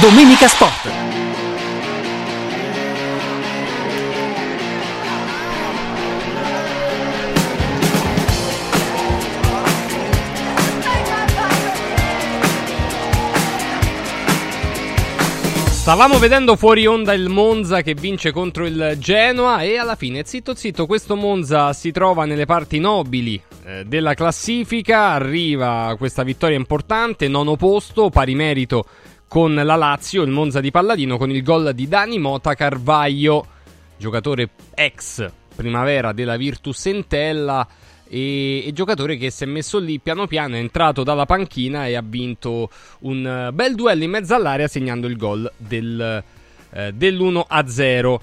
Domenica Sport. Stavamo vedendo fuori onda il Monza che vince contro il Genoa e alla fine, zitto zitto, questo Monza si trova nelle parti nobili eh, della classifica, arriva questa vittoria importante, nono posto, pari merito con la Lazio, il Monza di Palladino, con il gol di Dani Mota Carvaglio, giocatore ex primavera della Virtus Entella e, e, giocatore che si è messo lì piano piano, è entrato dalla panchina e ha vinto un bel duello in mezzo all'area segnando il gol del, eh, dell'1-0.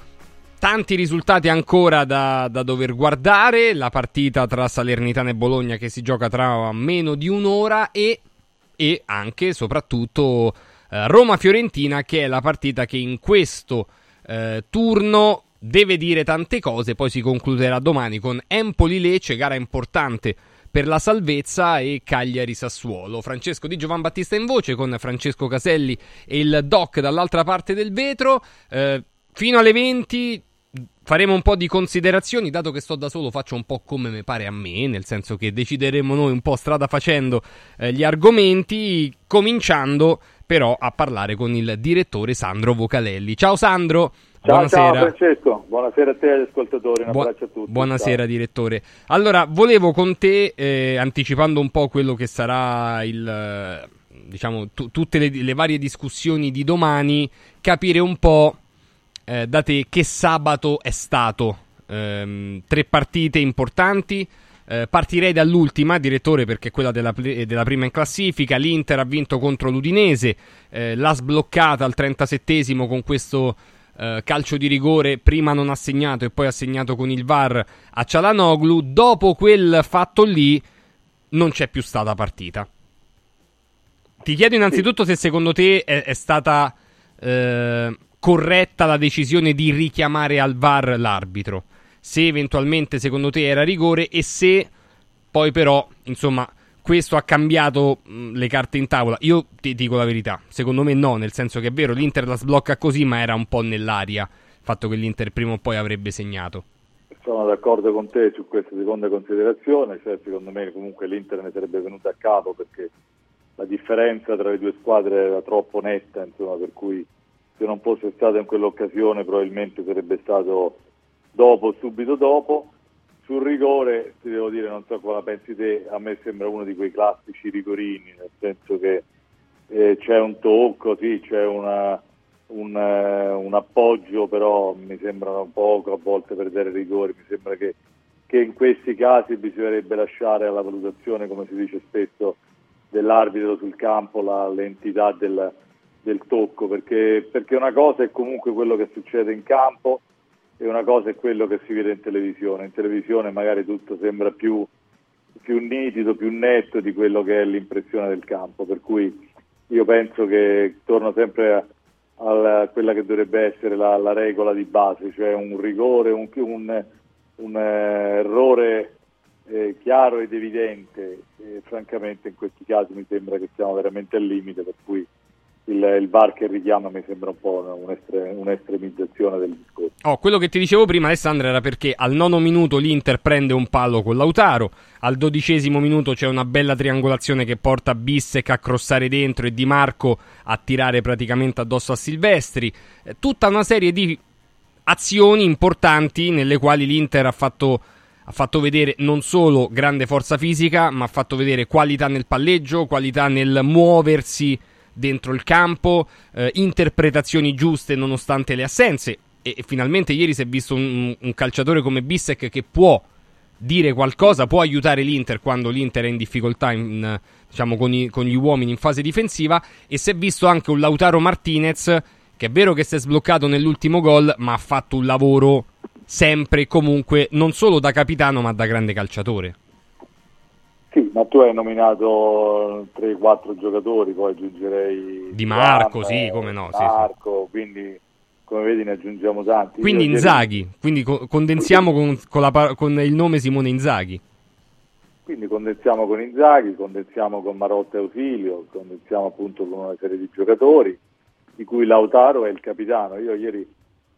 Tanti risultati ancora da, da, dover guardare, la partita tra Salernitana e Bologna che si gioca tra meno di un'ora e, e anche soprattutto eh, Roma-Fiorentina che è la partita che in questo eh, turno deve dire tante cose, poi si concluderà domani con Empoli-Lecce, gara importante per la salvezza e Cagliari-Sassuolo. Francesco Di Giovan Battista in voce con Francesco Caselli e il Doc dall'altra parte del vetro. Eh, fino alle 20 faremo un po' di considerazioni, dato che sto da solo faccio un po' come mi pare a me, nel senso che decideremo noi un po' strada facendo eh, gli argomenti, cominciando però a parlare con il direttore Sandro Vocalelli. Ciao Sandro! Ciao, buonasera. ciao Francesco, buonasera a te e agli ascoltatori, un Bu- abbraccio a tutti. Buonasera ciao. direttore. Allora, volevo con te, eh, anticipando un po' quello che sarà il, diciamo, t- tutte le, le, varie discussioni di domani, capire un po' eh, da te che sabato è stato. Eh, tre partite importanti. Eh, partirei dall'ultima, direttore, perché è quella della, della, prima in classifica. L'Inter ha vinto contro l'Udinese, eh, l'ha sbloccata al 37esimo con questo eh, calcio di rigore, prima non ha segnato e poi ha segnato con il VAR a Cialanoglu. Dopo quel fatto lì non c'è più stata partita. Ti chiedo innanzitutto se secondo te è, è stata eh, corretta la decisione di richiamare al VAR l'arbitro. Se eventualmente secondo te era rigore e se poi però, insomma, questo ha cambiato mh, le carte in tavola. Io ti dico la verità, secondo me no, nel senso che è vero, l'Inter la sblocca così, ma era un po' nell'aria il fatto che l'Inter prima o poi avrebbe segnato. Sono d'accordo con te su questa seconda considerazione, cioè secondo me comunque l'Inter ne sarebbe venuta a capo perché la differenza tra le due squadre era troppo netta, insomma, per cui se non fosse stato in quell'occasione probabilmente sarebbe stato dopo, subito dopo. Sul rigore, ti devo dire, non so come la pensi te, a me sembra uno di quei classici rigorini, nel senso che eh, c'è un tocco, sì, c'è una, un, eh, un, appoggio, però mi sembrano poco a volte per dare rigori, mi sembra che, che, in questi casi bisognerebbe lasciare alla valutazione, come si dice spesso, dell'arbitro sul campo la, l'entità del, del tocco, perché, perché una cosa è comunque quello che succede in campo, e una cosa è quello che si vede in televisione. In televisione magari tutto sembra più, più nitido, più netto di quello che è l'impressione del campo, per cui io penso che torno sempre a, a quella che dovrebbe essere la, la, regola di base, cioè un rigore, un, un, un eh, errore eh, chiaro ed evidente. E, francamente in questi casi mi sembra che siamo veramente al limite, per cui il, il VAR che richiama mi sembra un po' un'estre, un'estremizzazione del discorso. Oh, quello che ti dicevo prima, Alessandro, era perché al nono minuto l'Inter prende un palo con Lautaro, al dodicesimo minuto c'è una bella triangolazione che porta Bissek a crossare dentro e Di Marco a tirare praticamente addosso a Silvestri. Eh, tutta una serie di azioni importanti nelle quali l'Inter ha fatto ha fatto vedere non solo grande forza fisica, ma ha fatto vedere qualità nel palleggio, qualità nel muoversi dentro il campo, eh, interpretazioni giuste nonostante le assenze. E, e, finalmente ieri si è visto un, un calciatore come Bissek che può dire qualcosa, può aiutare l'Inter quando l'Inter è in difficoltà in, diciamo, con, i, con, gli uomini in fase difensiva. E si è visto anche un Lautaro Martinez che è vero che si è sbloccato nell'ultimo gol, ma ha fatto un lavoro sempre e comunque non solo da capitano ma da grande calciatore. Sì, ma tu hai nominato 3-4 giocatori, poi aggiungerei... Di Marco, Ram, sì, come no. Marco, sì, quindi come vedi ne aggiungiamo tanti. Quindi Inzaghi, quindi condensiamo con, con, la, con, il nome Simone Inzaghi. Quindi condensiamo con Inzaghi, condensiamo con Marotta e Ausilio, condensiamo appunto con una serie di giocatori di cui Lautaro è il capitano. Io ieri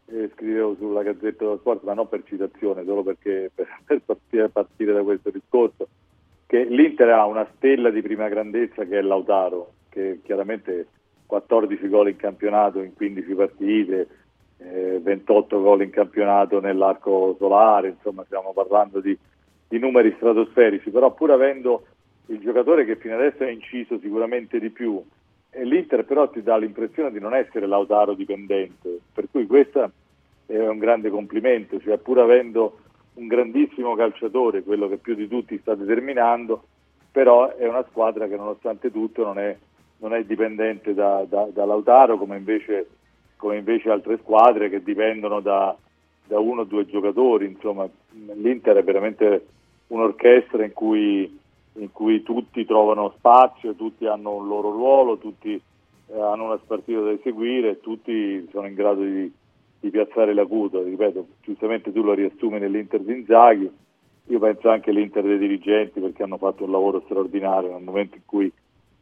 eh, scrivevo sulla Gazzetta dello Sport, ma non per citazione, solo perché per, per partire da questo discorso, che l'Inter ha una stella di prima grandezza che è Lautaro, che chiaramente 14 gol in campionato in 15 partite, eh, 28 gol in campionato nell'arco solare, insomma stiamo parlando di, di numeri stratosferici, però pur avendo il giocatore che fino adesso ha inciso sicuramente di più, l'Inter però ti dà l'impressione di non essere Lautaro dipendente, per cui questo è un grande complimento, cioè pur avendo un grandissimo calciatore, quello che più di tutti sta determinando, però è una squadra che nonostante tutto non è, non è dipendente da, da, da Lautaro come invece, come invece, altre squadre che dipendono da, da uno o due giocatori, insomma l'Inter è veramente un'orchestra in cui in cui tutti trovano spazio, tutti hanno un loro ruolo, tutti eh, hanno una spartita da eseguire, tutti sono in grado di, di piazzare l'acuto. Ripeto, giustamente tu lo riassumi nell'Inter di Inzaghi, io penso anche all'Inter dei dirigenti perché hanno fatto un lavoro straordinario nel momento in cui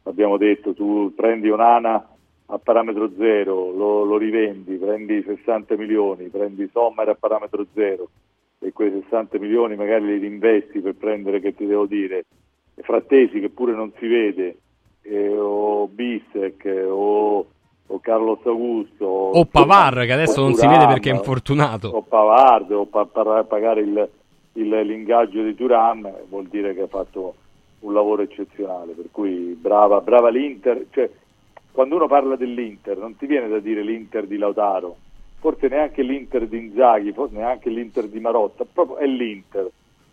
abbiamo detto tu prendi un'ANA a parametro zero, lo, lo rivendi, prendi 60 milioni, prendi Sommer a parametro zero e quei 60 milioni magari li investi per prendere, che ti devo dire, Frattesi che pure non si vede, eh, o Bissec, o, o Carlos Augusto, o Pavar che adesso non Turan, si vede perché è infortunato, o Pavard, o pa- pa- pagare il, il, l'ingaggio di Turan, vuol dire che ha fatto un lavoro eccezionale, per cui brava, brava l'Inter, cioè, quando uno parla dell'Inter non ti viene da dire l'Inter di Lautaro, forse neanche l'Inter di Inzaghi, forse neanche l'Inter di Marotta, proprio è l'Inter,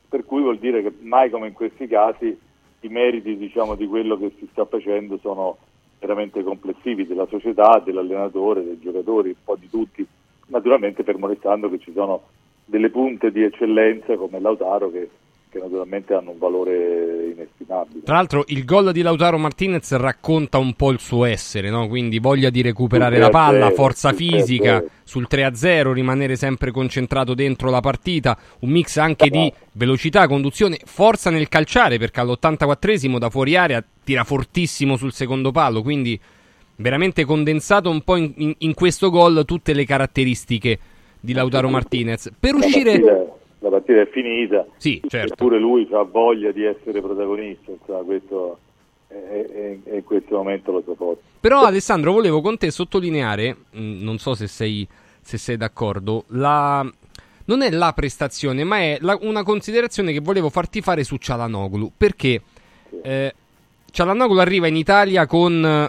per cui vuol dire che mai come in questi casi i meriti diciamo, di quello che si sta facendo sono veramente complessivi della società, dell'allenatore, dei giocatori, un po' di tutti, naturalmente fermo restando che ci sono delle punte di eccellenza come Lautaro che che naturalmente hanno un valore inestimabile. Tra l'altro il gol di Lautaro Martinez racconta un po' il suo essere, no? quindi voglia di recuperare la palla, forza fisica, sul 3-0, rimanere sempre concentrato dentro la partita, un mix anche di velocità, conduzione, forza nel calciare perché all'84esimo da fuori area tira fortissimo sul secondo palo, quindi veramente condensato un po' in, in, in questo gol tutte le caratteristiche di Lautaro Martinez. Per uscire la partita è finita, sì, certo. eppure lui ha voglia di essere protagonista, insomma, questo è, in questo momento lo sopporto. Però Alessandro, volevo con te sottolineare, mm, non so se sei, se sei d'accordo, la, non è la prestazione, ma è la, una considerazione che volevo farti fare su Cialanoglu, perché sì. eh, Cialanoglu arriva in Italia con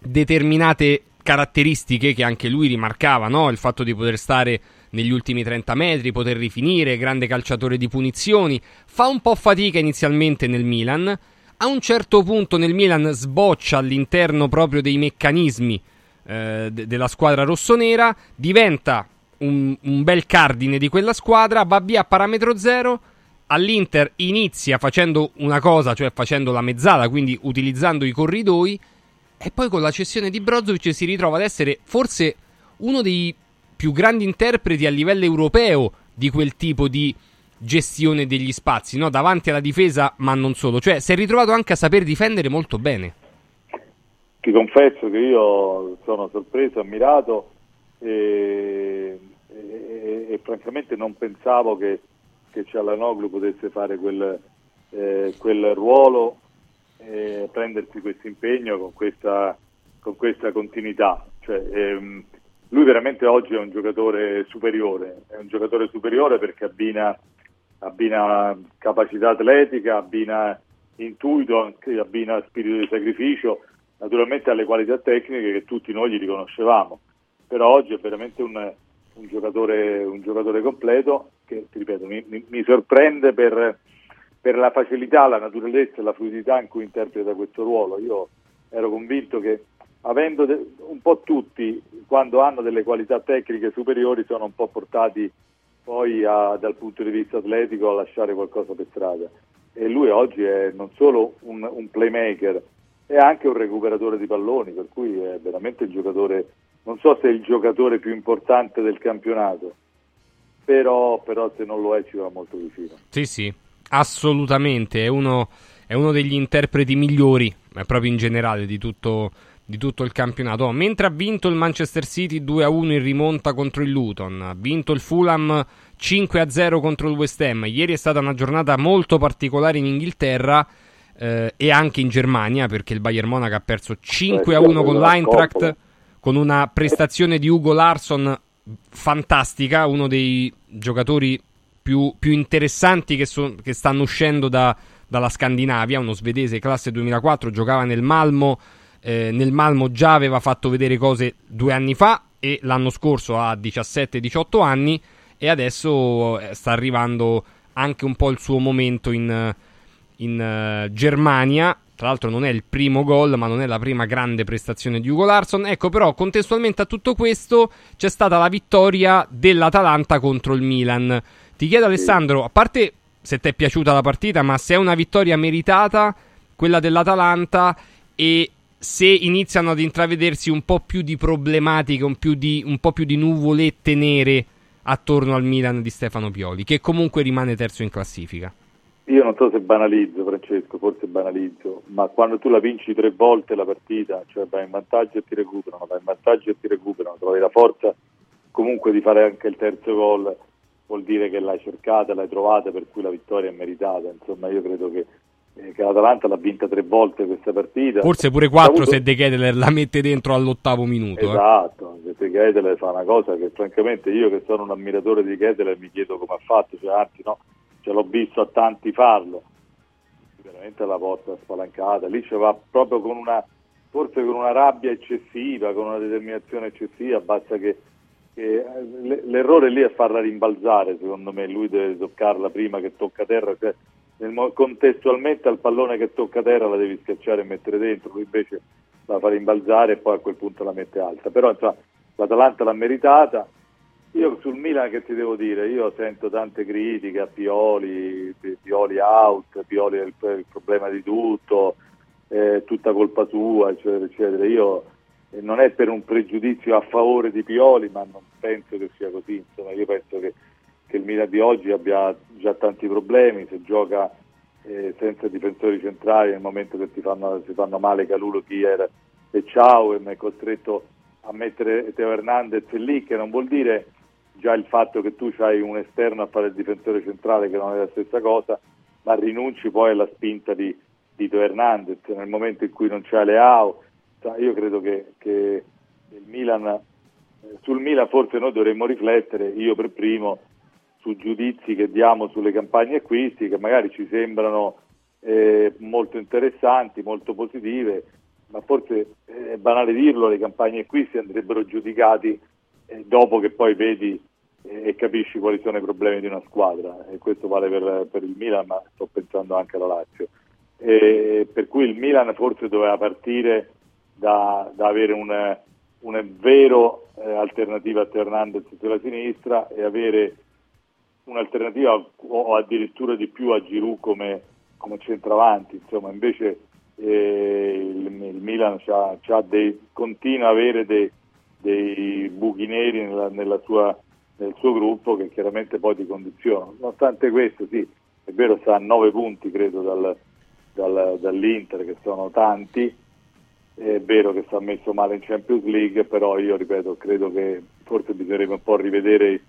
determinate caratteristiche che anche lui rimarcava, no? il fatto di poter stare negli ultimi 30 metri, poter rifinire, grande calciatore di punizioni, fa un po' fatica inizialmente nel Milan, a un certo punto nel Milan sboccia all'interno proprio dei meccanismi eh, de- della squadra rossonera, diventa un, un bel cardine di quella squadra, va via a parametro zero, all'Inter inizia facendo una cosa, cioè facendo la mezzala, quindi utilizzando i corridoi, e poi con la cessione di Brozovic si ritrova ad essere forse uno dei più grandi interpreti a livello europeo di quel tipo di gestione degli spazi, no? davanti alla difesa, ma non solo. Cioè, si è ritrovato anche a saper difendere molto bene. Ti confesso che io sono sorpreso, ammirato e, e, e francamente non pensavo che, che Cialanoglu potesse fare quel, eh, quel ruolo e prendersi questo impegno con questa, con questa continuità. Cioè, ehm, lui veramente oggi è un giocatore superiore, è un giocatore superiore perché abbina, abbina capacità atletica, abbina intuito, abbina spirito di sacrificio, naturalmente alle qualità tecniche che tutti noi gli riconoscevamo, però oggi è veramente un, un, giocatore, un giocatore, completo che, ti ripeto, mi, mi, mi sorprende per, per, la facilità, la naturalezza e la fluidità in cui interpreta questo ruolo. Io ero convinto che avendo un po' tutti, quando hanno delle qualità tecniche superiori, sono un po' portati poi a, dal punto di vista atletico a lasciare qualcosa per strada. E lui oggi è non solo un, un playmaker, è anche un recuperatore di palloni, per cui è veramente il giocatore, non so se è il giocatore più importante del campionato, però, però se non lo è ci va molto vicino. Sì, sì, assolutamente, è uno, è uno degli interpreti migliori, proprio in generale, di tutto di tutto il campionato. Mentre ha vinto il Manchester City 2-1 in rimonta contro il Luton, ha vinto il Fulham 5-0 contro il West Ham. Ieri è stata una giornata molto particolare in Inghilterra eh, e anche in Germania perché il Bayern Monaco ha perso 5-1 con l'Eintracht con una prestazione di Ugo Larsson fantastica, uno dei giocatori più, più interessanti che, so, che, stanno uscendo da, dalla Scandinavia, uno svedese classe 2004, giocava nel Malmo, eh, nel Malmo già aveva fatto vedere cose due anni fa e l'anno scorso ha 17-18 anni e adesso eh, sta arrivando anche un po' il suo momento in, in uh, Germania. Tra l'altro non è il primo gol, ma non è la prima grande prestazione di Ugo Larson. Ecco, però, contestualmente a tutto questo c'è stata la vittoria dell'Atalanta contro il Milan. Ti chiedo, Alessandro, a parte se ti è piaciuta la partita, ma se è una vittoria meritata quella dell'Atalanta e se iniziano ad intravedersi un po' più di problematiche, un, più di, un po' più di nuvolette nere attorno al Milan di Stefano Pioli, che comunque rimane terzo in classifica. Io non so se banalizzo, Francesco, forse banalizzo, ma quando tu la vinci tre volte la partita, cioè vai in vantaggio e ti recuperano, vai in vantaggio e ti recuperano, trovi la forza comunque di fare anche il terzo gol vuol dire che l'hai cercata, l'hai trovata, per cui la vittoria è meritata. Insomma, io credo che, eh, che l'Atalanta l'ha vinta tre volte questa partita. Forse pure quattro avuto... se De Keteler la mette dentro all'ottavo minuto. Eh. Esatto, eh. De Keteler fa una cosa che francamente io che sono un ammiratore di Keteler mi chiedo come ha fatto, cioè, anzi no, ce l'ho visto a tanti farlo. Veramente la porta spalancata, lì ci va proprio con una, forse con una rabbia eccessiva, con una determinazione eccessiva, basta che eh, l'errore lì è farla rimbalzare, secondo me, lui deve toccarla prima che tocca terra, cioè, nel, contestualmente al pallone che tocca terra la devi schiacciare e mettere dentro, lui invece la fa rimbalzare e poi a quel punto la mette alta. Però insomma, l'Atalanta l'ha meritata. Io sul Milan che ti devo dire, io sento tante critiche a Pioli, Pioli out, Pioli è il, il problema di tutto, è tutta colpa sua, eccetera, eccetera. Io eh, non è per un pregiudizio a favore di Pioli, ma non penso che sia così. Insomma, io penso che, che il Milan di oggi abbia già tanti problemi, se gioca eh, senza difensori centrali nel momento che ti fanno, si fanno male Calulo, Kier e Ciao e mi è costretto a mettere Teo Hernandez lì, che non vuol dire già il fatto che tu hai un esterno a fare il difensore centrale che non è la stessa cosa, ma rinunci poi alla spinta di, di Teo Hernandez nel momento in cui non c'è Leao. Io credo che, che il Milan, eh, sul Milan forse noi dovremmo riflettere, io per primo, su giudizi che diamo sulle campagne acquisti che magari ci sembrano eh, molto interessanti, molto positive, ma forse eh, è banale dirlo, le campagne acquisti andrebbero giudicati eh, dopo che poi vedi eh, e capisci quali sono i problemi di una squadra e questo vale per, per il Milan ma sto pensando anche alla Lazio. per cui il Milan forse doveva partire da, da avere un, un vero eh, alternativa a Hernandez sulla sinistra e avere un'alternativa o addirittura di più a Giroud come, come centravanti, insomma invece eh, il, il, Milan c'ha, c'ha dei, continua a avere dei, dei buchi neri nella, nella sua, nel suo gruppo che chiaramente poi ti condizionano. Nonostante questo sì, è vero sta a nove punti credo dal, dal, dall'Inter che sono tanti, è vero che sta messo male in Champions League, però io ripeto, credo che forse bisognerebbe un po' rivedere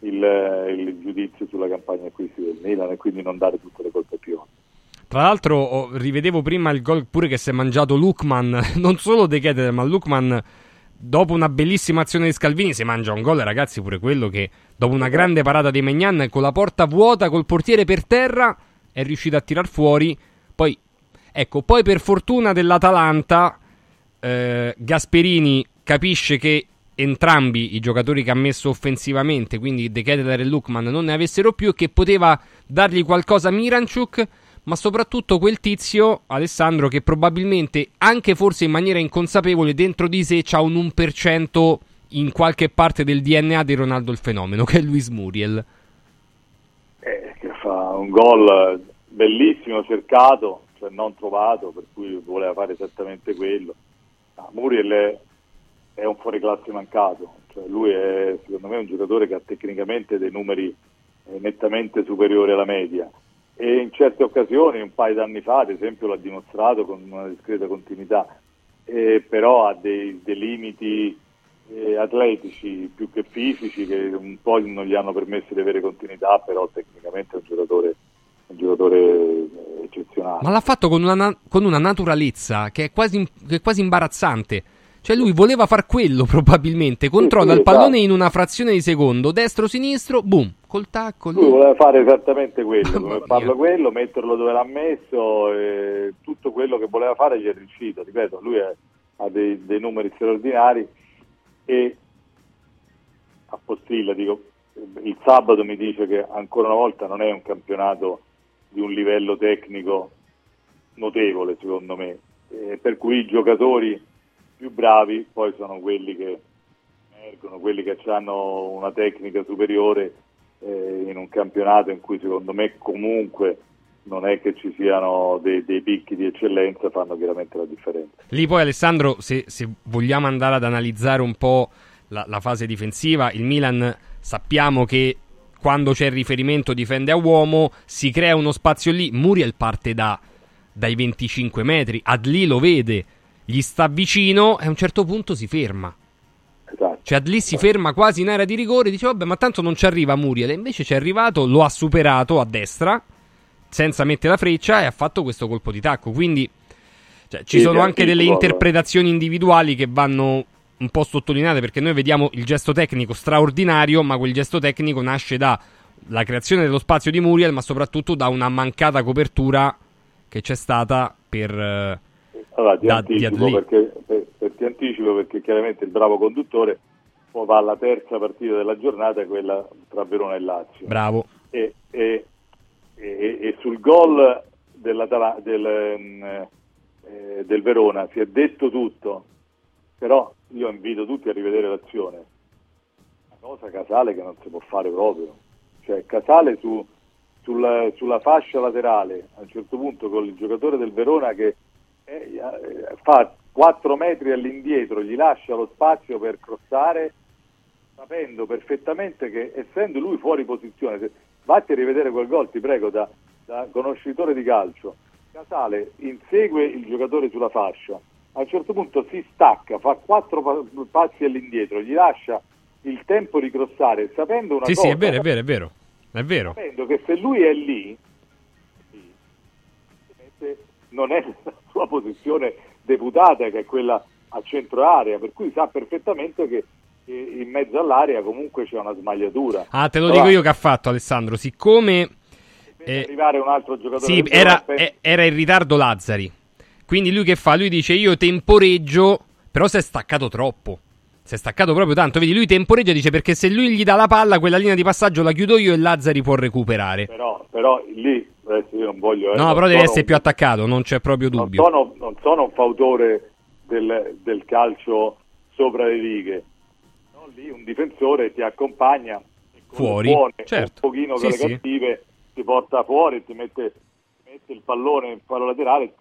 il, il giudizio sulla campagna acquisti del Milan e quindi non dare tutte le colpe a Pione. Tra l'altro oh, rivedevo prima il gol pure che si è mangiato Lukman, non solo De Keter, ma Lukman dopo una bellissima azione di Scalvini si mangia un gol, ragazzi, pure quello che dopo una grande parata di Megnan con la porta vuota, col portiere per terra, è riuscito a tirar fuori. Poi, ecco, poi per fortuna dell'Atalanta eh, Gasperini capisce che entrambi i giocatori che ha messo offensivamente, quindi De Ketelaere e Lukman, non ne avessero più e che poteva dargli qualcosa a Miranchuk, ma soprattutto quel tizio, Alessandro, che probabilmente, anche forse in maniera inconsapevole, dentro di sé ha un 1% in qualche parte del DNA di Ronaldo il fenomeno, che è Luis Muriel. Eh, che fa un gol bellissimo, cercato, cioè non trovato, per cui voleva fare esattamente quello Muriel è, è un fuoriclasse mancato, cioè lui è secondo me un giocatore che ha tecnicamente dei numeri eh, nettamente superiori alla media e in certe occasioni, un paio d'anni fa ad esempio l'ha dimostrato con una discreta continuità eh, però ha dei, dei limiti eh, atletici più che fisici che un po' non gli hanno permesso di avere continuità, però tecnicamente è un giocatore, un giocatore eh, eccezionale. Ma l'ha fatto con una, con una naturalezza che è, quasi, che è quasi imbarazzante. Cioè lui voleva far quello probabilmente, controlla sì, il pallone esatto. in una frazione di secondo, destro-sinistro, boom, col tacco. Lui voleva fare esattamente quello, come farlo quello, metterlo dove l'ha messo, e tutto quello che voleva fare gli è riuscito, ripeto, lui è, ha dei, dei numeri straordinari e a postilla dico, il sabato mi dice che ancora una volta non è un campionato di un livello tecnico notevole secondo me, eh, per cui i giocatori più bravi poi sono quelli che emergono, quelli che hanno una tecnica superiore eh, in un campionato in cui secondo me comunque non è che ci siano dei, dei, picchi di eccellenza, fanno chiaramente la differenza. Lì poi Alessandro, se, se vogliamo andare ad analizzare un po' la, la, fase difensiva, il Milan sappiamo che quando c'è il riferimento difende a uomo, si crea uno spazio lì, Muriel parte da, dai 25 metri, Adli lo vede, gli sta vicino e a un certo punto si ferma. Esatto. Cioè Adli si ferma quasi in area di rigore, dice vabbè ma tanto non ci arriva Muriel, e invece ci è arrivato, lo ha superato a destra senza mettere la freccia e ha fatto questo colpo di tacco. Quindi cioè, ci sì, sono anche delle interpretazioni individuali che vanno un po' sottolineate perché noi vediamo il gesto tecnico straordinario, ma quel gesto tecnico nasce dalla creazione dello spazio di Muriel, ma soprattutto da una mancata copertura che c'è stata per eh, allora, ti, da, anticipo perché, per, per, ti anticipo perché chiaramente il bravo conduttore poi va alla terza partita della giornata, quella tra Verona e Lazio. Bravo. E, e e, e sul gol del, eh, del Verona si è detto tutto, però io invito tutti a rivedere l'azione. Una cosa Casale che non si può fare proprio. Cioè Casale su, sulla, sulla, fascia laterale, a un certo punto con il giocatore del Verona che fa 4 metri all'indietro, gli lascia lo spazio per crossare, sapendo perfettamente che essendo lui fuori posizione, Vatti a rivedere quel gol, ti prego, da, da conoscitore di calcio. Casale insegue il giocatore sulla fascia, a un certo punto si stacca, fa quattro passi all'indietro, gli lascia il tempo di crossare, sapendo una sì, cosa... Sì, è vero, è vero, è vero, è vero. Sapendo che se lui è lì, non è sua posizione deputata, che è quella a centro area, per cui sa perfettamente che in mezzo all'area comunque c'è una smagliatura. Ah, te lo Però, dico io che ha fatto Alessandro, siccome... Eh, arrivare un altro giocatore. Sì, era, eh, era in ritardo Lazzari. Quindi lui che fa? Lui dice io temporeggio, però si è staccato troppo. Si è staccato proprio tanto. Vedi, lui temporeggia dice perché se lui gli dà la palla, quella linea di passaggio la chiudo io e Lazzari può recuperare. Però, però lì, adesso io non voglio... Eh, no, però deve essere un... più attaccato, non c'è proprio dubbio. Non sono, non sono un fautore del, del calcio sopra le righe lì un difensore ti accompagna fuori, buone, certo. un pochino con sì, le cattive, sì. ti porta fuori, ti mette, mette il pallone in fallo laterale,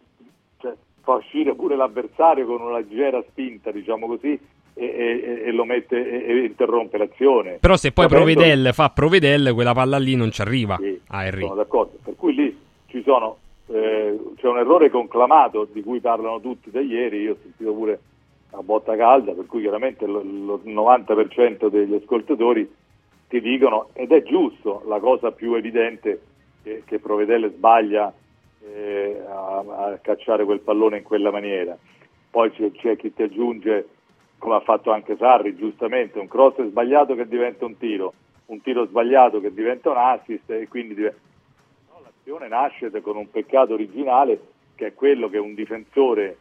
cioè, fa uscire pure l'avversario con una leggera spinta, diciamo così, e, e, lo mette e, interrompe l'azione. Però se poi Sapendo... Provedel fa Provedel, quella palla lì non ci arriva sì, a Henry. Sono d'accordo, per cui lì ci sono, eh, c'è un errore conclamato di cui parlano tutti da ieri, io ho sentito pure a botta calda, per cui chiaramente il 90% degli ascoltatori ti dicono, ed è giusto, la cosa più evidente che, che Provedelle sbaglia eh, a, a, cacciare quel pallone in quella maniera. Poi c'è, c'è, chi ti aggiunge, come ha fatto anche Sarri, giustamente, un cross sbagliato che diventa un tiro, un tiro sbagliato che diventa un assist e quindi diventa... no, l'azione nasce con un peccato originale che è quello che un difensore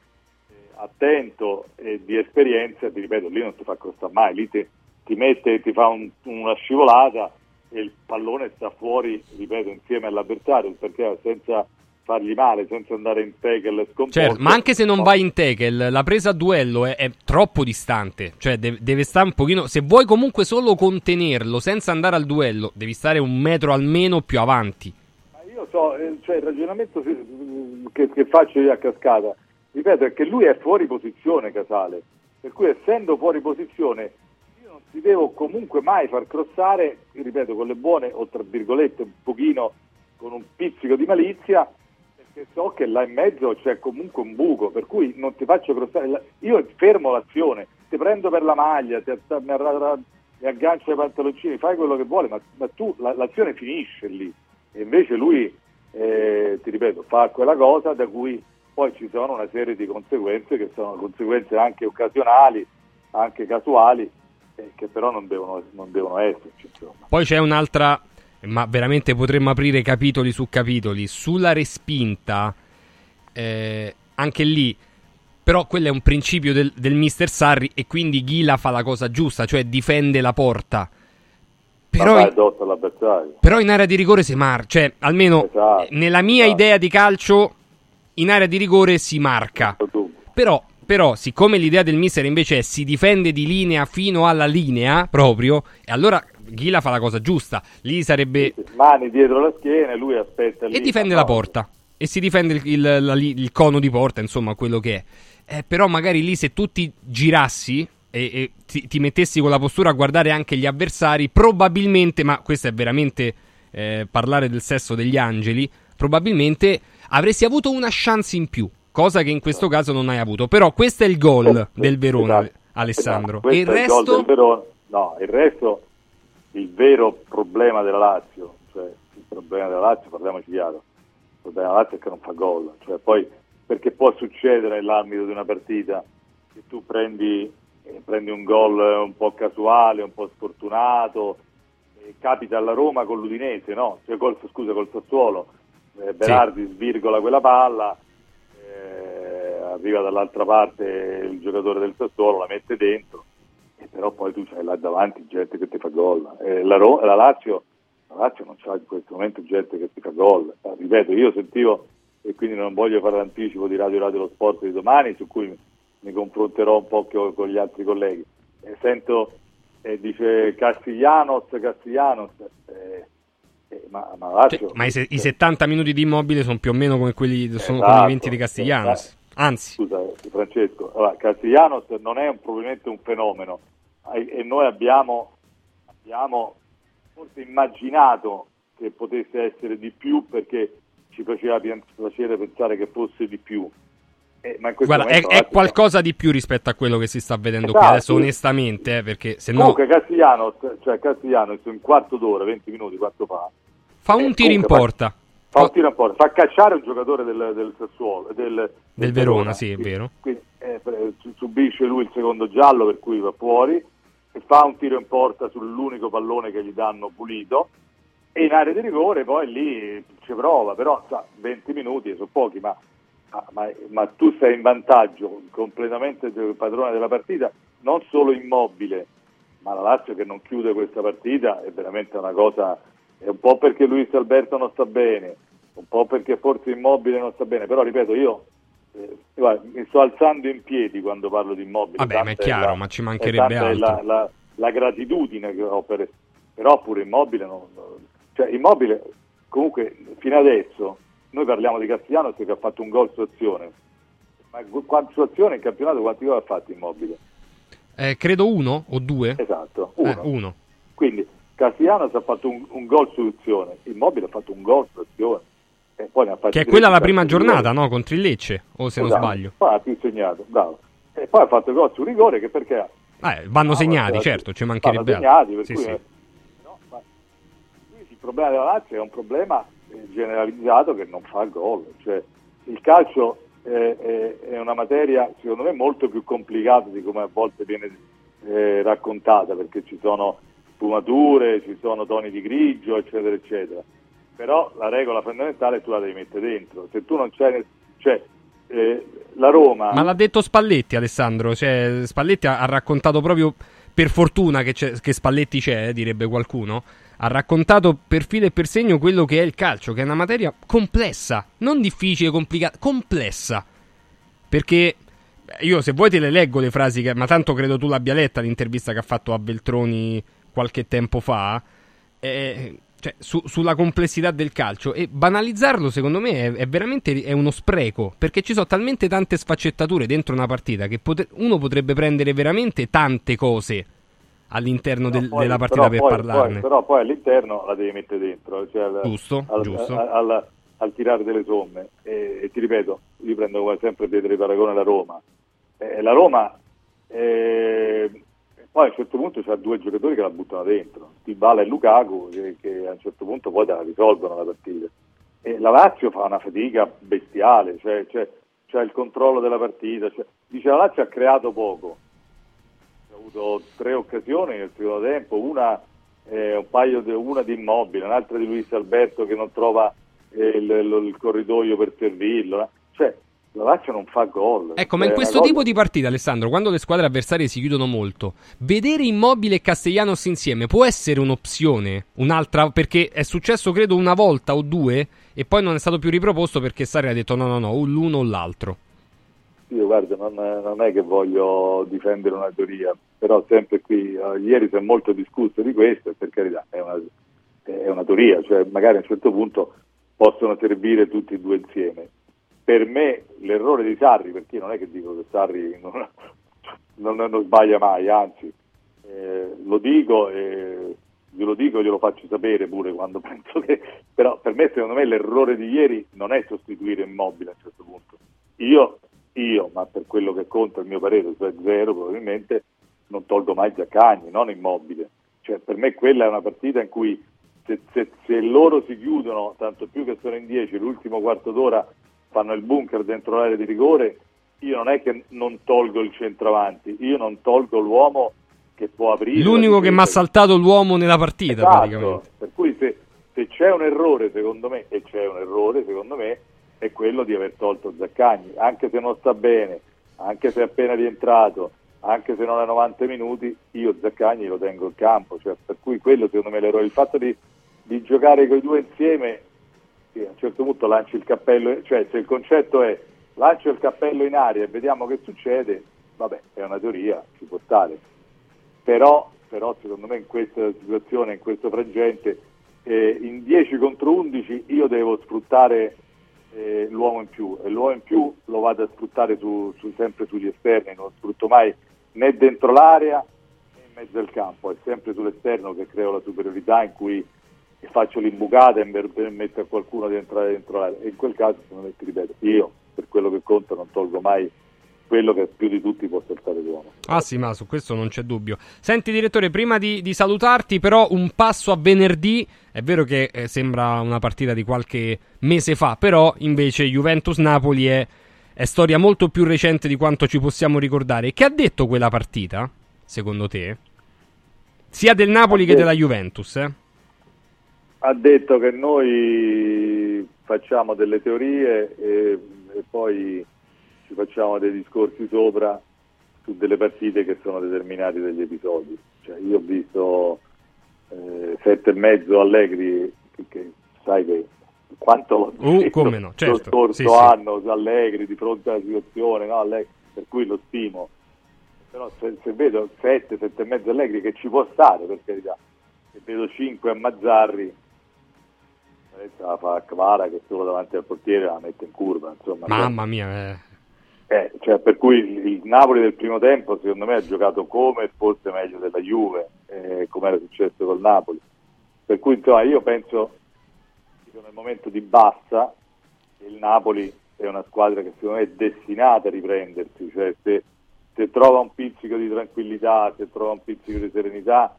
attento e di esperienza, ti ripeto, lì non ti fa costare mai, lì ti, ti mette, ti fa un, una scivolata e il pallone sta fuori, ripeto, insieme all'avversario, perché senza fargli male, senza andare in tackle scomposto. Certo, ma anche se non vai in tackle, la presa a duello è, è troppo distante, cioè deve, deve, stare un pochino, se vuoi comunque solo contenerlo senza andare al duello, devi stare un metro almeno più avanti. Ma io so, eh, cioè il ragionamento che, che faccio io a cascata, ripeto, è che lui è fuori posizione Casale, per cui essendo fuori posizione io non si devo comunque mai far crossare, ripeto, con le buone o tra virgolette un pochino con un pizzico di malizia, Che so che là in mezzo c'è comunque un buco, per cui non ti faccio crossare. Io fermo l'azione, ti prendo per la maglia, ti, mi, aggancio ai pantaloncini, fai quello che vuole, ma, ma tu la, l'azione finisce lì. E invece lui, eh, ti ripeto, fa quella cosa da cui poi ci sono una serie di conseguenze che sono conseguenze anche occasionali, anche casuali, eh, che però non devono, non devono esserci. Insomma. Poi c'è un'altra, ma veramente potremmo aprire capitoli su capitoli, sulla respinta, eh, anche lì, però quello è un principio del, del mister Sarri e quindi Ghila fa la cosa giusta, cioè difende la porta. Però in, però in, area di rigore si marca, cioè almeno esatto, nella mia esatto. idea di calcio in area di rigore si marca. Però, però, siccome l'idea del mister invece è si difende di linea fino alla linea proprio, e allora Ghila fa la cosa giusta. Lì sarebbe. Mani dietro la schiena e lui aspetta. E difende la porta. E si difende il, il, la, il, cono di porta, insomma, quello che è. Eh, però magari lì se tu ti girassi e, e ti, ti, mettessi con la postura a guardare anche gli avversari, probabilmente, ma questo è veramente eh, parlare del sesso degli angeli, probabilmente avresti avuto una chance in più, cosa che in questo caso non hai avuto. Però questo è il gol del Verona, esatto. Alessandro. Esatto. Il resto... Il no, il resto, il vero problema della Lazio, cioè il problema della Lazio, parliamoci chiaro, il problema della Lazio è che non fa gol. Cioè, poi, perché può succedere nell'ambito di una partita che tu prendi, eh, prendi un gol un po' casuale, un po' sfortunato, eh, capita alla Roma con l'Udinese, no? Cioè, col, scusa, col Sassuolo eh, Berardi sì. svirgola quella palla, eh, arriva dall'altra parte il giocatore del Sassuolo, la mette dentro, e però poi tu c'hai là davanti gente che ti fa gol. Eh, la, la, Lazio, la, Lazio, non c'ha in questo momento gente che ti fa gol. Eh, ripeto, io sentivo, e quindi non voglio fare l'anticipo di Radio Radio Lo Sport di domani, su cui mi, confronterò un po' con gli altri colleghi. sento, dice Castiglianos, Castiglianos, eh, ma, ma, Lazio, cioè, ma i, se, i, 70 minuti di immobile sono più o meno come quelli sono esatto, come i 20 di Castiglianos. Esatto. Anzi, scusa, Francesco, allora, Castiglianos non è un, probabilmente un fenomeno e noi abbiamo, abbiamo forse immaginato che potesse essere di più perché ci faceva piacere pensare che fosse di più. Eh, Guarda, è, è qualcosa di più rispetto a quello che si sta vedendo esatto. qui adesso, onestamente, eh, perché se no... Comunque Castigliano, cioè Castigliano, in quarto d'ora, 20 minuti, quanto fa? Fa un eh, tiro in porta. Fa, fa, un tiro in porta, fa cacciare un giocatore del, del Sassuolo, del, del, del Verona, Verona, sì, è vero. Quindi, eh, subisce lui il secondo giallo per cui va fuori e fa un tiro in porta sull'unico pallone che gli danno pulito e in area di rigore poi lì ci prova, però sa, 20 minuti sono pochi, ma ma, ma, tu sei in vantaggio completamente padrone della partita, non solo immobile, ma la Lazio che non chiude questa partita è veramente una cosa, è un po' perché Luis Alberto non sta bene, un po' perché forse immobile non sta bene, però ripeto io eh, guarda, mi sto alzando in piedi quando parlo di immobile. Vabbè, ma è chiaro, la, ma ci mancherebbe altro. La, la, la, gratitudine che ho per... però pure immobile, non, cioè immobile comunque fino adesso noi parliamo di Castigliano che ha fatto un gol su azione, ma su azione in campionato quanti gol ha fatto Immobile? Eh, credo uno o due. Esatto, uno. Eh, uno. Quindi Castigliano ha fatto un, un gol su azione, Immobile ha fatto un gol su azione. Che è quella la prima giornata, no? Contro il Lecce, o se esatto. non sbaglio. Poi ha più segnato, bravo. E poi ha fatto gol su rigore che perché... Eh, vanno ah, segnati, certo, ci mancherebbe vanno segnati, per sì, cui... Sì. No, ma il problema della Lazio è un problema generalizzato che non fa gol. Cioè, il calcio è, è, è, una materia secondo me molto più complicata di come a volte viene eh, raccontata perché ci sono sfumature, ci sono toni di grigio eccetera eccetera. Però la regola fondamentale tu la devi mettere dentro. Se tu non c'è... Cioè, eh, la Roma... Ma l'ha detto Spalletti Alessandro, cioè, Spalletti ha, ha raccontato proprio per fortuna che, che Spalletti c'è, direbbe qualcuno, ha raccontato per filo e per segno quello che è il calcio, che è una materia complessa, non difficile, complicata, complessa. Perché io se vuoi te le leggo le frasi, che, ma tanto credo tu l'abbia letta l'intervista che ha fatto a Beltroni qualche tempo fa, eh, cioè, su, sulla complessità del calcio e banalizzarlo secondo me è, è veramente è uno spreco, perché ci sono talmente tante sfaccettature dentro una partita che potre, uno potrebbe prendere veramente tante cose all'interno del, poi, della partita per poi, parlarne. Poi, però poi all'interno la devi mettere dentro. Cioè giusto, al, giusto. Al, al, al tirare delle somme. E, e ti ripeto, io prendo sempre Pietro Paragone la Roma. Eh, la Roma eh, poi a un certo punto c'ha due giocatori che la buttano dentro, Tibala e Lukaku, che, che, a un certo punto poi la risolvono la partita. E la Lazio fa una fatica bestiale, cioè, cioè, cioè il controllo della partita. Cioè, dice la Lazio ha creato poco, ha avuto tre occasioni nel secondo tempo, una, eh, di, una di Immobile, un'altra di Luis Alberto che non trova eh, il, il, corridoio per servirlo. Cioè, la Lazio non fa gol. Ecco, ma in questo tipo di partita, Alessandro, quando le squadre avversarie si chiudono molto, vedere Immobile e Castellanos insieme può essere un'opzione? Un'altra? Perché è successo, credo, una volta o due e poi non è stato più riproposto perché Sarri ha detto no, no, no, o l'uno o l'altro. Io guarda, non, non è che voglio difendere una teoria, però sempre qui, uh, ieri si è molto discusso di questo e per carità è una, è una teoria, cioè magari a un certo punto possono servire tutti e due insieme per me l'errore di Sarri, perché non è che dico che Sarri non, non, non sbaglia mai, anzi eh, lo dico e glielo dico e glielo faccio sapere pure quando penso che... Però per me secondo me l'errore di ieri non è sostituire Immobile a un certo punto. Io, io ma per quello che conta il mio parere, cioè zero probabilmente, non tolgo mai Giaccagni, non Immobile. Cioè per me quella è una partita in cui se, se, se loro si chiudono, tanto più che sono in 10, l'ultimo quarto d'ora fanno il bunker dentro l'area di rigore, io non è che non tolgo il centravanti, io non tolgo l'uomo che può aprire. L'unico che mi ha saltato l'uomo nella partita, esatto, praticamente. Per cui se, se, c'è un errore, secondo me, e c'è un errore, secondo me, è quello di aver tolto Zaccagni, anche se non sta bene, anche se è appena rientrato, anche se non ha 90 minuti, io Zaccagni lo tengo in campo, cioè, per cui quello secondo me è l'errore. Il fatto di, di giocare con i due insieme sì, a un certo punto lanci il cappello, cioè se il concetto è lancio il cappello in aria e vediamo che succede, vabbè, è una teoria, ci può stare. Però, però secondo me in questa situazione, in questo frangente, eh, in 10 contro 11 io devo sfruttare eh, l'uomo in più e l'uomo in più lo vado a sfruttare su, su, sempre sugli esterni, non sfrutto mai né dentro l'area né in mezzo al campo, è sempre sull'esterno che creo la superiorità in cui e faccio l'imbucata e permetto a qualcuno di entrare dentro l'area. E in quel caso, come ti ripeto, io per quello che conto non tolgo mai quello che più di tutti può saltare l'uomo. Ah sì, ma su questo non c'è dubbio. Senti direttore, prima di, di salutarti però un passo a venerdì, è vero che eh, sembra una partita di qualche mese fa, però invece Juventus-Napoli è, è, storia molto più recente di quanto ci possiamo ricordare. Che ha detto quella partita, secondo te? Sia del Napoli che della Juventus, eh? Ha detto che noi facciamo delle teorie e, e, poi ci facciamo dei discorsi sopra su delle partite che sono determinate dagli episodi. Cioè, io ho visto eh, sette e mezzo Allegri, che, che sai che quanto uh, come no, certo. lo scorso sì, anno sì. Allegri di fronte alla situazione, no? Allegri, per cui lo stimo. Però se, se vedo sette, sette e mezzo Allegri che ci può stare per carità, se vedo cinque a Mazzarri la fa Kvara che solo davanti al portiere la mette in curva. Insomma, Mamma cioè, mia, eh. Eh, cioè, per cui il, il, Napoli del primo tempo secondo me ha giocato come forse meglio della Juve, eh, come era successo col Napoli. Per cui insomma, io penso che nel momento di bassa il Napoli è una squadra che secondo me è destinata a riprendersi, cioè se, se trova un pizzico di tranquillità, se trova un pizzico di serenità,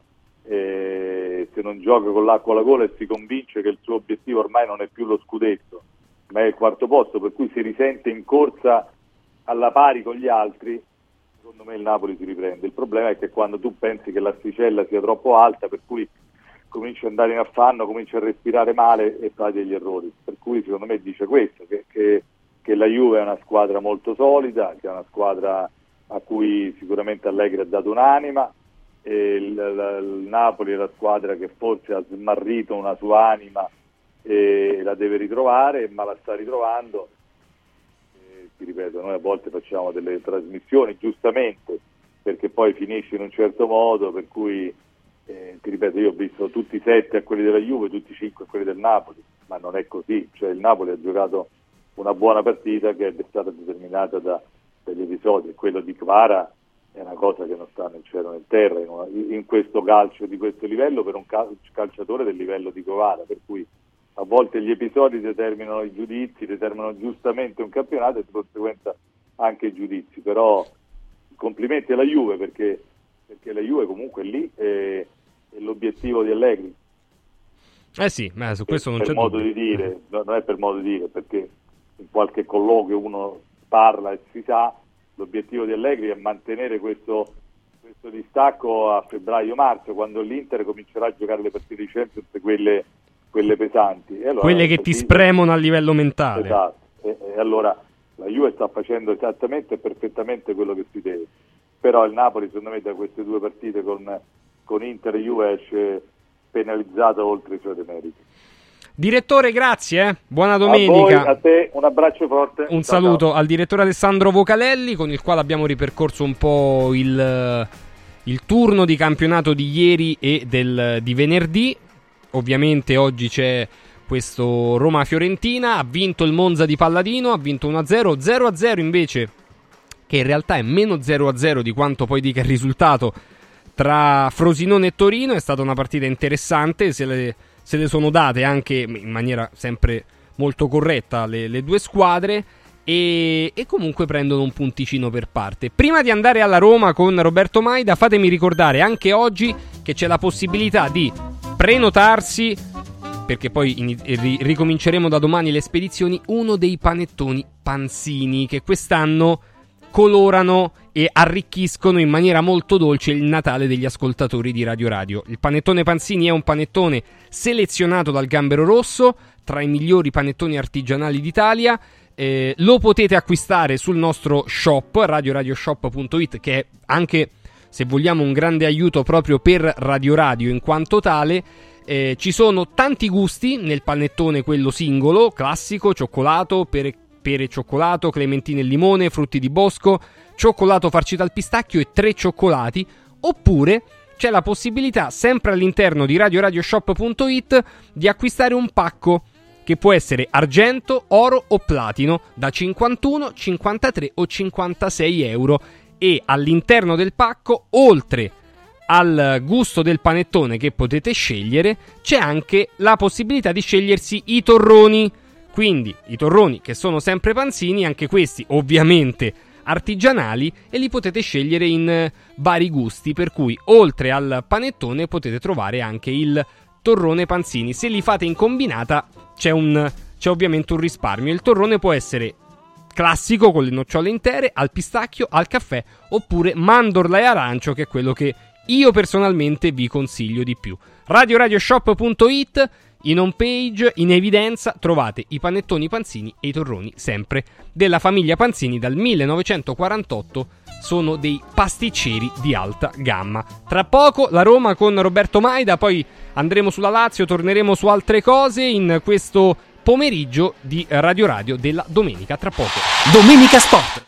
eh, se non gioca con l'acqua alla gola e si convince che il suo obiettivo ormai non è più lo scudetto, ma è il quarto posto, per cui si risente in corsa alla pari con gli altri, secondo me il Napoli si riprende. Il problema è che quando tu pensi che l'asticella sia troppo alta, per cui cominci ad andare in affanno, cominci a respirare male e fai degli errori. Per cui secondo me dice questo, che, che, che la Juve è una squadra molto solida, che è una squadra a cui sicuramente Allegri ha dato un'anima, il, il, il, Napoli è la squadra che forse ha smarrito una sua anima e la deve ritrovare, ma la sta ritrovando. E, ti ripeto, noi a volte facciamo delle trasmissioni, giustamente, perché poi finisce in un certo modo, per cui, eh, ti ripeto, io ho visto tutti i sette a quelli della Juve, tutti i cinque a quelli del Napoli, ma non è così, cioè il Napoli ha giocato una buona partita che è stata determinata da, dagli episodi, quello di Kvara è una cosa che non sta nel cielo né in terra in, questo calcio di questo livello per un calciatore del livello di Covara, per cui a volte gli episodi determinano i giudizi, determinano giustamente un campionato e di conseguenza anche i giudizi, però complimenti alla Juve perché, perché la Juve comunque è lì e, è l'obiettivo di Allegri. Eh sì, ma su questo non per c'è modo dubbio. di dire, no, non è per modo di dire, perché in qualche colloquio uno parla e si sa, l'obiettivo di Allegri è mantenere questo, questo distacco a febbraio-marzo, quando l'Inter comincerà a giocare le partite di Champions, quelle, quelle pesanti. Allora Quelle che ti spremono a livello mentale. Esatto, e, e allora la Juve sta facendo esattamente e perfettamente quello che si deve, però il Napoli secondo me da queste due partite con, con Inter e Juve esce penalizzato oltre i suoi demeriti. Direttore, grazie. eh. Buona A, domenica. voi, a te un abbraccio forte. Un Ciao, saluto ciao. al direttore Alessandro Vocalelli con il quale abbiamo ripercorso un po' il, il turno di campionato di ieri e del, di venerdì. Ovviamente oggi c'è questo Roma-Fiorentina, ha vinto il Monza di Palladino, ha vinto 1-0, 0-0 invece, che in realtà è meno 0-0 di quanto poi dica il risultato tra Frosinone e Torino, è stata una partita interessante, se le, se le sono date anche in maniera sempre molto corretta le, le due squadre e, e comunque prendono un punticino per parte. Prima di andare alla Roma con Roberto Maida, fatemi ricordare anche oggi che c'è la possibilità di prenotarsi, perché poi ini- ri- ricominceremo da domani le spedizioni, uno dei panettoni panzini che quest'anno colorano e arricchiscono in maniera molto dolce il Natale degli ascoltatori di Radio Radio. Il panettone Panzini è un panettone selezionato dal Gambero Rosso, tra i migliori panettoni artigianali d'Italia. Eh, lo potete acquistare sul nostro shop, radioradioshop.it, che è anche, se vogliamo, un grande aiuto proprio per Radio Radio in quanto tale. Eh, ci sono tanti gusti nel panettone, quello singolo, classico, cioccolato, pere, pere cioccolato, clementine e limone, frutti di bosco, cioccolato farcito al pistacchio e tre cioccolati. Oppure c'è la possibilità, sempre all'interno di radioradioshop.it, di acquistare un pacco che può essere argento, oro o platino da 51, 53 o 56 euro. E all'interno del pacco, oltre al gusto del panettone che potete scegliere, c'è anche la possibilità di scegliersi i torroni. Quindi i torroni che sono sempre panzini, anche questi ovviamente artigianali e li potete scegliere in eh, vari gusti, per cui oltre al panettone potete trovare anche il torrone panzini. Se li fate in combinata c'è, un, c'è ovviamente un risparmio. Il torrone può essere classico con le nocciole intere, al pistacchio, al caffè, oppure mandorla e arancio, che è quello che io personalmente vi consiglio di più. RadioRadioShop.it in home page, in evidenza, trovate i panettoni panzini e i torroni, sempre della famiglia Panzini dal 1948. Sono dei pasticceri di alta gamma. Tra poco la Roma con Roberto Maida, poi andremo sulla Lazio, torneremo su altre cose in questo pomeriggio di Radio Radio della domenica. Tra poco. Domenica Sport.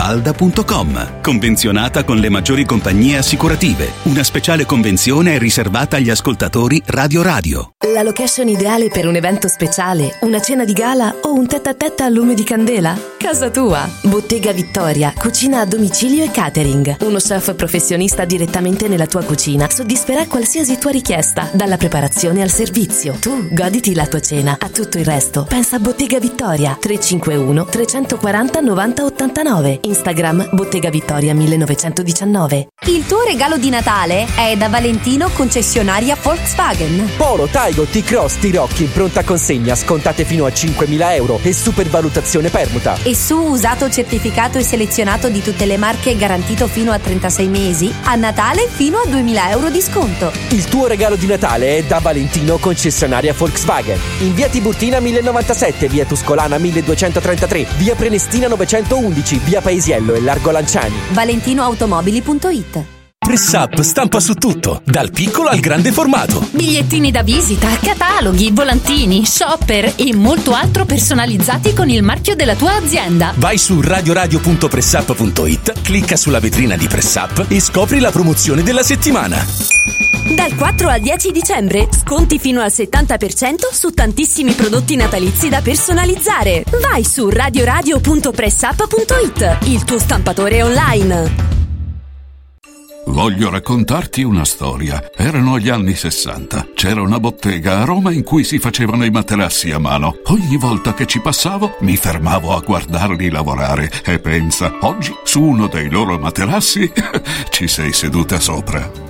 villamafalda.com. Convenzionata con le maggiori compagnie assicurative. Una speciale convenzione è riservata agli ascoltatori Radio Radio. La location ideale per un evento speciale, una cena di gala o un tête a tête a lume di candela? Casa tua! Bottega Vittoria, cucina a domicilio e catering. Uno chef professionista direttamente nella tua cucina soddisferà qualsiasi tua richiesta, dalla preparazione al servizio. Tu goditi la tua cena. A tutto il resto, pensa a Bottega Vittoria 351 340 90 89. Instagram Bottega Vittoria 1919. Il tuo regalo di Natale è da Valentino concessionaria Volkswagen. Polo, Taigo, T-Cross, T-Rock in pronta consegna, scontate fino a 5.000 euro e supervalutazione permuta. E su usato certificato e selezionato di tutte le marche garantito fino a 36 mesi, a Natale fino a 2.000 euro di sconto. Il tuo regalo di Natale è da Valentino concessionaria Volkswagen. In via Tiburtina 1097, via Tuscolana 1233, via Prenestina 911, via Paesiello e Largo Lanciani. ValentinoAutomobili.it Press Up stampa su tutto, dal piccolo al grande formato. Bigliettini da visita, cataloghi, volantini, shopper e molto altro personalizzati con il marchio della tua azienda. Vai su radioradio.pressup.it, clicca sulla vetrina di Press Up e scopri la promozione della settimana. Dal 4 al 10 dicembre, sconti fino al 70% su tantissimi prodotti natalizi da personalizzare. Vai su radioradio.pressup.it, il tuo stampatore online. Voglio raccontarti una storia. Erano gli anni 60. C'era una bottega a Roma in cui si facevano i materassi a mano. Ogni volta che ci passavo mi fermavo a guardarli lavorare e pensa, oggi su uno dei loro materassi ci sei seduta sopra.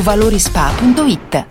valorispa.it.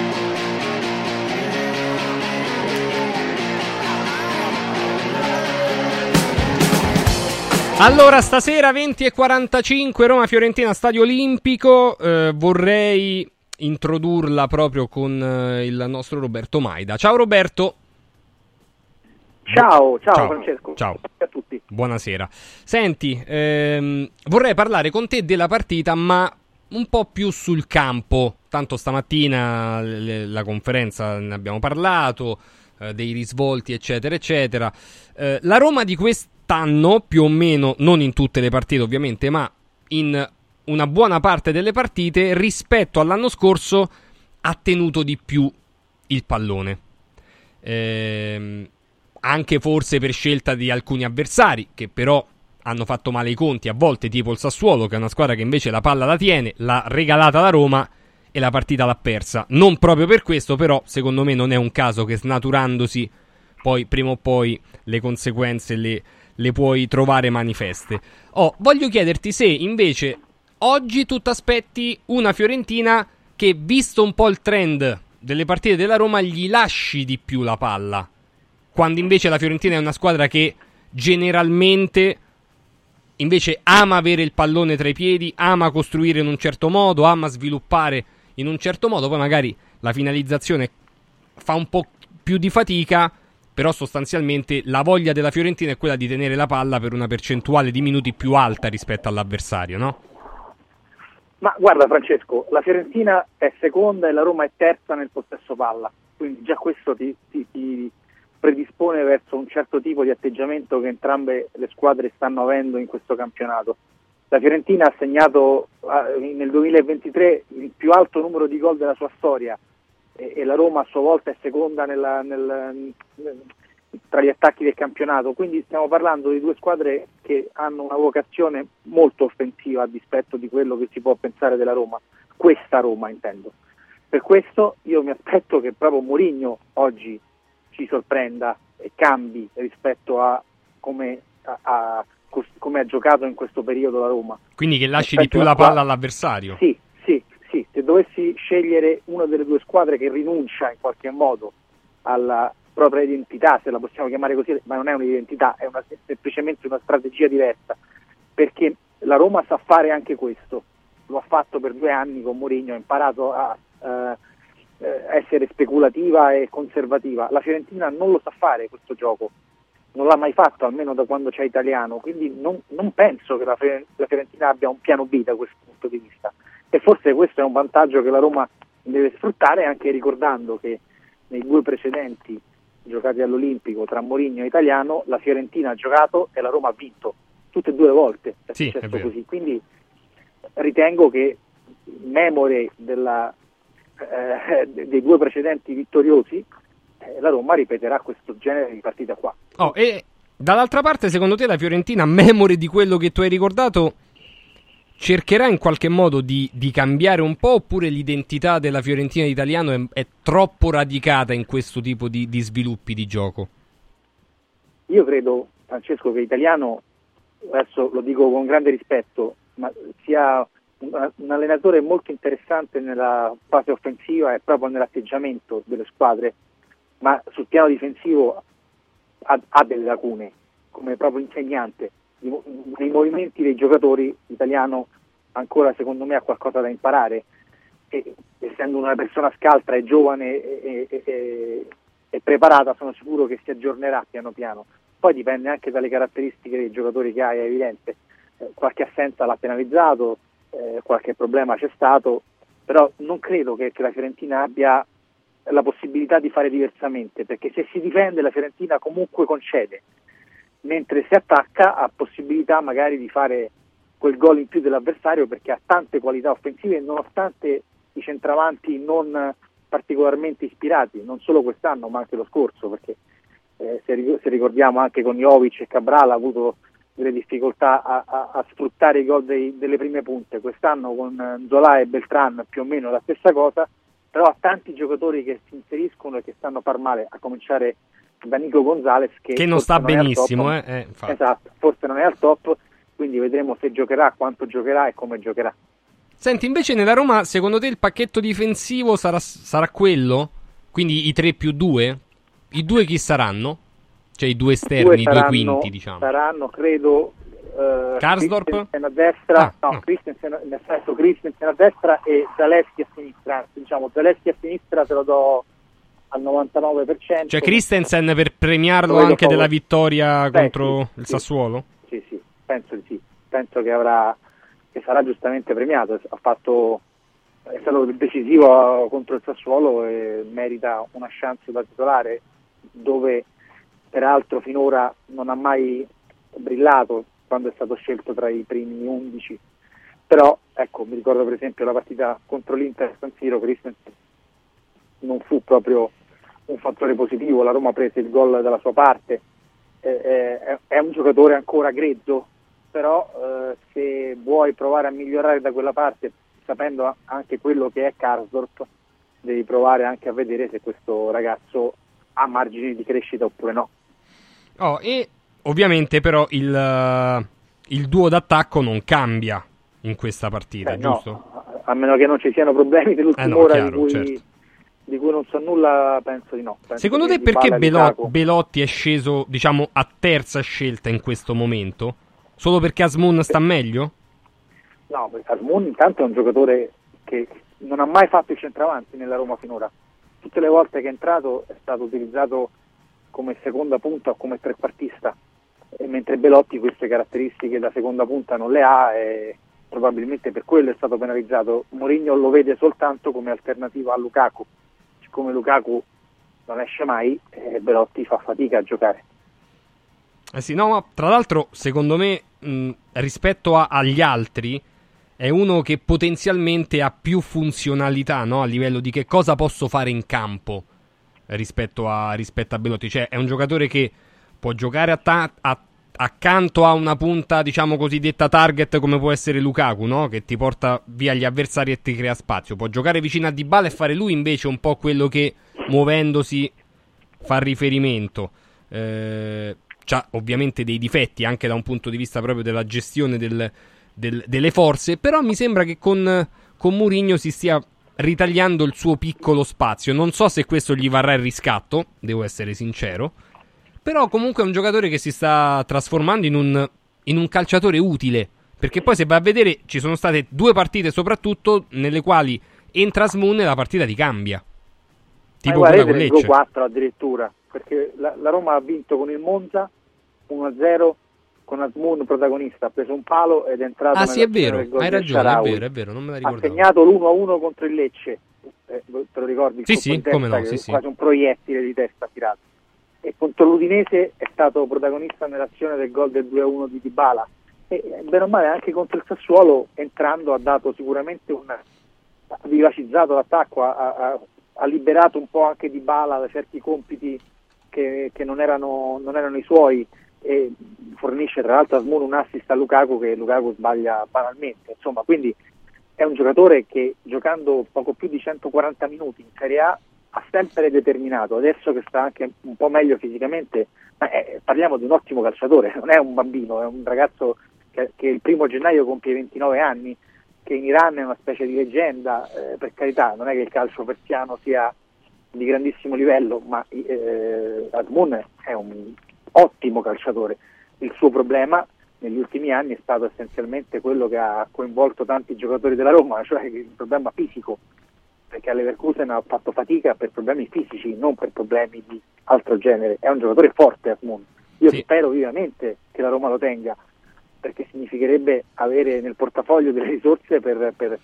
Allora, stasera 20 e 45 Roma-Fiorentina, Stadio Olimpico. Eh, vorrei introdurla proprio con eh, il nostro Roberto Maida. Ciao Roberto. Ciao, ciao, Ciao. Francesco. Ciao. a tutti. Buonasera. Senti, ehm, vorrei parlare con te della partita, ma un po' più sul campo. Tanto stamattina le- la conferenza ne abbiamo parlato, eh, dei risvolti, eccetera, eccetera. Eh, la Roma di quest'anno, più o meno, non in tutte le partite ovviamente, ma in una buona parte delle partite, rispetto all'anno scorso, ha tenuto di più il pallone. Ehm, anche forse per scelta di alcuni avversari che però hanno fatto male i conti a volte, tipo il Sassuolo, che è una squadra che invece la palla la tiene, l'ha regalata la Roma e la partita l'ha persa. Non proprio per questo, però, secondo me non è un caso che snaturandosi poi prima o poi le conseguenze le, le puoi trovare manifeste. Oh, voglio chiederti se invece oggi tu ti aspetti una Fiorentina che, visto un po' il trend delle partite della Roma, gli lasci di più la palla. Quando invece la Fiorentina è una squadra che generalmente invece ama avere il pallone tra i piedi, ama costruire in un certo modo, ama sviluppare in un certo modo, poi magari la finalizzazione fa un po' più di fatica, però sostanzialmente la voglia della Fiorentina è quella di tenere la palla per una percentuale di minuti più alta rispetto all'avversario, no? Ma guarda Francesco, la Fiorentina è seconda e la Roma è terza nel possesso palla, quindi già questo ti, ti- ti- predispone verso un certo tipo di atteggiamento che entrambe le squadre stanno avendo in questo campionato. La Fiorentina ha segnato eh, nel 2023 il più alto numero di gol della sua storia e, e la Roma a sua volta è seconda nella, nel, tra gli attacchi del campionato, quindi stiamo parlando di due squadre che hanno una vocazione molto offensiva a dispetto di quello che si può pensare della Roma, questa Roma intendo. Per questo io mi aspetto che proprio Mourinho oggi ci sorprenda e cambi rispetto a come, a, a, come ha giocato in questo periodo la Roma. Quindi che lasci di più la palla all'avversario? Sì, sì. Se dovessi scegliere una delle due squadre che rinuncia in qualche modo alla propria identità, se la possiamo chiamare così, ma non è un'identità, è una, semplicemente una strategia diversa, perché la Roma sa fare anche questo, lo ha fatto per due anni con Mourinho, ha imparato a... Eh, essere speculativa e conservativa. La Fiorentina non lo sa fare questo gioco, non l'ha mai fatto, almeno da quando c'è italiano, quindi non, non penso che la, Fiorentina abbia un piano B da questo punto di vista. E forse questo è un vantaggio che la Roma deve sfruttare, anche ricordando che nei due precedenti giocati all'Olimpico tra Mourinho e Italiano, la Fiorentina ha giocato e la Roma ha vinto, tutte e due le volte è sì, successo è così. Quindi ritengo che memore della eh, dei due precedenti vittoriosi, eh, la Roma ripeterà questo genere di partita qua. Oh, e dall'altra parte, secondo te la Fiorentina, a memoria di quello che tu hai ricordato, cercherà in qualche modo di, di, cambiare un po' oppure l'identità della Fiorentina italiano è, è troppo radicata in questo tipo di, di, sviluppi di gioco? Io credo, Francesco, che italiano, adesso lo dico con grande rispetto, ma sia un allenatore molto interessante nella fase offensiva e proprio nell'atteggiamento delle squadre, ma sul piano difensivo ha, ha delle lacune, come proprio insegnante. Nei movimenti dei giocatori l'italiano ancora secondo me ha qualcosa da imparare e essendo una persona scaltra e giovane e, e, e, preparata sono sicuro che si aggiornerà piano piano. Poi dipende anche dalle caratteristiche dei giocatori che hai, è evidente. Eh, qualche assenza l'ha penalizzato, eh, qualche problema c'è stato, però non credo che, che la Fiorentina abbia la possibilità di fare diversamente, perché se si difende la Fiorentina comunque concede, mentre se attacca ha possibilità magari di fare quel gol in più dell'avversario perché ha tante qualità offensive nonostante i centravanti non particolarmente ispirati, non solo quest'anno ma anche lo scorso, perché eh, se, ricordiamo anche con Jovic e Cabral ha avuto delle difficoltà a, a, a sfruttare i gol dei, delle prime punte. Quest'anno con Zola e Beltran più o meno la stessa cosa, però ha tanti giocatori che si inseriscono e che stanno a far male, a cominciare da Nico Gonzalez che, che non sta non benissimo. Eh? Eh, esatto, forse non è al top, quindi vedremo se giocherà, quanto giocherà e come giocherà. Senti, invece nella Roma, secondo te il pacchetto difensivo sarà, sarà quello? Quindi i 3 più 2? I due chi saranno? Cioè i due esterni, i due quinti, diciamo. Saranno, credo, uh, Karsdorp? A destra, ah, no, no. Christensen, nel senso Christensen a destra e Zaleschi a sinistra. Diciamo, Zaleschi a sinistra te lo do al 99%. Cioè Christensen per premiarlo anche della vittoria Beh, contro sì, il. Sassuolo? Sì, sì, penso di sì. Penso che avrà che sarà giustamente premiato. Ha fatto è stato decisivo contro il Sassuolo e merita una chance da titolare dove peraltro finora non ha mai brillato quando è stato scelto tra i primi 11 però ecco mi ricordo per esempio la partita contro l'Inter San Siro Christensen non fu proprio un fattore positivo la Roma prese il gol dalla sua parte eh, è, un giocatore ancora grezzo però eh, se vuoi provare a migliorare da quella parte sapendo anche quello che è Karsdorp devi provare anche a vedere se questo ragazzo ha margini di crescita oppure no Oh, e ovviamente però il, uh, il duo d'attacco non cambia in questa partita, eh, giusto? No, a meno che non ci siano problemi dell'ultima eh no, ora chiaro, di, cui, certo. Di, cui, non so nulla, penso di no. Penso Secondo te perché Belot- Belotti è sceso, diciamo, a terza scelta in questo momento? Solo perché Asmun sta meglio? No, perché Asmun intanto è un giocatore che non ha mai fatto il centravanti nella Roma finora. Tutte le volte che è entrato è stato utilizzato come seconda punta o come trequartista, e mentre Belotti queste caratteristiche da seconda punta non le ha e probabilmente per quello è stato penalizzato. Mourinho lo vede soltanto come alternativa a Lukaku, siccome Lukaku non esce mai e Belotti fa fatica a giocare. Eh sì, no, ma tra l'altro, secondo me, mh, rispetto a, agli altri, è uno che potenzialmente ha più funzionalità no? a livello di che cosa posso fare in campo rispetto a, rispetto a Belotti. Cioè, è un giocatore che può giocare a ta- a- accanto a una punta, diciamo cosiddetta target, come può essere Lukaku, no? che ti porta via gli avversari e ti crea spazio. Può giocare vicino a Dybala e fare lui invece un po' quello che muovendosi fa riferimento. Eh, c'ha ovviamente dei difetti anche da un punto di vista proprio della gestione del, del, delle forze, però mi sembra che con, con Mourinho si stia ritagliando il suo piccolo spazio. Non so se questo gli varrà il riscatto, devo essere sincero. Però comunque è un giocatore che si sta trasformando in un, in un calciatore utile. Perché poi se vai a vedere ci sono state due partite soprattutto nelle quali entra Smoon e la partita ti cambia. Tipo quella con Lecce. 4 addirittura, perché la, la, Roma ha vinto con il Monza 1-0 con Asmoon protagonista, ha preso un palo ed è entrato Ah sì, è vero, hai ragione, è vero, è vero, non me la ricordavo. Ha segnato l'1-1 contro il Lecce. Eh, te lo ricordi? Sì, sì, come no, sì, quasi un proiettile di testa tirato. E contro l'Udinese è stato protagonista nell'azione del gol del 2-1 di Dybala. E bene o male anche contro il Sassuolo entrando ha dato sicuramente un ha vivacizzato l'attacco, ha, ha, ha liberato un po' anche Dybala da certi compiti che, che non, erano, non erano i suoi e fornisce tra l'altro a Asmun un assist a Lukaku che Lukaku sbaglia banalmente, insomma, quindi è un giocatore che giocando poco più di 140 minuti in Serie A ha sempre determinato, adesso che sta anche un po' meglio fisicamente, è, parliamo di un ottimo calciatore, non è un bambino, è un ragazzo che, che il primo gennaio compie 29 anni, che in Iran è una specie di leggenda, eh, per carità, non è che il calcio persiano sia di grandissimo livello, ma eh, Admun è un ottimo calciatore. Il suo problema negli ultimi anni è stato essenzialmente quello che ha coinvolto tanti giocatori della Roma, cioè il problema fisico, perché a Leverkusen ha fatto fatica per problemi fisici, non per problemi di altro genere. È un giocatore forte Asmun. Io sì. spero vivamente che la Roma lo tenga, perché significherebbe avere nel portafoglio delle risorse per, per,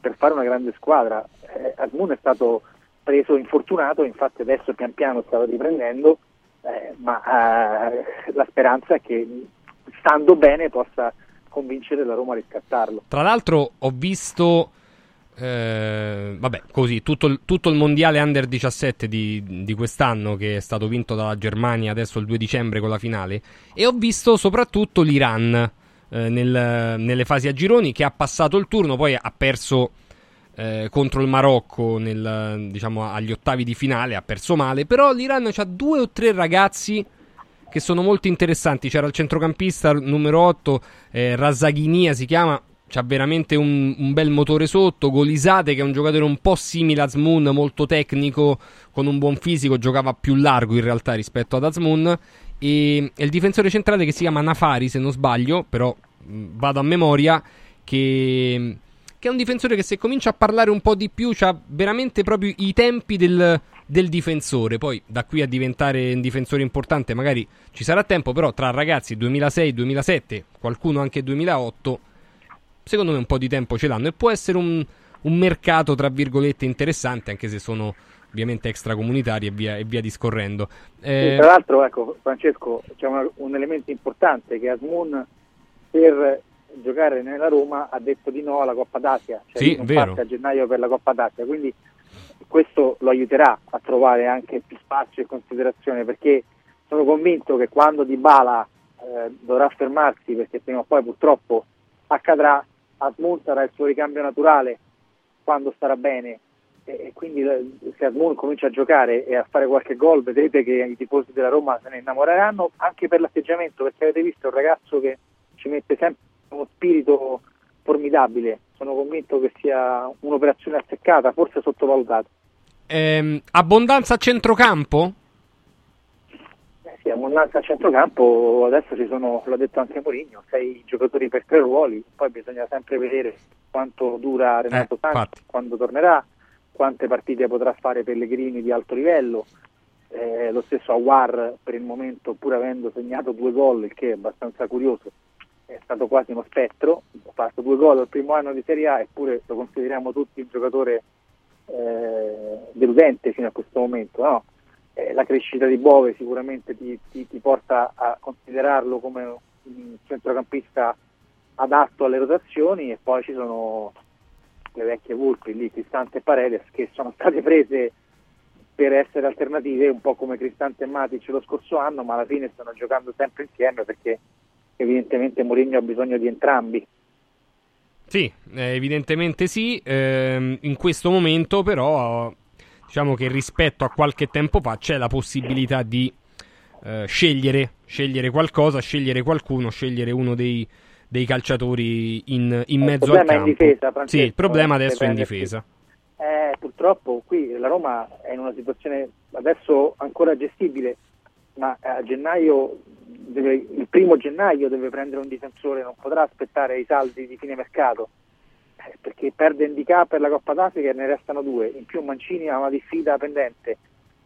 per fare una grande squadra. Eh, Asmun è stato preso infortunato, infatti adesso pian piano stava riprendendo eh, ma eh, la speranza è che stando bene possa convincere la Roma a riscattarlo. Tra l'altro ho visto, eh, vabbè, così, tutto il, tutto il, mondiale under 17 di, di, quest'anno che è stato vinto dalla Germania adesso il 2 dicembre con la finale e ho visto soprattutto l'Iran eh, nel, nelle fasi a gironi che ha passato il turno, poi ha perso eh, contro il Marocco nel, diciamo, agli ottavi di finale, ha perso male, però l'Iran ha due o tre ragazzi che sono molto interessanti. C'era il centrocampista numero 8, eh, Razaghinia si chiama, c'ha veramente un, un, bel motore sotto. Golisate, che è un giocatore un po' simile a Azmoun, molto tecnico, con un buon fisico, giocava più largo in realtà rispetto ad Azmoun. E, e il difensore centrale che si chiama Nafari, se non sbaglio, però mh, vado a memoria, che che è un difensore che se comincia a parlare un po' di più ha veramente proprio i tempi del, del, difensore. Poi da qui a diventare un difensore importante magari ci sarà tempo, però tra ragazzi 2006-2007, qualcuno anche 2008, secondo me un po' di tempo ce l'hanno e può essere un, un mercato tra virgolette interessante anche se sono ovviamente extracomunitari e via, e via discorrendo. Eh... tra l'altro, ecco, Francesco, c'è una, un elemento importante che Asmun per giocare nella Roma ha detto di no alla Coppa d'Asia, cioè sì, non vero. a gennaio per la Coppa d'Asia, quindi questo lo aiuterà a trovare anche più spazio e considerazione perché sono convinto che quando Di Bala eh, dovrà fermarsi perché prima o poi purtroppo accadrà, Asmun sarà il suo ricambio naturale quando starà bene e quindi se Asmun comincia a giocare e a fare qualche gol vedrete che i tifosi della Roma se ne innamoreranno anche per l'atteggiamento perché avete visto un ragazzo che ci mette sempre uno spirito formidabile. Sono convinto che sia un'operazione azzeccata, forse sottovalutata. Ehm, abbondanza a centrocampo? Sì, abbondanza a centrocampo, adesso ci sono, l'ha detto anche Mourinho, sei giocatori per tre ruoli, poi bisogna sempre vedere quanto dura Renato eh, Santos, quando tornerà, quante partite potrà fare Pellegrini di alto livello, eh, lo stesso Awar per il momento pur avendo segnato due gol, il che è abbastanza curioso, è stato quasi uno spettro, ha fatto due gol al primo anno di Serie A eppure lo consideriamo tutti un giocatore eh, deludente fino a questo momento. No? Eh, la crescita di Bove sicuramente ti, ti, ti, porta a considerarlo come un centrocampista adatto alle rotazioni e poi ci sono le vecchie Volpi lì, Cristante e Paredes che sono state prese per essere alternative un po' come Cristante e Matic lo scorso anno ma alla fine stanno giocando sempre insieme perché evidentemente Mourinho ha bisogno di entrambi sì, eh, evidentemente sì. Eh, in questo momento, però, diciamo che rispetto a qualche tempo fa c'è la possibilità di eh, scegliere, scegliere qualcosa, scegliere qualcuno, scegliere uno dei, dei calciatori in, in mezzo al campo. Il difesa, sì, il problema adesso è in difesa. Eh, purtroppo qui la Roma è in una situazione adesso ancora gestibile, ma a gennaio deve, il primo gennaio deve prendere un difensore, non potrà aspettare i saldi di fine mercato eh, perché perde Indica per la Coppa d'Africa e ne restano due. In più Mancini ha una diffida pendente.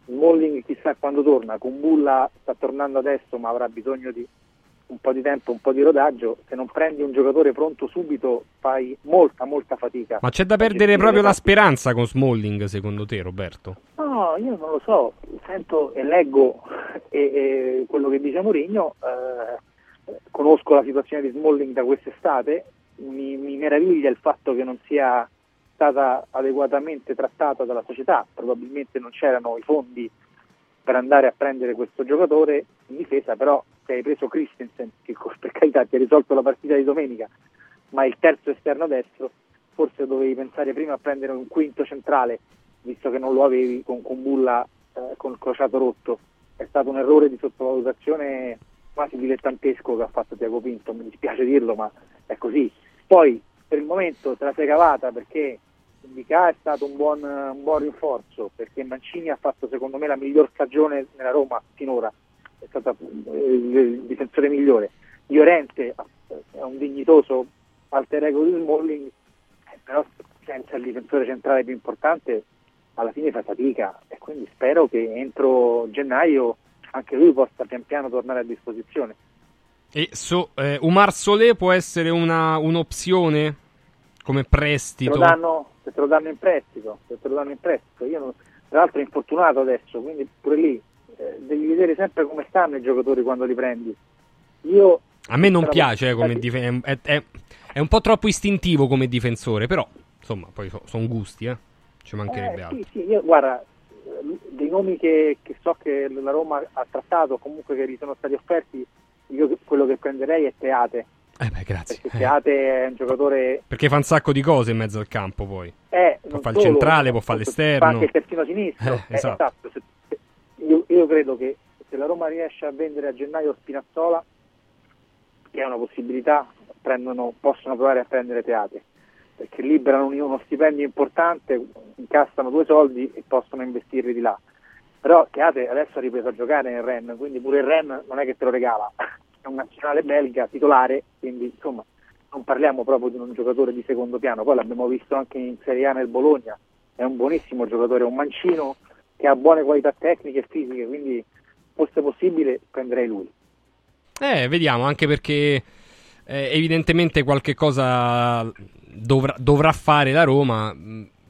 Smalling chissà quando torna, Kumbulla sta tornando adesso ma avrà bisogno di un po' di tempo, un po' di rodaggio. Se non prendi un giocatore pronto subito fai molta molta fatica. Ma c'è da perdere proprio la speranza con Smalling secondo te Roberto? No, io non lo so, sento e leggo e, e quello che dice Mourinho, eh, conosco la situazione di Smalling da quest'estate, mi, mi meraviglia il fatto che non sia stata adeguatamente trattata dalla società, probabilmente non c'erano i fondi per andare a prendere questo giocatore in difesa, però se hai preso Christensen, che per carità ti ha risolto la partita di domenica, ma il terzo esterno destro, forse dovevi pensare prima a prendere un quinto centrale, visto che non lo avevi con, con Bulla eh, con il crociato rotto. È stato un errore di sottovalutazione quasi dilettantesco che ha fatto Tiago Pinto, mi dispiace dirlo, ma è così. Poi per il momento te la sei cavata perché Indica è stato un buon, un buon, rinforzo, perché Mancini ha fatto secondo me la miglior stagione nella Roma finora, è stato il difensore migliore. Llorente è un dignitoso alter ego di Smalling, eh, però senza il difensore centrale più importante alla fine fa fatica e quindi spero che entro gennaio anche lui possa pian piano tornare a disposizione. E so, eh, Umar Solé può essere una, un'opzione come prestito? Se, danno, se te lo danno in prestito, se te lo danno in prestito. Io non, tra l'altro è infortunato adesso, quindi pure lì eh, devi vedere sempre come stanno i giocatori quando li prendi. Io a me non piace eh, come difensore, è, è, è, un po' troppo istintivo come difensore, però insomma, poi so, sono gusti, eh. Ci mancherebbe eh, altro. Sì, sì, io guarda, dei nomi che, che, so che la Roma ha trattato, comunque che gli sono stati offerti, io quello che prenderei è Teate. Eh beh, grazie. Perché Teate è un giocatore... Perché fa un sacco di cose in mezzo al campo poi. Eh, può fare il centrale, può fare l'esterno. Fa anche il terzino sinistro. Eh, esatto. esatto. Io, io, credo che se la Roma riesce a vendere a gennaio Spinazzola, che è una possibilità, prendono, possono provare a prendere Teate. Perché liberano uno stipendio importante, incassano due soldi e possono investirli di là. Però Teate adesso ha ripreso a giocare nel Ren, quindi pure il Ren non è che te lo regala un nazionale belga titolare, quindi insomma non parliamo proprio di un giocatore di secondo piano, poi l'abbiamo visto anche in Serie A nel Bologna, è un buonissimo giocatore, un mancino che ha buone qualità tecniche e fisiche, quindi fosse possibile prenderei lui. Eh, vediamo, anche perché eh, evidentemente qualche cosa dovrà, dovrà, fare la Roma.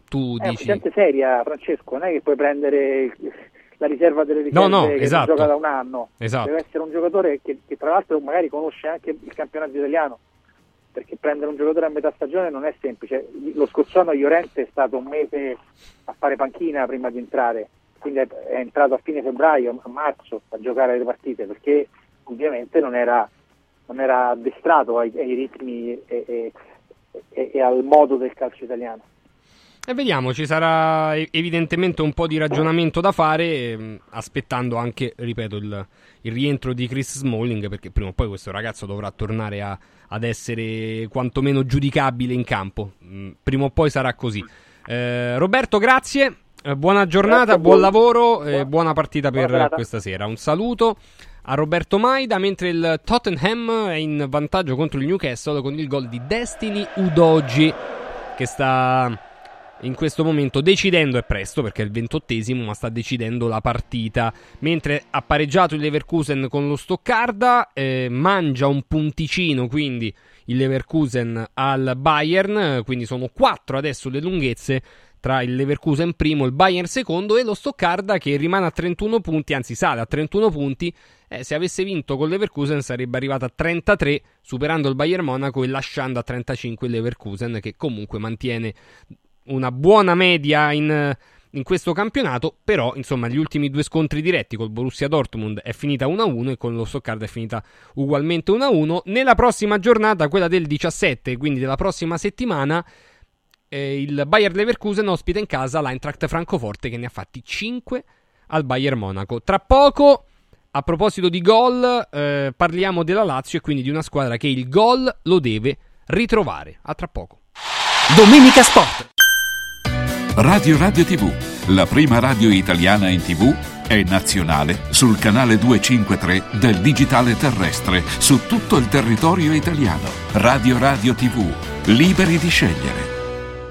Tu è dici... gente seria, Francesco, non è che puoi prendere la riserva delle riserve no, no, che esatto. gioca da un anno. Esatto. Deve essere un giocatore che, che, tra l'altro magari conosce anche il campionato italiano, perché prendere un giocatore a metà stagione non è semplice. Lo scorso anno Llorente è stato un mese a fare panchina prima di entrare, quindi è, è entrato a fine febbraio, a marzo, a giocare le partite, perché ovviamente non era, non era addestrato ai, ai ritmi e, e, e, e al modo del calcio italiano. E vediamo, ci sarà evidentemente un po' di ragionamento da fare, ehm, aspettando anche, ripeto, il, il, rientro di Chris Smalling, perché prima o poi questo ragazzo dovrà tornare a, ad essere quantomeno giudicabile in campo. Mm, prima o poi sarà così. Eh, Roberto, grazie, eh, buona giornata, grazie buon lavoro e buona partita per buona questa sera. Un saluto a Roberto Maida, mentre il Tottenham è in vantaggio contro il Newcastle con il gol di Destiny Udogi, che sta in questo momento decidendo, è presto perché è il ventottesimo, ma sta decidendo la partita. Mentre ha pareggiato il Leverkusen con lo Stoccarda, eh, mangia un punticino quindi il Leverkusen al Bayern, quindi sono quattro adesso le lunghezze tra il Leverkusen primo, il Bayern secondo e lo Stoccarda che rimane a 31 punti, anzi sale a 31 punti. Eh, se avesse vinto con Leverkusen sarebbe arrivato a 33, superando il Bayern Monaco e lasciando a 35 il Leverkusen che comunque mantiene una buona media in in questo campionato, però insomma gli ultimi due scontri diretti col Borussia Dortmund è finita 1-1 e con lo Stoccarda è finita ugualmente 1-1. Nella prossima giornata, quella del 17, quindi della prossima settimana, eh, il Bayer Leverkusen ospita in casa l'Eintracht Francoforte che ne ha fatti 5 al Bayern Monaco. Tra poco, a proposito di gol, eh, parliamo della Lazio e quindi di una squadra che il gol lo deve ritrovare. A tra poco. Domenica Sport. Radio Radio TV, la prima radio italiana in TV, è nazionale sul canale 253 del digitale terrestre su tutto il territorio italiano. Radio Radio TV, liberi di scegliere.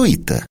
gratuita.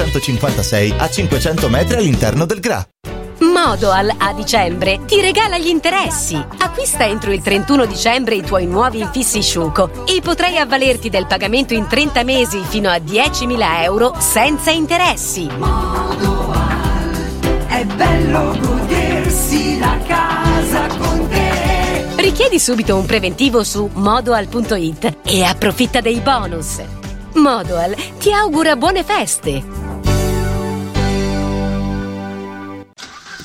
956 a 500 metri all'interno del GRA. Modoal a dicembre ti regala gli interessi. Acquista entro il 31 dicembre i tuoi nuovi infissi Sciuco e potrai avvalerti del pagamento in 30 mesi fino a 10.000 euro senza interessi. Modoal, è bello godersi la casa con te. Richiedi subito un preventivo su modoal.it e approfitta dei bonus. Modoal ti augura buone feste.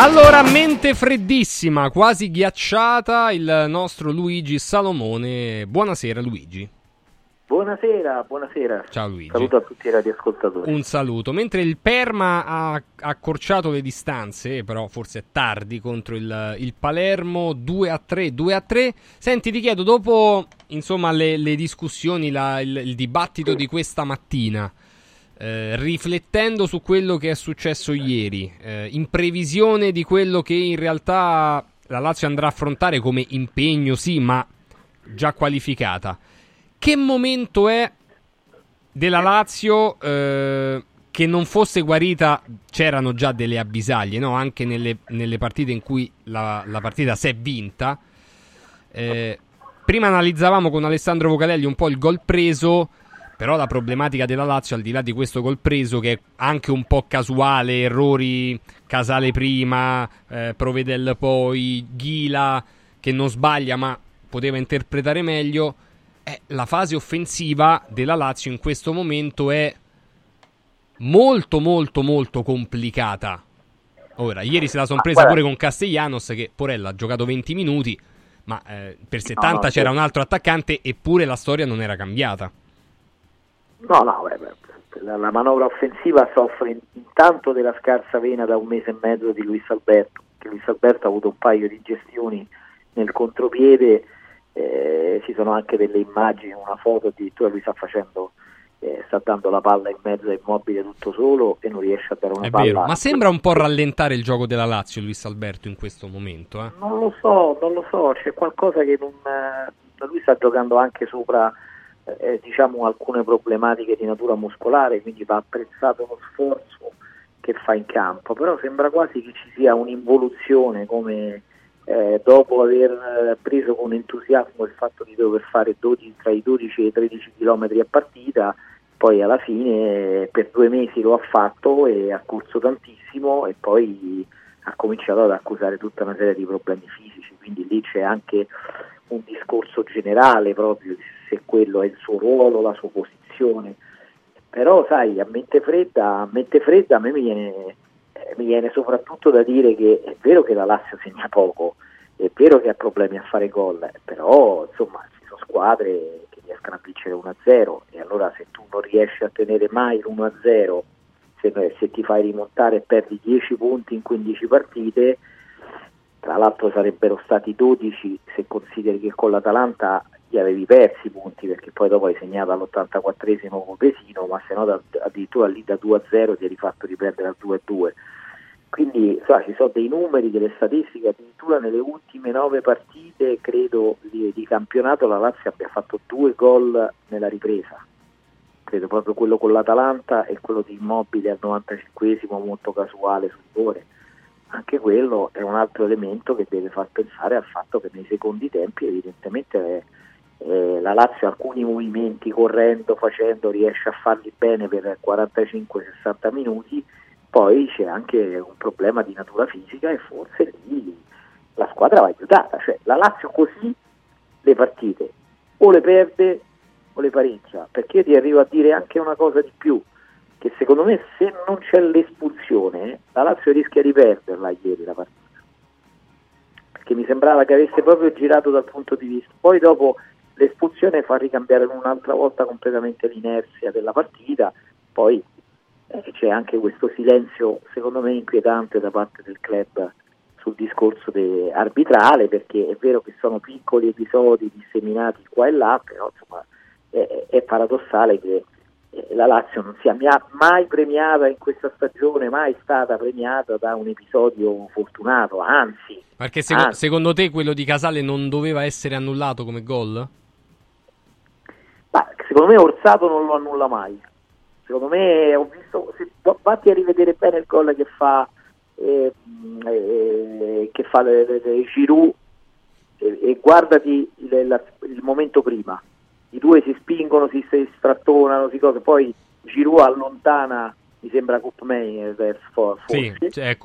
Allora, mente freddissima, quasi ghiacciata, il nostro Luigi Salomone. Buonasera Luigi. Buonasera, buonasera. Ciao Luigi. Saluto a tutti i radioascoltatori. Un saluto. Mentre il Perma ha accorciato le distanze, però forse è tardi contro il, il Palermo 2 a 3, 2 a 3. Senti, ti chiedo, dopo insomma le, le discussioni, la, il, il dibattito di questa mattina, eh, riflettendo su quello che è successo ieri, eh, in previsione di quello che in realtà la Lazio andrà a affrontare come impegno, sì, ma già qualificata, che momento è della Lazio eh, che non fosse guarita? C'erano già delle avvisaglie, no? anche nelle, nelle, partite in cui la, la partita si è vinta. Eh, prima analizzavamo con Alessandro Vocalelli un po' il gol preso però la problematica della Lazio, al di là di questo gol preso, che è anche un po' casuale, errori Casale prima, eh, Provedel poi, Ghila che non sbaglia ma poteva interpretare meglio, eh, la fase offensiva della Lazio in questo momento è molto molto molto complicata. Ora, ieri se la sono presa pure con Castellanos che Porella ha giocato 20 minuti, ma eh, per 70 no, no, c'era un altro attaccante eppure la storia non era cambiata. No, no, beh, la, la, manovra offensiva soffre intanto della scarsa vena da un mese e mezzo di Luis Alberto, che Luis Alberto ha avuto un paio di gestioni nel contropiede, eh, ci sono anche delle immagini, una foto addirittura lui sta facendo, eh, sta dando la palla in mezzo a immobile tutto solo e non riesce a dare una È palla. Vero, ma sembra un po' rallentare il gioco della Lazio Luis Alberto in questo momento. Eh? Non lo so, non lo so, c'è qualcosa che non... Eh, lui sta giocando anche sopra eh, diciamo alcune problematiche di natura muscolare, quindi va apprezzato lo sforzo che fa in campo, però sembra quasi che ci sia un'involuzione come eh, dopo aver preso con entusiasmo il fatto di dover fare 12, tra i 12 e i 13 km a partita, poi alla fine per due mesi lo ha fatto e ha corso tantissimo e poi ha cominciato ad accusare tutta una serie di problemi fisici, quindi lì c'è anche un discorso generale proprio se quello è il suo ruolo, la sua posizione. Però sai, a mente fredda, a mente fredda a me mi viene, eh, mi viene soprattutto da dire che è vero che la Lazio segna poco, è vero che ha problemi a fare gol, però insomma ci sono squadre che riescono a vincere 1-0 e allora se tu non riesci a tenere mai l'1-0, se, se ti fai rimontare e perdi 10 punti in 15 partite, tra l'altro sarebbero stati 12 se consideri che con l'Atalanta gli avevi persi i punti perché poi dopo hai segnato all'84esimo con Pesino, ma se no da, addirittura lì da 2 a 0 ti eri fatto riprendere al 2 a 2. Quindi so, ci sono dei numeri, delle statistiche, addirittura nelle ultime nove partite, credo, di, di campionato la Lazio abbia fatto due gol nella ripresa. Credo proprio quello con l'Atalanta e quello di Immobile al 95esimo molto casuale sul rigore anche quello è un altro elemento che deve far pensare al fatto che nei secondi tempi evidentemente eh, la Lazio alcuni movimenti correndo, facendo, riesce a farli bene per 45-60 minuti, poi c'è anche un problema di natura fisica e forse lì la squadra va aiutata, cioè la Lazio così le partite o le perde o le pareggia, perché io ti arrivo a dire anche una cosa di più, che secondo me se non c'è l'espulsione la Lazio rischia di perderla ieri la partita. Perché mi sembrava che avesse proprio girato dal punto di vista. Poi dopo l'espulsione fa ricambiare un'altra volta completamente l'inerzia della partita poi eh, c'è anche questo silenzio secondo me inquietante da parte del club sul discorso de- arbitrale perché è vero che sono piccoli episodi disseminati qua e là, però insomma, è, è paradossale che eh, la Lazio non sia mai premiata in questa stagione, mai stata premiata da un episodio fortunato, anzi. Perché seco- anzi, secondo te quello di Casale non doveva essere annullato come gol? Ma secondo me Orsato non lo annulla mai. Secondo me ho visto, se vatti a rivedere bene il gol che fa eh, eh, che fa le, le, le Giroud e, e guardati il, la- il momento prima. I due si spingono, si, si strattonano, si cose, poi Giroud allontana, mi sembra verso forse. Sì, cioè,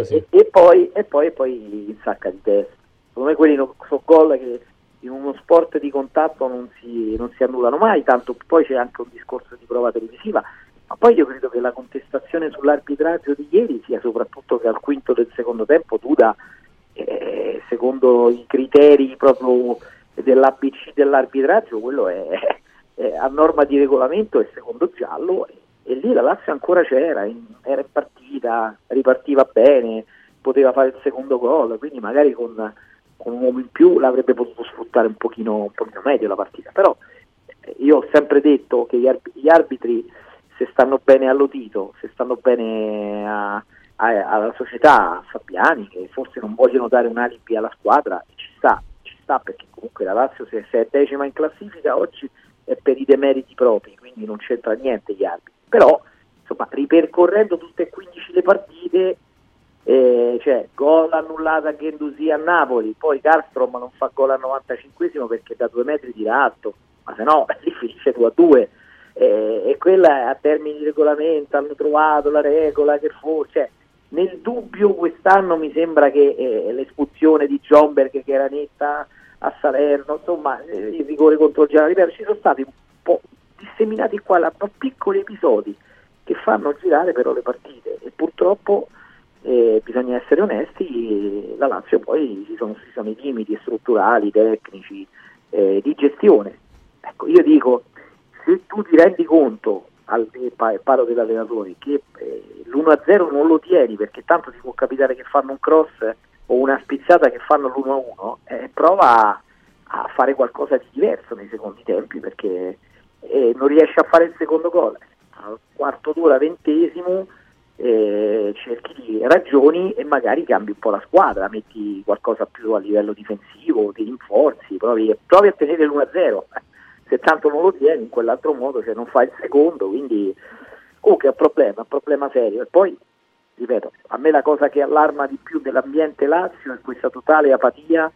e, sì. e- e poi, e poi, e poi insacca di testa. Secondo me quelli sono gol che in uno sport di contatto non si, non si annullano mai, tanto poi c'è anche un discorso di prova televisiva, ma poi io credo che la contestazione sull'arbitraggio di ieri sia soprattutto che al quinto del secondo tempo Duda, eh, secondo i criteri proprio dell'ABC dell'arbitraggio, quello è, è a norma di regolamento e secondo giallo e, e lì la Lazio ancora c'era, in- era in partita, ripartiva bene, poteva fare il secondo gol, quindi magari con, con un uomo in più l'avrebbe potuto sfruttare un pochino, un pochino meglio la partita, però eh, io ho sempre detto che gli, arb- gli arbitri se stanno bene all'Otito, se stanno bene a- a- alla società, a Fabiani, che forse non vogliono dare un alibi alla squadra, ci sta, ci sta perché comunque la Lazio se, se è decima in classifica oggi è per i demeriti propri, quindi non c'entra niente gli arbitri. Però, insomma, ripercorrendo tutte e 15 le partite, eh, cioè gol annullato a Gendusi a Napoli, poi Carstrom non fa gol al 95esimo perché da due metri tira alto, ma se no lì finisce 2 a 2 eh, e quella a termini di regolamento hanno trovato la regola che forse cioè, nel dubbio quest'anno mi sembra che eh, l'espulsione di Jomberg che era netta a Salerno insomma il rigore contro il ripeto ci sono stati un po' disseminati qua là piccoli episodi che fanno girare però le partite. E purtroppo eh, bisogna essere onesti, la Lazio poi ci sono, ci sono i limiti strutturali, tecnici, eh, di gestione. Ecco, io dico, se tu ti rendi conto, al pa- parlo dell'allenatore, che eh, l'1-0 non lo tieni perché tanto ti può capitare che fanno un cross o una spizzata che fanno l'1-1, eh, prova a, fare qualcosa di diverso nei secondi tempi perché eh, non riesce a fare il secondo gol. Al quarto d'ora, ventesimo, eh, cerchi ragioni e magari cambi un po' la squadra, metti qualcosa più a livello difensivo, ti rinforzi, provi, provi a tenere l'1-0. Se tanto non lo tieni in quell'altro modo, cioè non fai il secondo, quindi comunque è un problema, è un problema serio. E poi, ripeto, a me la cosa che allarma di più dell'ambiente Lazio è questa totale apatia,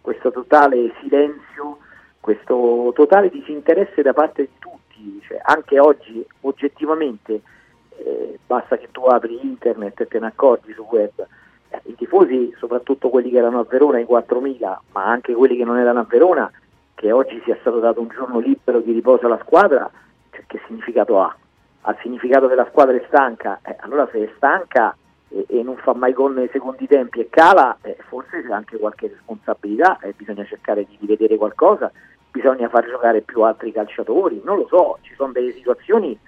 questo totale silenzio, questo totale disinteresse da parte di tutti, cioè, anche oggi oggettivamente eh, basta che tu apri internet e te ne accorgi su web. Eh, I tifosi, soprattutto quelli che erano a Verona, i 4.000, ma anche quelli che non erano a Verona, che oggi sia stato dato un giorno libero di riposo alla squadra, cioè, che significato ha? Ha significato che la squadra è stanca, Eh, allora se è stanca e, e non fa mai gol nei secondi tempi e cala, eh, forse c'è anche qualche responsabilità e bisogna cercare di rivedere qualcosa, bisogna far giocare più altri calciatori, non lo so, ci sono delle situazioni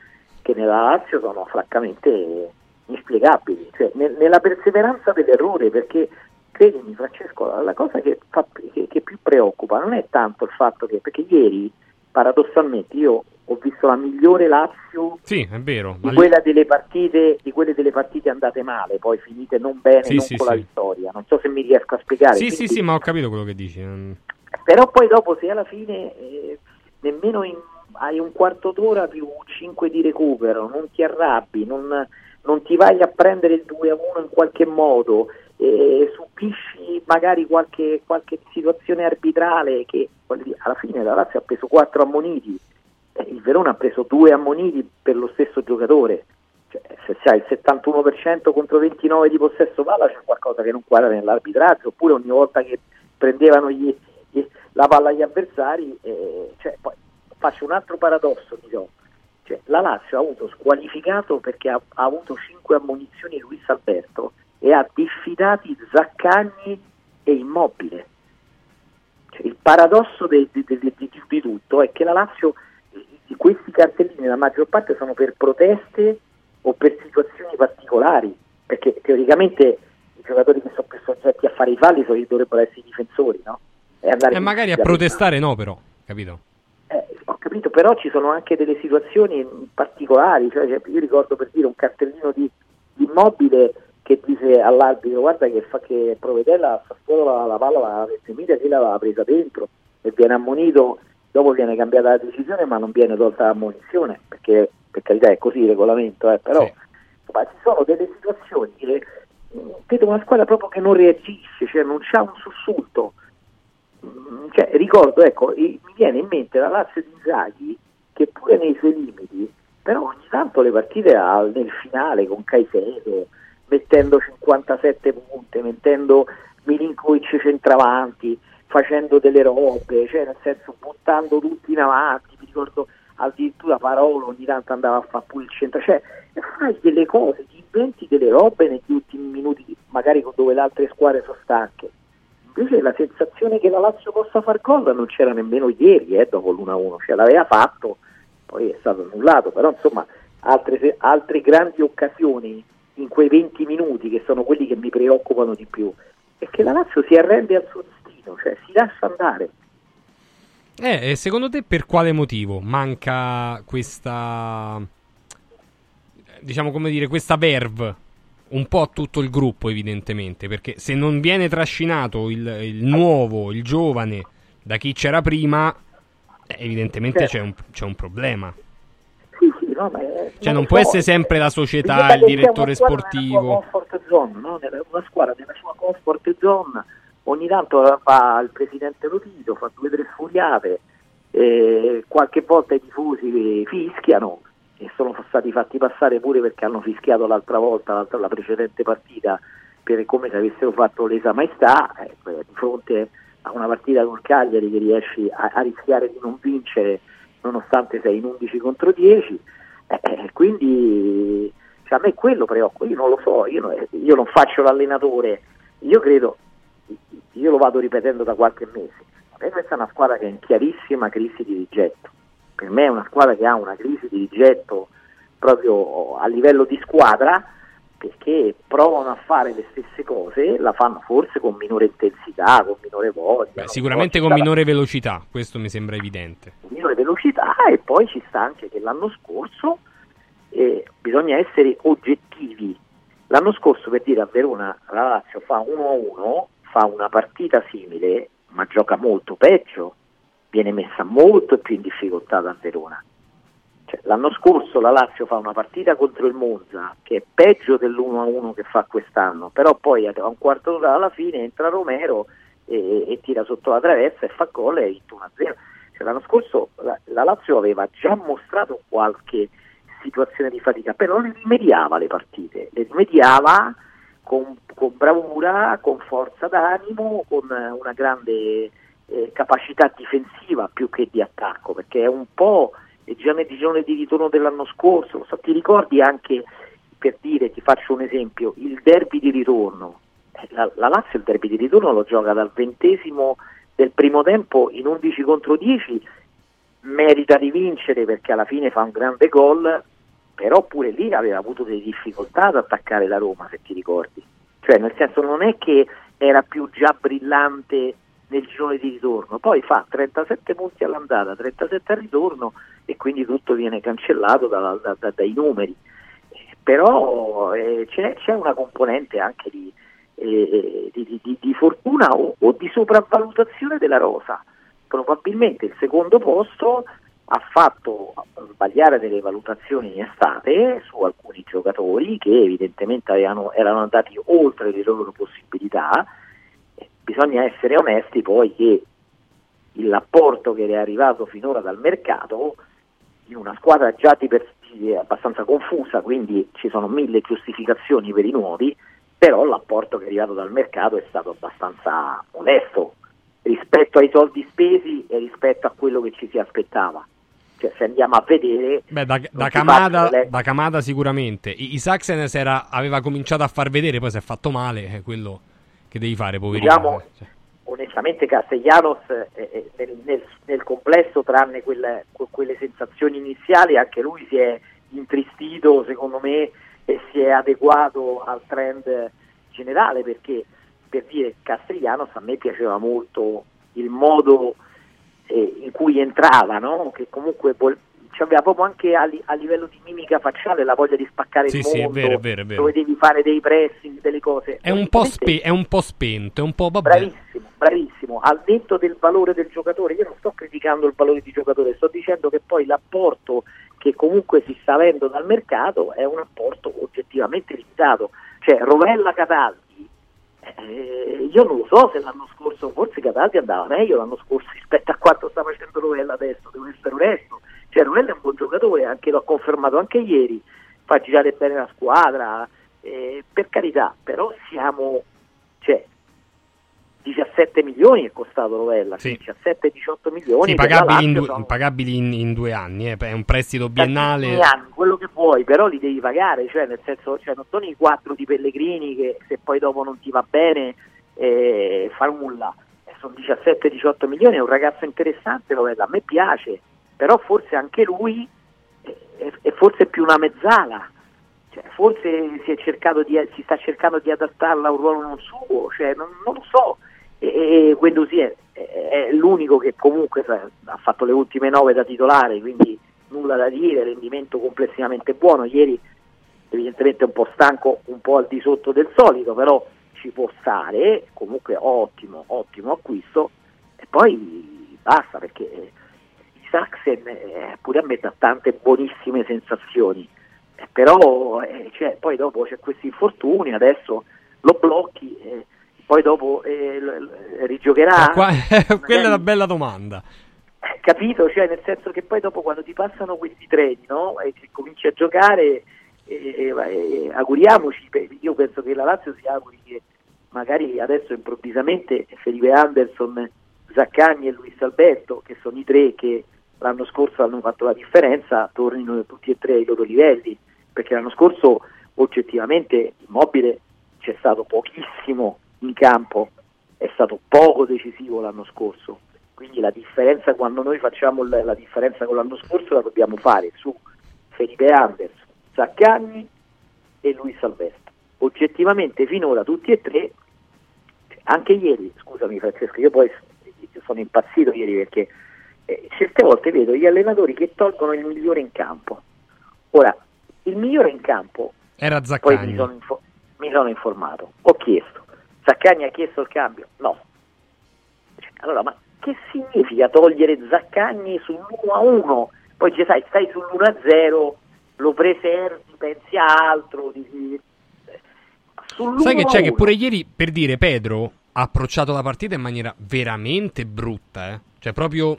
che nella Lazio sono francamente inspiegabili, cioè, nel- nella perseveranza dell'errore, perché credimi Francesco, la, la cosa che, fa- che- che più preoccupa non è tanto il fatto che, perché ieri paradossalmente io ho visto la migliore Lazio Sì, è vero. di quella delle partite, di quelle delle partite andate male, poi finite non bene, Sì, non sì, con la sì. vittoria. Non so se mi riesco a spiegare. Sì, sì, quindi- sì, ma ho capito quello che dici. però poi dopo se alla fine eh, nemmeno in- hai un quarto d'ora più 5 di recupero, non ti arrabbi, non, non ti vai a prendere il 2 a 1 in qualche modo, eh, subisci magari qualche, qualche situazione arbitrale che alla fine la Lazio ha preso 4 ammoniti, il Verona ha preso 2 ammoniti per lo stesso giocatore. Cioè, se c'hai il 71% contro 29 di possesso palla c'è qualcosa che non quadra nell'arbitraggio, oppure ogni volta che prendevano gli- gli- la palla agli avversari, eh, cioè, poi faccio un altro paradosso, do. Cioè, la Lazio ha avuto squalificato perché ha, ha avuto 5 ammonizioni Luis Alberto e ha diffidati Zaccagni e Immobile. Cioè, il paradosso de- de- de- di, tutto è che la Lazio, questi cartellini la maggior parte sono per proteste o per situazioni particolari, perché teoricamente i giocatori che sono più soggetti a fare i falli sono, dovrebbero essere i difensori, no? E, E magari a protestare no, però, capito? Capito, però ci sono anche delle situazioni particolari, cioè, cioè, io ricordo per dire un cartellino di, di immobile che dice all'arbitro guarda che fa che Provedella a Sassuolo la, la palla la Ventimiglia che l'aveva presa dentro e viene ammonito, dopo viene cambiata la decisione ma non viene tolta l'ammonizione perché per carità è così il regolamento, eh, però insomma, ci sono delle situazioni che mh, vedo una squadra proprio che non reagisce, cioè non c'ha un sussulto. Mm, cioè, ricordo, ecco, mi viene in mente la Lazio di Inzaghi che pure nei suoi limiti, però ogni tanto le partite al- nel finale con Caicedo, mettendo 57 punte, mettendo Milinkovic centravanti, facendo delle robe, cioè nel senso buttando tutti in avanti, mi ricordo addirittura Parolo ogni tanto andava a fare pure il centro, cioè fai delle cose, ti inventi delle robe negli ultimi minuti, magari dove le altre squadre sono stanche. Invece la sensazione che la Lazio possa far gol non c'era nemmeno ieri, eh, dopo l'1-1, cioè l'aveva fatto, poi è stato annullato, però insomma altre, altre grandi occasioni in quei 20 minuti che sono quelli che mi preoccupano di più, è che la Lazio si arrende al suo destino, cioè si lascia andare. Eh, secondo te per quale motivo manca questa diciamo come dire questa verve un po' a tutto il gruppo evidentemente, perché se non viene trascinato il, il nuovo, il giovane da chi c'era prima, eh, evidentemente c'è, un, c'è un problema. Sì, sì, no, ma Cioè non può so, essere sempre la società, il direttore sportivo. Zone, no? Una squadra nella sua comfort zone, ogni tanto fa il presidente Lotito, fa due o tre furiate, eh, qualche volta i tifosi fischiano e sono stati fatti passare pure perché hanno fischiato l'altra volta, l'altra- la precedente partita, per come se avessero fatto lesa maestà, eh, di fronte a una partita con Cagliari che riesci a, a rischiare di non vincere nonostante sei in 11 contro 10, eh, eh, quindi cioè, a me quello preoccupa, io non lo so, io, non- io non faccio l'allenatore, io credo, io lo vado ripetendo da qualche mese, per me questa è una squadra che è in chiarissima crisi di rigetto, per me è una squadra che ha una crisi di rigetto proprio a livello di squadra perché provano a fare le stesse cose, la fanno forse con minore intensità, con minore voglia, Beh, sicuramente con minore velocità, questo mi sembra evidente. la minore velocità e poi ci sta anche che l'anno scorso eh, bisogna essere oggettivi. L'anno scorso per dire a Verona la Lazio fa 1-1, fa una partita simile, ma gioca molto peggio, viene messa molto più in difficoltà da Verona. Cioè, l'anno scorso la Lazio fa una partita contro il Monza che è peggio dell'1-1 che fa quest'anno, però poi a un quarto d'ora alla fine entra Romero e, e tira sotto la traversa e fa gol e ha vinto 1-0. Cioè, l'anno scorso la, la Lazio aveva già mostrato qualche situazione di fatica, però le rimediava le partite, le rimediava con, con bravura, con forza d'animo, con una grande eh, capacità difensiva più che di attacco, perché è un po' nel girone di ritorno dell'anno scorso, so, ti ricordi anche per dire, ti faccio un esempio, il derby di ritorno, Eh, la, la Lazio il derby di ritorno lo gioca dal ventesimo del primo tempo in 11 contro 10, merita di vincere perché alla fine fa un grande gol, però pure lì aveva avuto delle difficoltà ad attaccare la Roma, se ti ricordi. Cioè, nel senso non è che era più già brillante nel girone di ritorno, poi fa 37 punti all'andata, 37 al ritorno e quindi tutto viene cancellato da- da- da- dai numeri. Però eh, c'è, c'è una componente anche di, eh, di- di- di fortuna o, o di sopravvalutazione della rosa. Probabilmente il secondo posto ha fatto sbagliare delle valutazioni in estate su alcuni giocatori che evidentemente avevano- erano andati oltre le loro possibilità. Eh, Bisogna essere onesti poi che l'apporto che è arrivato finora dal mercato in una squadra già di per sé abbastanza confusa, quindi ci sono mille giustificazioni per i nuovi, però l'apporto che è arrivato dal mercato è stato abbastanza onesto rispetto ai soldi spesi e rispetto a quello che ci si aspettava. Cioè, se andiamo a vedere Beh, da, da faccio le- da Kamada sicuramente. I, era, aveva cominciato a far vedere, poi si è fatto male, è quello che devi fare, poverino. Diciamo, Cioè, onestamente Castellanos eh, eh, nel, nel- nel complesso, tranne quelle, que- quelle sensazioni iniziali, anche lui si è intristito secondo me e si è adeguato al trend generale perché per dire Castellanos a me piaceva molto il modo eh, in cui entrava, no? che comunque vol- aveva proprio anche a, li- a, livello di mimica facciale la voglia di spaccare sì, il sì, mondo, è vero, è vero, è vero. dove devi fare dei pressing, delle cose. È un, po spe- è un po' spento, è un po' vabbè. Bravissimo, bravissimo. Al detto del valore del giocatore, io non sto criticando il valore di giocatore, sto dicendo che poi l'apporto che comunque si sta avendo dal mercato è un apporto oggettivamente limitato. Cioè Rovella Cataldi eh, io non lo so se l'anno scorso, forse Cataldi andava meglio l'anno scorso rispetto a quanto sta facendo Rovella adesso, devo essere onesto. Cioè Rovella è un buon giocatore, anche l'ho confermato anche ieri, fa girare bene la squadra, eh, per carità, però siamo, cioè, 17 milioni è costato Rovella, Sì. 17-18 milioni. Sì, pagabili, in, Lazio du- sono pagabili in- in due anni, eh, è un prestito biennale. tantissimi anni, quello che vuoi, però li devi pagare, cioè nel senso, cioè, non sono i 4 di Pellegrini che se poi dopo non ti va bene eh, fa nulla. Eh, sono 17-18 milioni, è un ragazzo interessante, Rovella, a me piace, però forse anche lui è, è- forse più una mezzala. Cioè, forse si, di, si sta cercando di adattarla a un ruolo non suo, cioè, non, non lo so. E, e Guendouzi è, è- è l'unico che comunque ha fatto le ultime nove da titolare, quindi nulla da dire, rendimento complessivamente buono. Ieri evidentemente un po' stanco, un po' al di sotto del solito, però ci può stare, comunque ottimo, ottimo acquisto. E poi basta perché Saxen eh, pure a me dà tante buonissime sensazioni, Eh, però eh, cioè, poi dopo c'è questi infortuni, adesso lo blocchi, eh, poi dopo eh, l- rigiocherà. Eh, qua- quella è una bella domanda. Capito? Cioè, nel senso che poi dopo quando ti passano questi treni, no? E che cominci a giocare, auguriamoci, io penso che la Lazio si auguri che magari adesso improvvisamente Felipe Anderson, Zaccagni e Luis Alberto, che sono i tre che l'anno scorso hanno fatto la differenza, tornino tutti e tre ai loro livelli, perché l'anno scorso oggettivamente Immobile c'è stato pochissimo in campo, è stato poco decisivo l'anno scorso, quindi la differenza quando noi facciamo l- la differenza con l'anno scorso la dobbiamo fare su Felipe Anderson, Zaccagni e Luis Alberto. Oggettivamente finora tutti e tre, anche ieri, scusami Francesco, io poi sono impazzito ieri perché eh, certe volte vedo gli allenatori che tolgono il migliore in campo. Ora, il migliore in campo Era poi Zaccagni. mi sono, info- mi sono informato, ho chiesto. Zaccagni ha chiesto il cambio? No. Cioè, Allora, ma che significa togliere Zaccagni sull'1-1? Poi dice, sai, stai sull'1-0, lo preservi, pensi a altro. Dici... Sull'1-1. Sai che c'è che pure ieri, per dire, Pedro ha approcciato la partita in maniera veramente brutta, eh. Cioè proprio...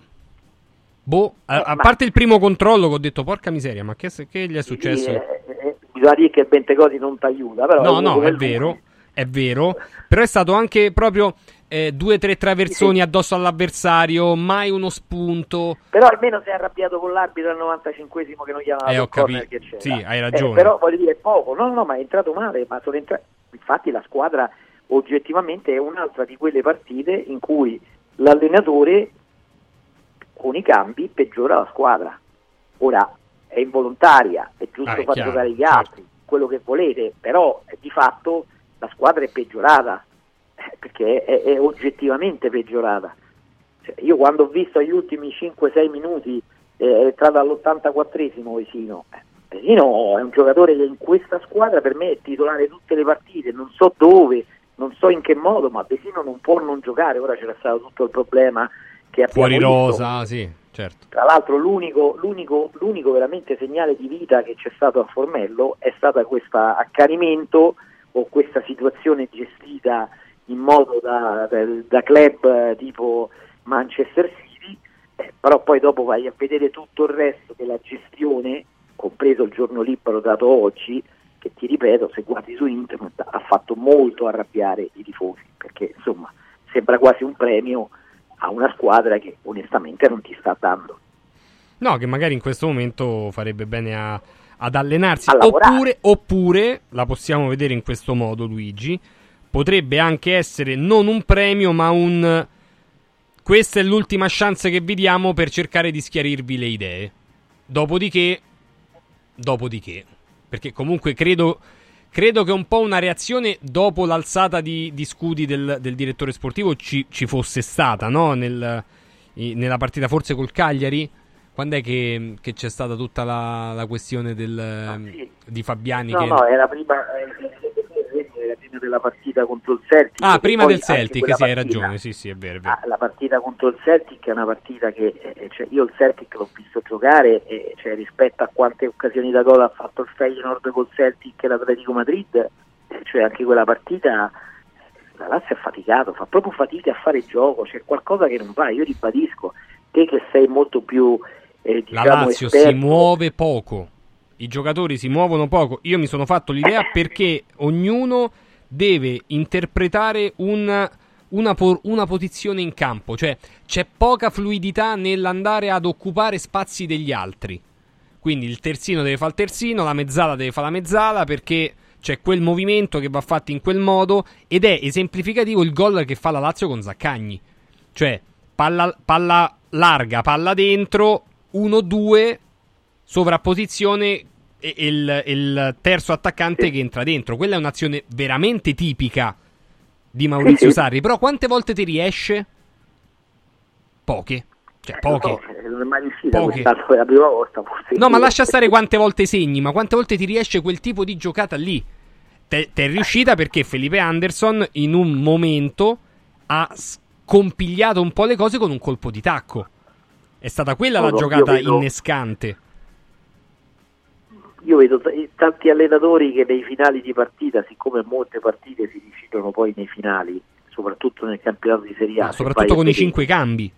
Boh, a, a ma- parte il primo controllo che ho detto, porca miseria, ma che, che gli è successo? Eh, eh, bisogna dire che Bentegodi non ti aiuta, però No, no, è lui- vero, è vero. Però è stato anche proprio eh, due o tre traversoni addosso all'avversario, mai uno spunto. Però almeno si è arrabbiato con l'arbitro al 95esimo che non gli ha dato Eh, ho corner che c'era. Sì, hai Eh, ragione. però voglio dire, poco. No, no, ma è entrato male, ma sono entra- Infatti la squadra oggettivamente è un'altra di quelle partite in cui l'allenatore con i cambi peggiora la squadra. Ora è involontaria, è giusto Ah, è far chiaro, giocare gli altri, quello che volete, però eh, di fatto la squadra è peggiorata, eh, perché è, è oggettivamente peggiorata. Cioè, io quando ho visto gli ultimi 5-6 minuti eh, è entrato all'84esimo Vesino. Eh, Vesino è un giocatore che in questa squadra per me è titolare tutte le partite, non so dove, non so in che modo, ma Vesino non può non giocare. Ora c'era stato tutto il problema che Fuori visto. rosa, sì, certo. Tra l'altro l'unico, l'unico, l'unico veramente segnale di vita che c'è stato a Formello è stato questo accanimento o questa situazione gestita in modo da, da- da club eh, tipo Manchester City, eh, però poi dopo vai a vedere tutto il resto della gestione, compreso il giorno libero dato oggi, che ti ripeto, se guardi su internet ha fatto molto arrabbiare i tifosi, perché insomma sembra quasi un premio a una squadra che onestamente non ti sta dando. No, che magari in questo momento farebbe bene a- ad allenarsi. Oppure, oppure, la possiamo vedere in questo modo, Luigi, potrebbe anche essere non un premio, ma un... Questa è l'ultima chance che vi diamo per cercare di schiarirvi le idee. Dopodiché dopodiché. Perché comunque credo, credo che un po' una reazione dopo l'alzata di, di scudi del, del direttore sportivo ci, ci fosse stata, no? Nel, nella partita forse col Cagliari. Quando è che, che c'è stata tutta la, la questione del, di Fabiani? No, che... no, era prima, eh, prima della partita contro il Celtic. Ah, prima del Celtic, sì, hai ragione, sì, sì, è vero, è vero. Ah, la partita contro il Celtic è una partita che eh, cioè, io il Celtic l'ho visto giocare e cioè, rispetto a quante occasioni da gol ha fatto il Feyenoord col Celtic e l'Atletico Madrid, eh, cioè anche quella partita la Lazio è faticato, fa proprio fatica a fare gioco, c'è qualcosa che non va, io ribadisco, te che sei molto più eh, La diciamo Lazio esperto, si muove poco. I giocatori si muovono poco. Io mi sono fatto l'idea perché ognuno deve interpretare un- una, po- una posizione in campo. Cioè c'è poca fluidità nell'andare ad occupare spazi degli altri. Quindi il terzino deve fare il terzino, la mezzala deve fare la mezzala perché c'è quel movimento che va fatto in quel modo ed è esemplificativo il gol che fa la Lazio con Zaccagni. Cioè palla, palla larga, palla dentro, 1-2, sovrapposizione e, il, il terzo attaccante che entra dentro. Quella è un'azione veramente tipica di Maurizio Sì, sì. Sarri. Però quante volte ti riesce? Poche. Cioè, poche. no, eh, non è mai riuscita Poche. la prima volta forse. No, ma lascia stare quante volte segni, ma quante volte ti riesce quel tipo di giocata lì? Te, te è riuscita perché Felipe Anderson in un momento ha scompigliato un po' le cose con un colpo di tacco. È stata quella No, la no, giocata vedo- innescante. Io vedo t- tanti allenatori che nei finali di partita, siccome molte partite si decidono poi nei finali, soprattutto nel campionato di Serie A, se soprattutto con i cinque cambi.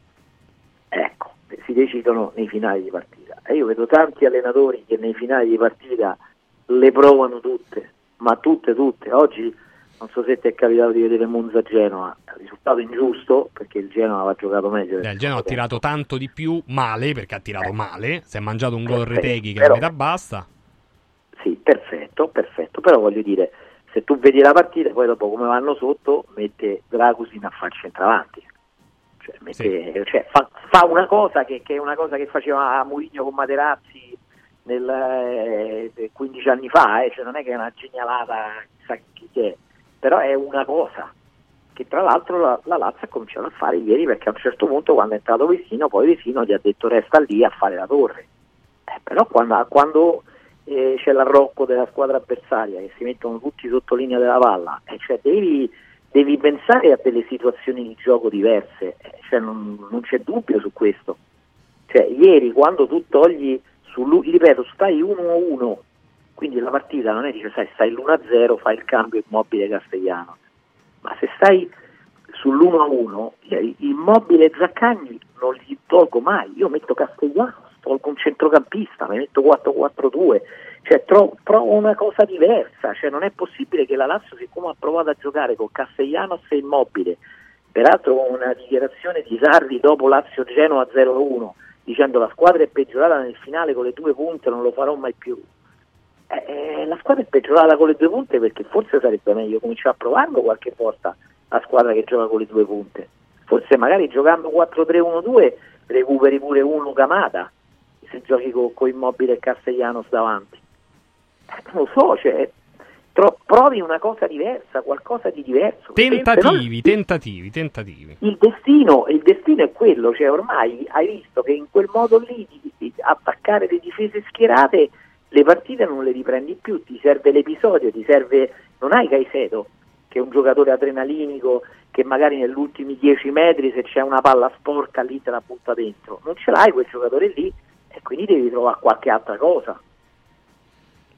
Ecco, si decidono nei finali di partita. E io vedo tanti allenatori che nei finali di partita le provano tutte, ma tutte, tutte. Oggi non so se ti è capitato di vedere Monza-Genoa, risultato ingiusto perché il Genoa aveva giocato meglio. Eh, il Genoa ha tirato tanto di più male perché ha tirato male. Si è mangiato un gol Perfetto, Reteghi che però- a metà basta. Sì, perfetto, perfetto, però voglio dire, se tu vedi la partita, poi dopo come vanno sotto, mette Dragusin a far centravanti. Cioè, mette- cioè, fa, fa una cosa che, che è una cosa che faceva Mourinho con Materazzi nel, eh, 15 anni fa, eh, cioè non è che è una genialata, chissà chi è, però è una cosa che tra l'altro la, la Lazio ha cominciato a fare ieri perché a un certo punto quando è entrato Vesino, poi Vesino gli ha detto resta lì a fare la torre. Eh, però quando, quando, eh, c'è l'arrocco della squadra avversaria che si mettono tutti sotto linea della palla, eh, cioè devi, devi pensare a delle situazioni di gioco diverse, eh, cioè non, non c'è dubbio su questo. Cioè, ieri quando tu togli, su, ripeto, stai 1-1, quindi la partita non è dice, sai, stai l'1-0, fai il cambio immobile castellano, ma se stai sull'1-1, ieri, immobile Zaccagni non li tolgo mai, io metto Castellano, tolgo un centrocampista, mi metto 4-4-2, cioè tro- trovo una cosa diversa, cioè non è possibile che la Lazio siccome ha provato a giocare con Castellanos e Immobile, peraltro con una dichiarazione di Sarri dopo Lazio-Genoa 0-1, dicendo la squadra è peggiorata nel finale con le due punte, non lo farò mai più. Eh, eh, la squadra è peggiorata con le due punte perché forse sarebbe meglio cominciare a provarlo qualche volta la squadra che gioca con le due punte. Forse magari giocando 4-3-1-2 recuperi pure uno Camata se giochi con, con Immobile e Castellanos davanti. Non lo so, cioè, tro- provi una cosa diversa, qualcosa di diverso. Tentativi, tentativi, tentativi. Il destino, il destino è quello, cioè ormai hai visto che in quel modo lì di, di attaccare le difese schierate le partite non le riprendi più, ti serve l'episodio, ti serve, non hai Caicedo che è un giocatore adrenalinico che magari negli ultimi 10 metri se c'è una palla sporca lì te la butta dentro, non ce l'hai quel giocatore lì e quindi devi trovare qualche altra cosa.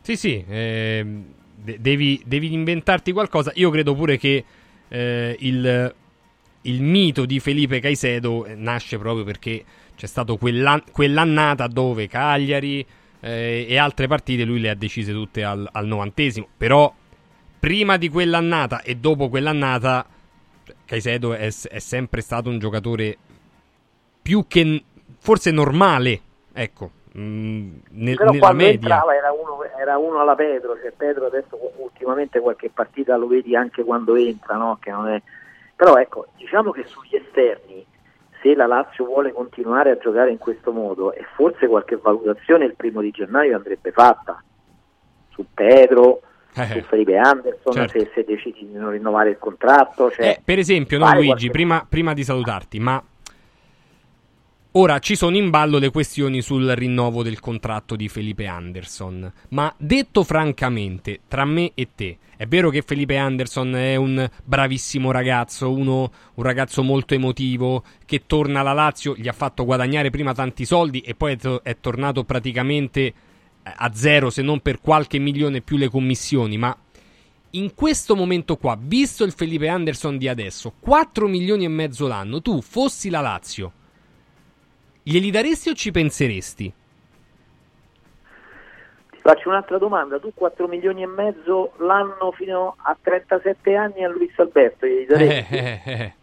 Sì, sì, de- devi, devi inventarti qualcosa. Io credo pure che eh, il, il mito di Felipe Caicedo eh, nasce proprio perché c'è stato quell'an- quell'annata dove Cagliari eh, e altre partite lui le ha decise tutte al, al novantesimo. Però prima di quell'annata e dopo quell'annata Caicedo è, è sempre stato un giocatore più che forse normale, ecco, mm, nel- Però nella quando media. entrava era uno, era uno alla Pedro, cioè Pedro adesso ultimamente qualche partita lo vedi anche quando entra, no? Che non è... Però ecco, diciamo che sugli esterni, se la Lazio vuole continuare a giocare in questo modo e forse qualche valutazione il primo di gennaio andrebbe fatta su Pedro, Eh, su Felipe Anderson, certo. se, se decidi di non rinnovare il contratto. Cioè, Eh, per esempio, no, Luigi, qualche- prima, prima di salutarti, ma ora ci sono in ballo le questioni sul rinnovo del contratto di Felipe Anderson. Ma detto francamente, tra me e te, è vero che Felipe Anderson è un bravissimo ragazzo, uno, un ragazzo molto emotivo, che torna alla Lazio, gli ha fatto guadagnare prima tanti soldi e poi è, to- è tornato praticamente eh, a zero, se non per qualche milione più le commissioni, ma in questo momento qua, visto il Felipe Anderson di adesso, 4 milioni e mezzo l'anno, tu fossi la Lazio, glieli daresti o ci penseresti? Ti faccio un'altra domanda, tu 4 milioni e mezzo l'anno fino a 37 anni a Luis Alberto gli daresti? Eh, eh,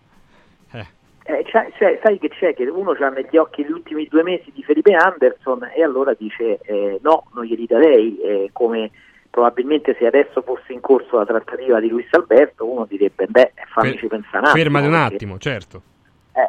eh. Eh, c'è- c'è- sai che c'è? Che uno ha negli occhi gli ultimi due mesi di Felipe Anderson e allora dice eh, no, non glieli darei, come probabilmente se adesso fosse in corso la trattativa di Luis Alberto uno direbbe beh fammici Fer- pensare un attimo. Fermati un perché- attimo, certo. eh,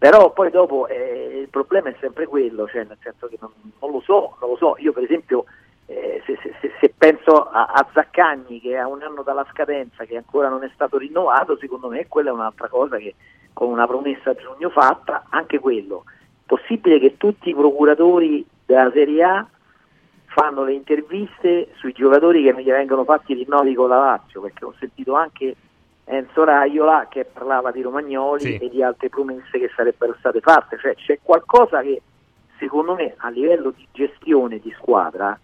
però poi dopo eh, il problema è sempre quello, cioè nel senso che non, non lo so, non lo so, io per esempio eh, se, se- se- penso a, a Zaccagni che ha un anno dalla scadenza che ancora non è stato rinnovato, secondo me quella è un'altra cosa che con una promessa a giugno fatta, anche quello, possibile che tutti i procuratori della Serie A fanno le interviste sui giocatori che gli vengono fatti rinnovi con la Lazio, perché ho sentito anche Enzo Raiola che parlava di Romagnoli Sì. e di altre promesse che sarebbero state fatte, cioè c'è qualcosa che secondo me a livello di gestione di squadra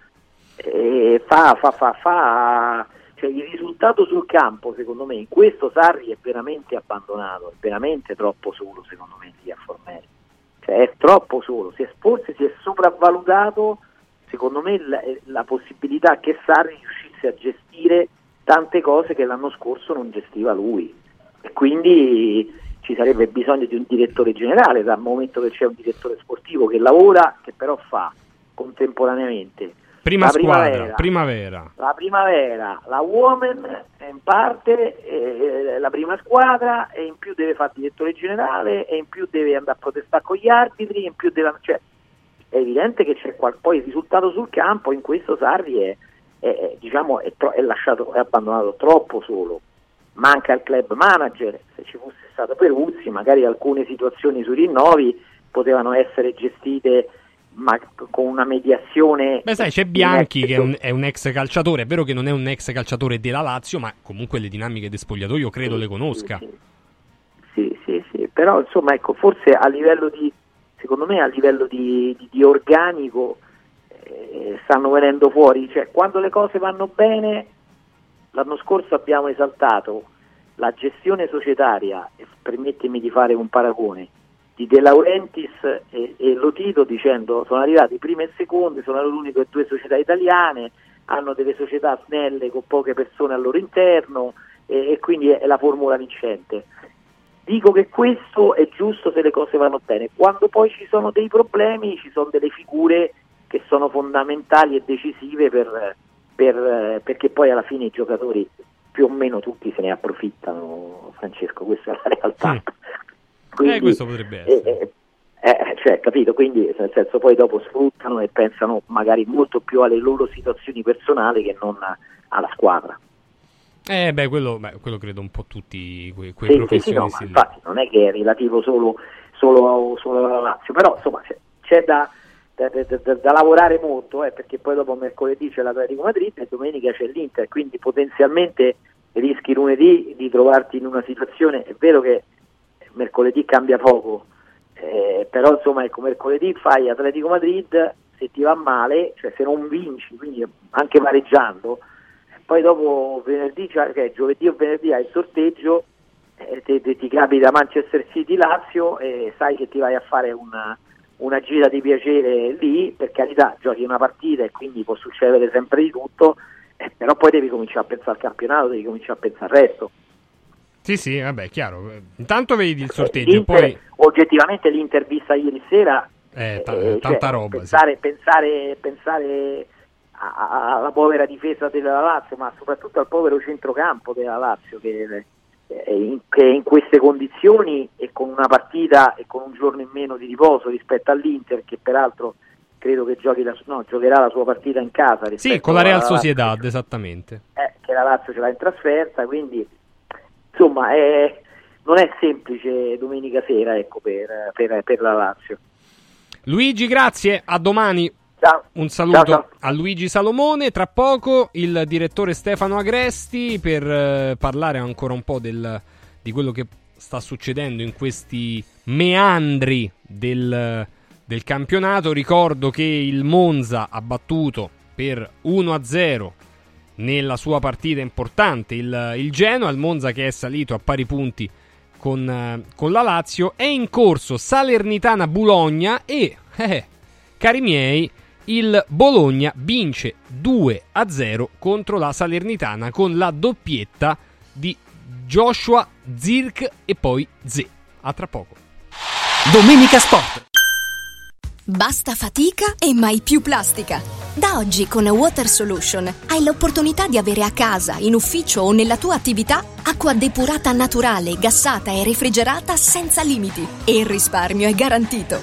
eh, fa, fa, fa, fa, cioè il risultato sul campo secondo me in questo Sarri è veramente abbandonato, è veramente troppo solo secondo me di Formelli, cioè è troppo solo, si è, forse si è sopravvalutato secondo me la, la possibilità che Sarri riuscisse a gestire tante cose che l'anno scorso non gestiva lui e quindi ci sarebbe bisogno di un direttore generale dal momento che c'è un direttore sportivo che lavora, che però fa contemporaneamente Prima la squadra, primavera, primavera. la primavera, la woman in parte eh, la prima squadra e in più deve fare direttore generale e in più deve andare a protestare con gli arbitri in più deve cioè, è evidente che c'è qual- poi il risultato sul campo in questo Sarri è, è- è, diciamo, è, tro- è lasciato è abbandonato troppo solo manca il club manager se ci fosse stato Peruzzi magari alcune situazioni sui rinnovi potevano essere gestite ma con una mediazione Beh, sai, c'è Bianchi che è un, è un ex calciatore. È vero che non è un ex calciatore della Lazio, ma comunque le dinamiche di spogliatoio credo le conosca. Sì, sì, sì, però insomma ecco, forse a livello di, secondo me a livello di, di- di organico stanno venendo fuori, cioè quando le cose vanno bene, l'anno scorso abbiamo esaltato la gestione societaria, e permettimi di fare un paragone, di De Laurentiis e, e Lotito dicendo sono arrivati prime e seconde, sono le uniche due società italiane, hanno delle società snelle con poche persone al loro interno e, e quindi è la formula vincente. Dico che questo è giusto se le cose vanno bene. Quando poi ci sono dei problemi, ci sono delle figure che sono fondamentali e decisive per, per- perché poi alla fine i giocatori più o meno tutti se ne approfittano, Francesco, questa è la realtà. Eh, questo potrebbe essere. eh, eh, cioè, capito? Quindi nel senso poi dopo sfruttano e pensano magari molto più alle loro situazioni personali che non alla squadra. Eh, beh, quello, beh, quello credo un po' tutti quei, quei Sì, sì, sì, no, professionisti ma infatti non è che è relativo solo, solo, solo alla Lazio, però insomma c'è, c'è da, da- da- da- lavorare molto, eh, perché poi dopo mercoledì c'è l'Atletico Madrid e domenica c'è l'Inter, quindi potenzialmente rischi lunedì di trovarti in una situazione, è vero che mercoledì cambia poco, eh, però insomma ecco, mercoledì fai Atletico Madrid, se ti va male, cioè se non vinci, quindi anche pareggiando, poi dopo venerdì, cioè, giovedì o venerdì hai il sorteggio, eh, te- te- ti capita Manchester City Lazio e sai che ti vai a fare una, una gira di piacere lì, per carità giochi una partita e quindi può succedere sempre di tutto, eh, però poi devi cominciare a pensare al campionato, devi cominciare a pensare al resto. Sì, sì, vabbè, chiaro. Intanto vedi il sorteggio, poi... oggettivamente l'intervista ieri sera Eh, ta- eh, tanta cioè, roba, sì. pensare, pensare, pensare a- a- alla povera difesa della Lazio ma soprattutto al povero centrocampo della Lazio che che in queste condizioni e con una partita e con un giorno in meno di riposo rispetto all'Inter che peraltro credo che giochi la, no, giocherà la sua partita in casa sì con la Real Sociedad esattamente. Eh, che la Lazio ce l'ha in trasferta quindi insomma è, non è semplice domenica sera ecco, per, per, per la Lazio. Luigi grazie. A domani Ciao. Un saluto ciao, ciao. a Luigi Salomone. Tra poco il direttore Stefano Agresti per eh, parlare ancora un po' del, di quello che sta succedendo in questi meandri del, del campionato. Ricordo che il Monza ha battuto per 1-0 nella sua partita importante il, il Genoa, il Monza che è salito a pari punti con, eh, con la Lazio. È in corso Salernitana-Bologna e, eh, cari miei, il Bologna vince 2-0 contro la Salernitana con la doppietta di Joshua Zirk e poi Ze. A tra poco. Domenica Sport. Basta fatica e mai più plastica. Da oggi con Water Solution hai l'opportunità di avere a casa, in ufficio o nella tua attività acqua depurata naturale, gassata e refrigerata senza limiti. E il risparmio è garantito.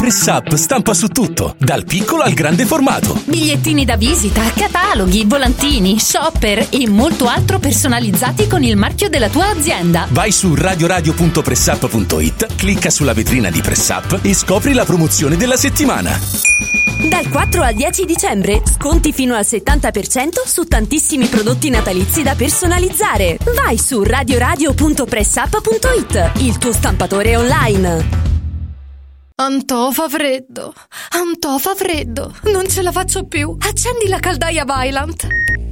Press Up stampa su tutto, dal piccolo al grande formato. Bigliettini da visita, cataloghi, volantini, shopper e molto altro personalizzati con il marchio della tua azienda. Vai su radioradio.pressup.it, clicca sulla vetrina di Press Up e scopri la promozione della settimana. Dal 4 al 10 dicembre, sconti fino al 70% su tantissimi prodotti natalizi da personalizzare. Vai su radioradio.pressup.it, il tuo stampatore online. Antò fa freddo, Antò fa freddo, non ce la faccio più. Accendi la caldaia Vylant.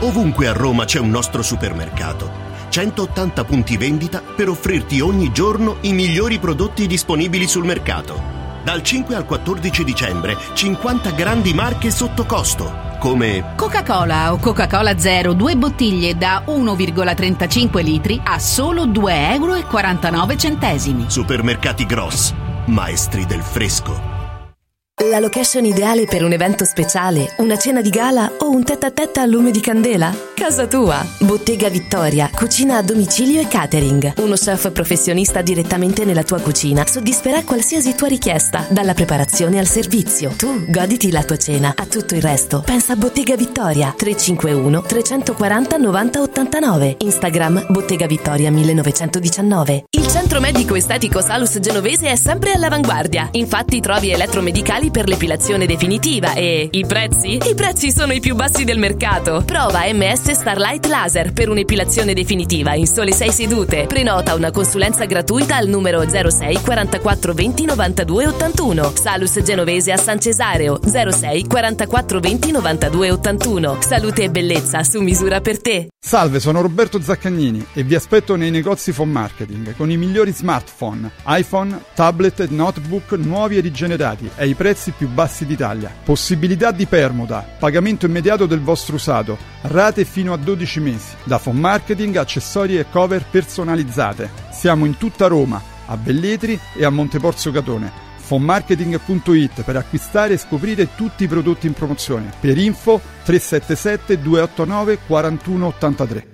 Ovunque a Roma c'è un nostro supermercato. 180 punti vendita per offrirti ogni giorno i migliori prodotti disponibili sul mercato. Dal 5 al 14 dicembre 50 grandi marche sotto costo, come Coca-Cola o Coca-Cola Zero, due bottiglie da 1,35 litri a solo 2,49 euro. Supermercati Gross, maestri del fresco. La location ideale per un evento speciale, una cena di gala o un tête a tête a lume di candela? Casa tua! Bottega Vittoria, cucina a domicilio e catering. Uno chef professionista direttamente nella tua cucina soddisferà qualsiasi tua richiesta, dalla preparazione al servizio. Tu goditi la tua cena. A tutto il resto, pensa a Bottega Vittoria 351 340 90 89. Instagram Bottega Vittoria 1919. Il centro medico estetico Salus Genovese è sempre all'avanguardia. Infatti trovi elettromedicali speciali per l'epilazione definitiva e i prezzi? I prezzi sono i più bassi del mercato. Prova MS Starlight Laser per un'epilazione definitiva in sole 6 sedute. Prenota una consulenza gratuita al numero 06 44 20 92 81. Salus Genovese a San Cesareo 06 44 20 92 81. Salute e bellezza su misura per te. Salve, sono Roberto Zaccagnini e vi aspetto nei negozi Phone Marketing con i migliori smartphone, iPhone, tablet e notebook nuovi e rigenerati ai prezzi più bassi d'Italia. Possibilità di permuta, pagamento immediato del vostro usato, rate fino a 12 mesi. Da Phone Marketing, accessori e cover personalizzate. Siamo in tutta Roma, a Belletri e a Monteporzio Catone. Fonmarketing.it per acquistare e scoprire tutti i prodotti in promozione. Per info 377 289 4183.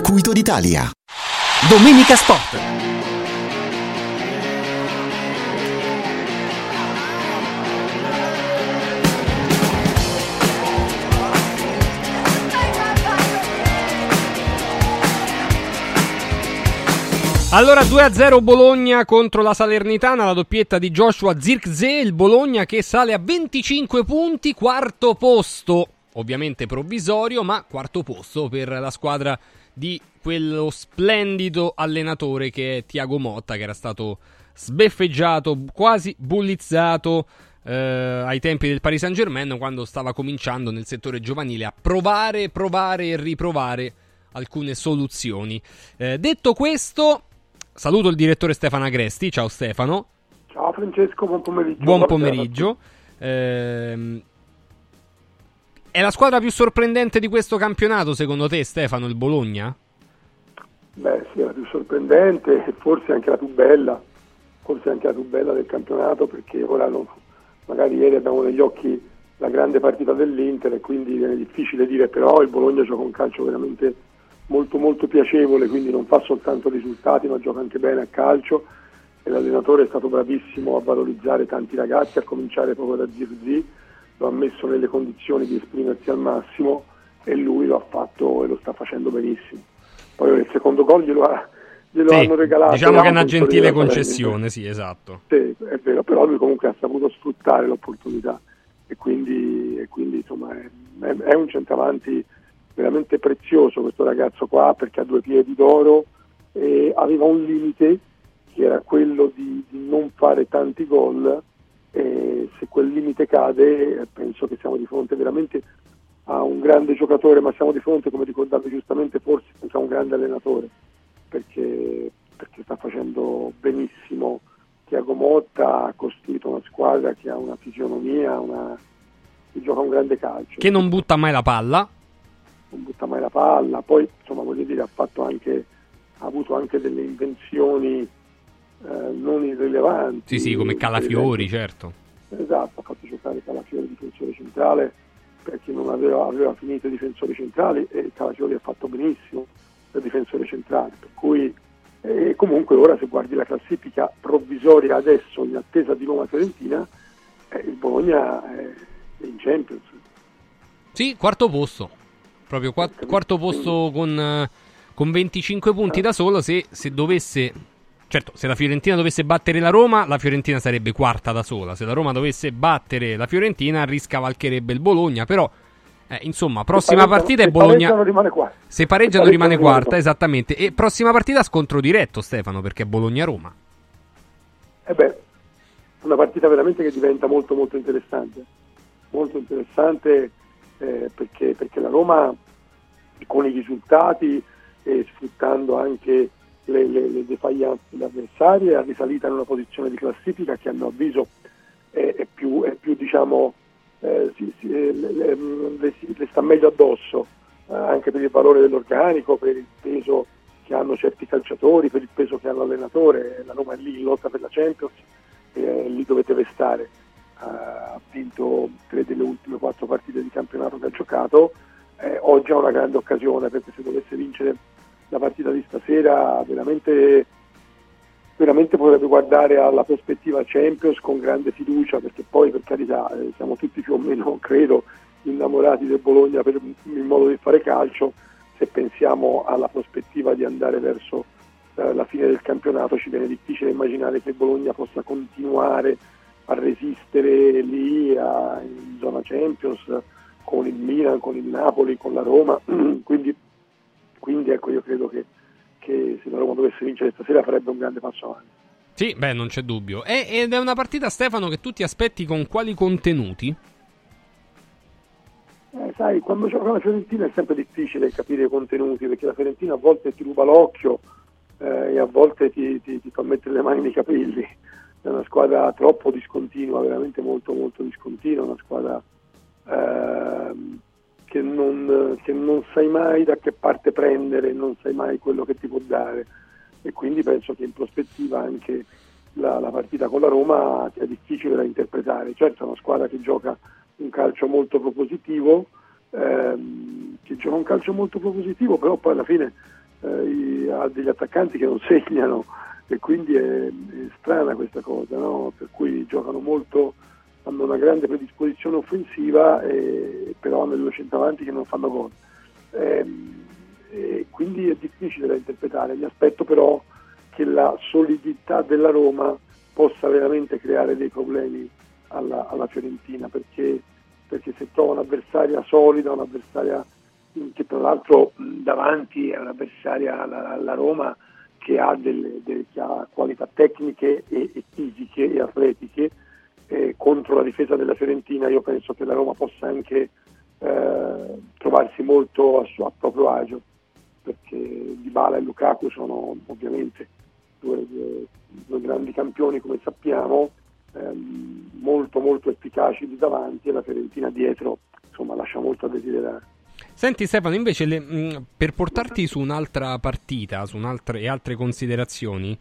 d'Italia. Domenica Sport. Allora 2-0 Bologna contro la Salernitana, la doppietta di Joshua Zirkzee, il Bologna che sale a 25 punti, quarto posto, ovviamente provvisorio, ma quarto posto per la squadra di quello splendido allenatore che è Tiago Motta, che era stato sbeffeggiato, quasi bullizzato eh, ai tempi del Paris Saint Germain quando stava cominciando nel settore giovanile a provare, provare e riprovare alcune soluzioni. Eh, detto questo, saluto il direttore Stefano Agresti. Ciao Stefano. Ciao Francesco, buon pomeriggio. Buon pomeriggio. Ehm, è la squadra più sorprendente di questo campionato, secondo te, Stefano, il Bologna? Beh, sì, la più sorprendente e forse anche la più bella, forse anche la più bella del campionato perché ora non, magari ieri abbiamo negli occhi la grande partita dell'Inter e quindi è difficile dire, però il Bologna gioca un calcio veramente molto molto piacevole, quindi non fa soltanto risultati ma gioca anche bene a calcio e l'allenatore è stato bravissimo a valorizzare tanti ragazzi, a cominciare proprio da Zirzi, lo ha messo nelle condizioni di esprimersi al massimo e lui lo ha fatto e lo sta facendo benissimo. Poi il secondo gol glielo, ha, glielo Sì, hanno regalato. Diciamo che è una gentile concessione, sì, esatto. Sì, è vero, però lui comunque ha saputo sfruttare l'opportunità e quindi, e quindi, insomma è, è- è un centravanti veramente prezioso questo ragazzo qua perché ha due piedi d'oro e aveva un limite che era quello di, di non fare tanti gol e se quel limite cade penso che siamo di fronte veramente a un grande giocatore ma siamo di fronte come ricordavi giustamente forse anche a un grande allenatore perché, perché sta facendo benissimo Tiago Motta ha costruito una squadra che ha una fisionomia una, che gioca un grande calcio Che non butta mai la palla. non butta mai la palla, poi insomma voglio dire ha fatto anche ha avuto anche delle invenzioni eh, non irrilevanti. Sì, sì, come Calafiori, certo. Esatto, ha fatto giocare Calafiori difensore centrale perché non aveva, aveva finito i difensori centrali e Calafiori ha fatto benissimo da difensore centrale, per cui e comunque ora se guardi la classifica provvisoria adesso in attesa di Roma Fiorentina, eh, il Bologna è in Champions. Sì, quarto posto. Proprio qua- quarto posto con, eh, con 25 punti da solo. Se, se dovesse. Certo, se la Fiorentina dovesse battere la Roma, la Fiorentina sarebbe quarta da sola. Se la Roma dovesse battere la Fiorentina, riscavalcherebbe il Bologna. Però, eh, insomma, prossima partita è se Bologna. pareggiano rimane quarta. Se pareggiano Se rimane quarta, esattamente. E prossima partita scontro diretto, Stefano, perché è Bologna-Roma. E beh, una partita veramente che diventa molto molto interessante, molto interessante eh, perché, perché la Roma con i risultati e sfruttando anche le, le, le defaillance degli avversari è risalita in una posizione di classifica che a mio avviso è, è più, è più diciamo, eh, si- si- eh, le, le- le sta meglio addosso, eh, anche per il valore dell'organico, per il peso che hanno certi calciatori, per il peso che ha l'allenatore, la Roma è lì in lotta per la Champions, e lì dove deve stare. ha vinto tre delle ultime quattro partite di campionato che ha giocato, eh, oggi ha una grande occasione perché se dovesse vincere la partita di stasera veramente, veramente potrebbe guardare alla prospettiva Champions con grande fiducia perché poi per carità eh, siamo tutti più o meno, credo, innamorati del Bologna per il modo di fare calcio, se pensiamo alla prospettiva di andare verso eh, la fine del campionato ci viene difficile immaginare che Bologna possa continuare a resistere lì a, in zona Champions con il Milan, con il Napoli, con la Roma, quindi, quindi ecco io credo che, che se la Roma dovesse vincere stasera farebbe un grande passo avanti. Sì, beh, non c'è dubbio. E, ed è una partita, Stefano, che tu ti aspetti con quali contenuti? Eh, sai, quando gioca la Fiorentina è sempre difficile capire i contenuti perché la Fiorentina a volte ti ruba l'occhio eh, e a volte ti, ti, ti, fa mettere le mani nei capelli. È una squadra troppo discontinua, veramente molto molto discontinua, una squadra eh, che, non, che non sai mai da che parte prendere, non sai mai quello che ti può dare e quindi penso che in prospettiva anche la, la partita con la Roma sia difficile da interpretare. Certo è una squadra che gioca un calcio molto propositivo, ehm, che gioca un calcio molto propositivo, però poi alla fine eh, ha degli attaccanti che non segnano e quindi è, è strana questa cosa, no? per cui giocano molto, hanno una grande predisposizione offensiva, e, però hanno due centravanti che non fanno gol. Ehm, e quindi è difficile da interpretare, mi aspetto però che la solidità della Roma possa veramente creare dei problemi alla, alla Fiorentina perché, perché se trova un'avversaria solida, un'avversaria che tra l'altro davanti è un'avversaria la, la Roma che ha, delle, delle, che ha qualità tecniche e, e, fisiche e atletiche eh, contro la difesa della Fiorentina io penso che la Roma possa anche eh, trovarsi molto a, a, proprio agio perché Dybala e Lukaku sono ovviamente due, due, due grandi campioni come sappiamo ehm, molto molto efficaci di davanti e la Fiorentina dietro insomma lascia molto a desiderare. Senti Stefano, invece le, mh, per portarti su un'altra partita su un'altra, e altre considerazioni,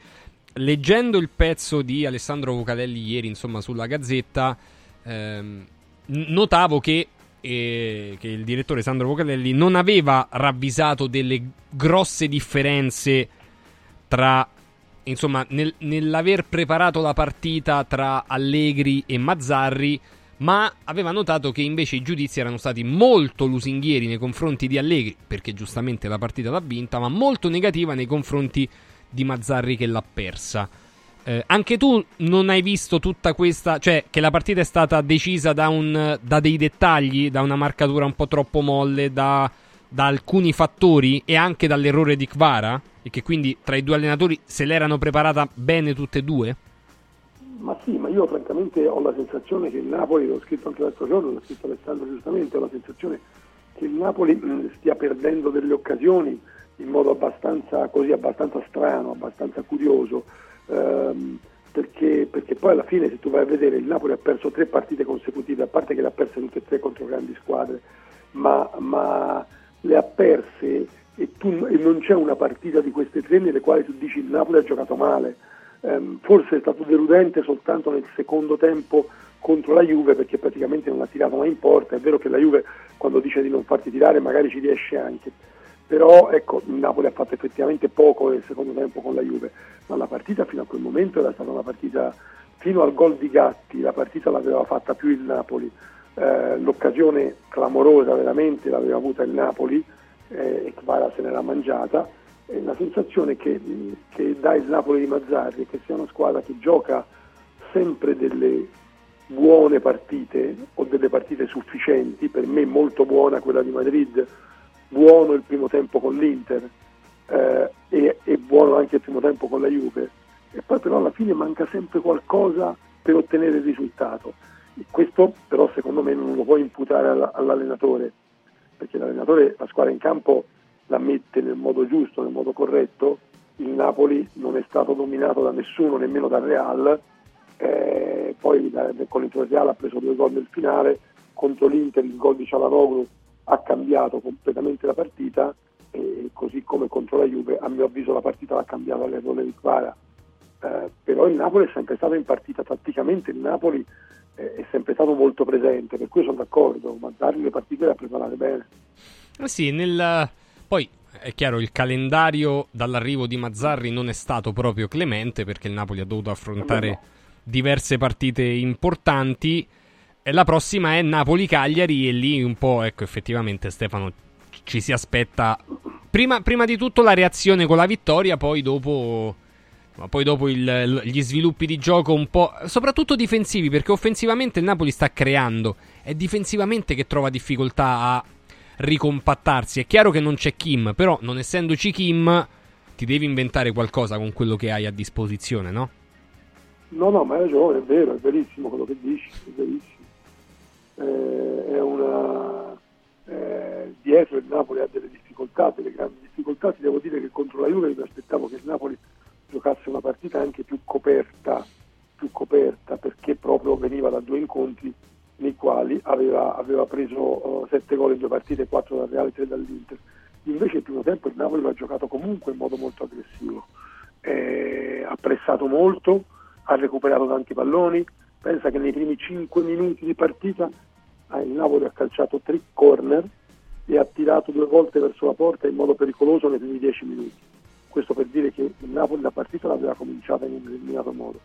leggendo il pezzo di Alessandro Vocalelli ieri insomma sulla Gazzetta, ehm, notavo che, eh, che il direttore Sandro Vocalelli non aveva ravvisato delle grosse differenze tra insomma, nel, nell'aver preparato la partita tra Allegri e Mazzarri, ma aveva notato che invece i giudizi erano stati molto lusinghieri nei confronti di Allegri, perché giustamente la partita l'ha vinta, ma molto negativa nei confronti di Mazzarri che l'ha persa. Eh, anche tu non hai visto tutta questa, cioè che la partita è stata decisa da, un, da dei dettagli, da una marcatura un po' troppo molle, da, da alcuni fattori e anche dall'errore di Kvara? E che quindi tra i due allenatori se l'erano preparata bene tutte e due? Ma sì, ma io francamente ho la sensazione che il Napoli, l'ho scritto anche l'altro giorno, l'ha scritto Alessandro giustamente, ho la sensazione che il Napoli stia perdendo delle occasioni in modo abbastanza, così, abbastanza strano, abbastanza curioso, ehm, perché, perché, poi alla fine se tu vai a vedere il Napoli ha perso tre partite consecutive, a parte che le ha perse tutte e tre contro grandi squadre, ma, ma le ha perse e, tu, e, non c'è una partita di queste tre nelle quali tu dici il Napoli ha giocato male. Um, forse è stato deludente soltanto nel secondo tempo contro la Juve perché praticamente non ha tirato mai in porta. È vero che la Juve quando dice di non farti tirare magari ci riesce anche, però ecco, il Napoli ha fatto effettivamente poco nel secondo tempo con la Juve, ma la partita fino a quel momento era stata una partita fino al gol di Gatti, la partita l'aveva fatta più il Napoli. Eh, l'occasione clamorosa veramente l'aveva avuta il Napoli eh, e Kvara se n'era mangiata, e la sensazione che, che dà il Napoli di Mazzarri è che sia una squadra che gioca sempre delle buone partite o delle partite sufficienti, per me molto buona quella di Madrid, buono il primo tempo con l'Inter eh, e, e, buono anche il primo tempo con la Juve, e poi però alla fine manca sempre qualcosa per ottenere il risultato. E questo però secondo me non lo puoi imputare all'allenatore, perché l'allenatore la squadra in campo la mette nel modo giusto, nel modo corretto, il Napoli non è stato dominato da nessuno, nemmeno dal Real, eh, poi da, con il Real ha preso due gol nel finale, contro l'Inter il gol di Cialanoglu ha cambiato completamente la partita e così come contro la Juve a mio avviso la partita l'ha cambiata all'errore di Kvara. Eh, però il Napoli è sempre stato in partita tatticamente, il Napoli è, è sempre stato molto presente, per cui sono d'accordo, ma dargli le partite da preparare bene. Eh sì, nel... poi è chiaro, il calendario dall'arrivo di Mazzarri non è stato proprio clemente perché il Napoli ha dovuto affrontare no. diverse partite importanti. E la prossima è Napoli-Cagliari e lì un po', ecco, effettivamente Stefano ci si aspetta prima, prima di tutto la reazione con la vittoria, poi dopo, poi dopo il, gli sviluppi di gioco un po', soprattutto difensivi, perché offensivamente il Napoli sta creando, è difensivamente che trova difficoltà a ricompattarsi. È chiaro che non c'è Kim, però non essendoci Kim ti devi inventare qualcosa con quello che hai a disposizione, no? No, no, ma hai ragione, è vero, è verissimo quello che dici, è verissimo. Eh, è una... Eh, dietro il Napoli ha delle difficoltà, delle grandi difficoltà. Ti devo dire che contro la Juve mi aspettavo che il Napoli giocasse una partita anche più coperta, più coperta perché proprio veniva da due incontri nei quali aveva, aveva preso uh, sette gol in due partite, quattro dal Reale e tre dall'Inter. Invece il primo tempo il Napoli l'ha giocato comunque in modo molto aggressivo, eh, ha pressato molto, ha recuperato tanti palloni, pensa che nei primi cinque minuti di partita eh, il Napoli ha calciato tre corner e ha tirato due volte verso la porta in modo pericoloso nei primi dieci minuti. Questo per dire che il Napoli la partita l'aveva cominciata in un determinato modo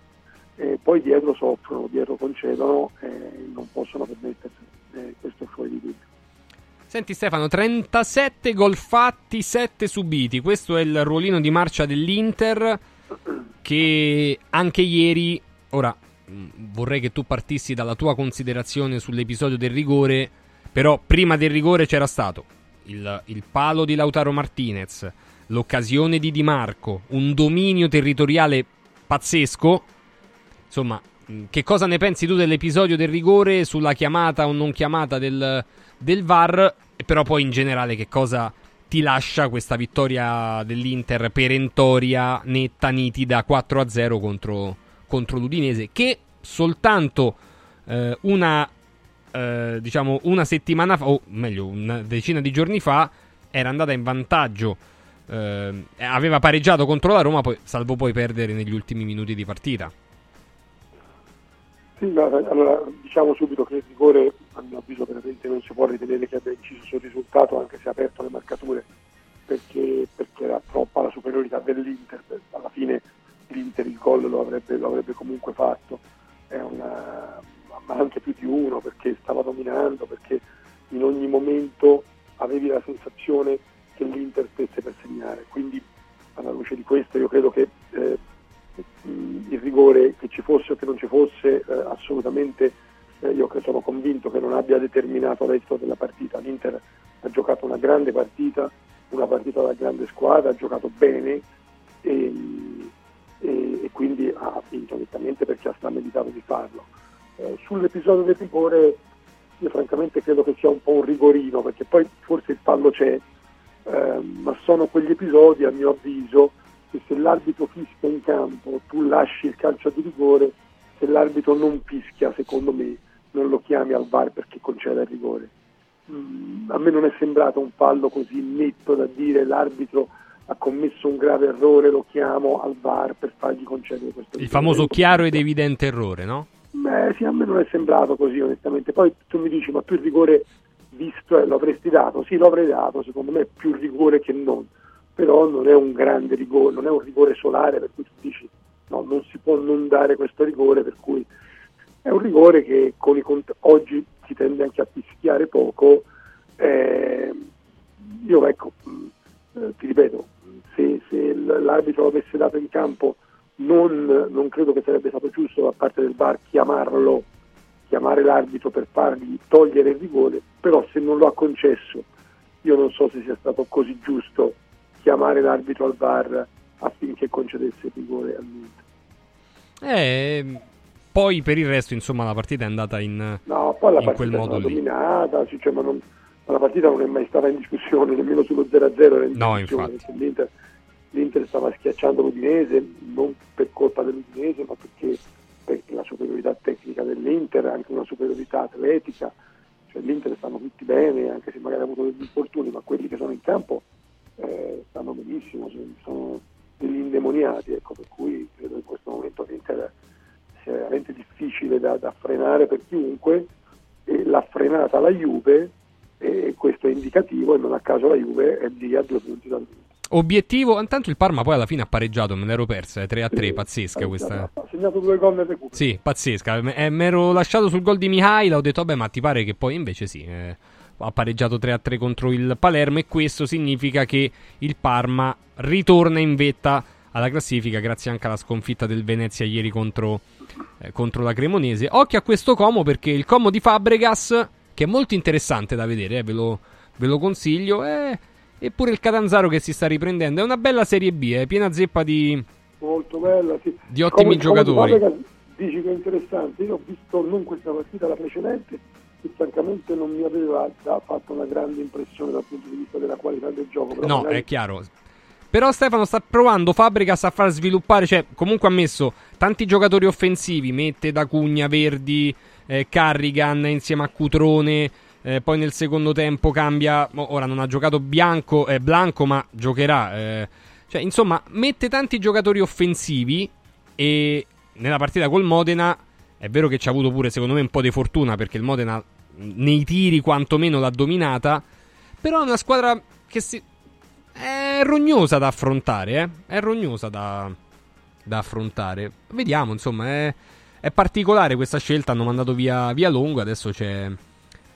eh, poi dietro soffrono, dietro concedono e non possono permettersi, eh, questo fuori di dubbio. Senti Stefano, 37 gol fatti, 7 subiti, questo è il ruolino di marcia dell'Inter che anche ieri, ora vorrei che tu partissi dalla tua considerazione sull'episodio del rigore, però prima del rigore c'era stato il, il palo di Lautaro Martinez, l'occasione di Di Marco, un dominio territoriale pazzesco Insomma, mm, che cosa ne pensi tu dell'episodio del rigore sulla chiamata o non chiamata del, del VAR? Però poi in generale che cosa ti lascia questa vittoria dell'Inter perentoria, netta, nitida 4-0 contro, contro l'Udinese che soltanto eh, una, eh, diciamo una settimana fa, o meglio una decina di giorni fa, era andata in vantaggio. Eh, aveva pareggiato contro la Roma, poi, salvo poi perdere negli ultimi minuti di partita. Sì, ma, allora diciamo subito che il rigore a mio avviso veramente non si può ritenere che abbia inciso sul risultato anche se ha aperto le marcature perché, perché era troppa la superiorità dell'Inter, alla fine l'Inter il gol lo avrebbe, lo avrebbe comunque fatto, una, ma anche più di uno perché stava dominando, perché in ogni momento avevi la sensazione che l'Inter stesse per segnare, quindi alla luce di questo io credo che eh, il rigore che ci fosse o che non ci fosse eh, assolutamente eh, io sono convinto che non abbia determinato l'esito della partita. L'Inter ha giocato una grande partita, una partita da grande squadra, ha giocato bene e, e, e quindi ha vinto nettamente perché ha meditato di farlo. Eh, sull'episodio del rigore io francamente credo che sia un po' un rigorino perché poi forse il fallo c'è, eh, ma sono quegli episodi a mio avviso che se l'arbitro fischia in campo tu lasci il calcio di rigore, se l'arbitro non fischia secondo me non lo chiami al VAR perché concede il rigore. Mm, a me non è sembrato un fallo così netto da dire l'arbitro ha commesso un grave errore, lo chiamo al VAR per fargli concedere questo Il famoso chiaro ed evidente errore, no? Beh, sì, a me non è sembrato così onestamente. Poi tu mi dici, ma il rigore visto eh, lo avresti dato? Sì, lo avrei dato, secondo me più rigore che non però non è un grande rigore, non è un rigore solare per cui tu dici no, non si può non dare questo rigore, per cui è un rigore che con i cont- oggi si tende anche a fischiare poco. Eh, io ecco, eh, ti ripeto, se, se, l'arbitro l'avesse dato in campo non, non, credo che sarebbe stato giusto da parte del VAR chiamarlo, chiamare l'arbitro per fargli togliere il rigore, però se non lo ha concesso io non so se sia stato così giusto chiamare l'arbitro al VAR affinché concedesse il rigore all'Inter. Eh, poi per il resto, insomma, la partita è andata in, no, poi la in quel modo lì. dominata, cioè, ma, non, la partita non è mai stata in discussione, nemmeno sullo 0-0 era in no, discussione. L'Inter, L'Inter, stava schiacciando l'Udinese, non per colpa dell'Udinese, ma perché, perché la superiorità tecnica dell'Inter, anche una superiorità atletica. Cioè, L'Inter stanno tutti bene, anche se magari ha avuto degli infortuni, ma quelli che sono in campo eh, stanno benissimo, sono degli indemoniati, ecco, per cui credo in questo momento l'Inter sia veramente difficile da, da frenare per chiunque, e l'ha frenata la Juve e questo è indicativo e non a caso la Juve è lì a due punti dal vinto. Obiettivo, intanto il Parma poi alla fine ha pareggiato, me l'ero persa, è 3 a 3, Sì, pazzesca questa. Ha segnato due gol nel recupero. Sì, pazzesca. Eh, mi ero lasciato sul gol di Mihaila, ho detto vabbè ma ti pare che poi invece sì, eh, ha pareggiato 3 a 3 contro il Palermo e questo significa che il Parma ritorna in vetta alla classifica grazie anche alla sconfitta del Venezia ieri contro, eh, contro la Cremonese. Occhio a questo Como perché il Como di Fabregas, che è molto interessante da vedere, eh, ve, lo, ve lo consiglio, è... eppure il Catanzaro che si sta riprendendo. È una bella Serie B, è piena zeppa di... Molto bella, sì. Di ottimi Come- come giocatori. Fabregas dici che è interessante, io ho visto non questa partita, la precedente, che francamente non mi aveva da- fatto una grande impressione dal punto di vista della qualità del gioco. No, magari- è chiaro. Però Stefano sta provando Fabregas a far sviluppare, cioè comunque ha messo tanti giocatori offensivi, mette da Cugna, Verdi, eh, Carrigan insieme a Cutrone, eh, poi nel secondo tempo cambia, ora non ha giocato Bianco, eh, Blanco ma giocherà, eh, cioè insomma mette tanti giocatori offensivi e nella partita col Modena è vero che ci ha avuto pure secondo me un po' di fortuna perché il Modena nei tiri quantomeno l'ha dominata, però è una squadra che si... è rognosa da affrontare, eh? È rognosa da, da affrontare. Vediamo, insomma, è, è particolare questa scelta. Hanno mandato via, via Longo, adesso c'è,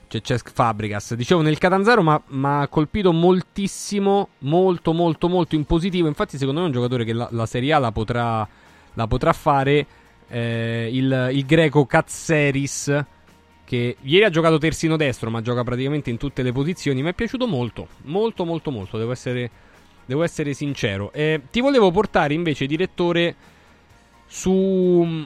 c'è Cesc Fabregas. Dicevo, nel Catanzaro mi ha colpito moltissimo, molto, molto, molto in positivo. Infatti, secondo me è un giocatore che la, la Serie A la potrà, la potrà fare. eh, il, il greco Katseris che ieri ha giocato terzino destro, ma gioca praticamente in tutte le posizioni. Mi è piaciuto molto, molto, molto, molto. Devo essere, devo essere sincero. Eh, ti volevo portare invece, direttore, su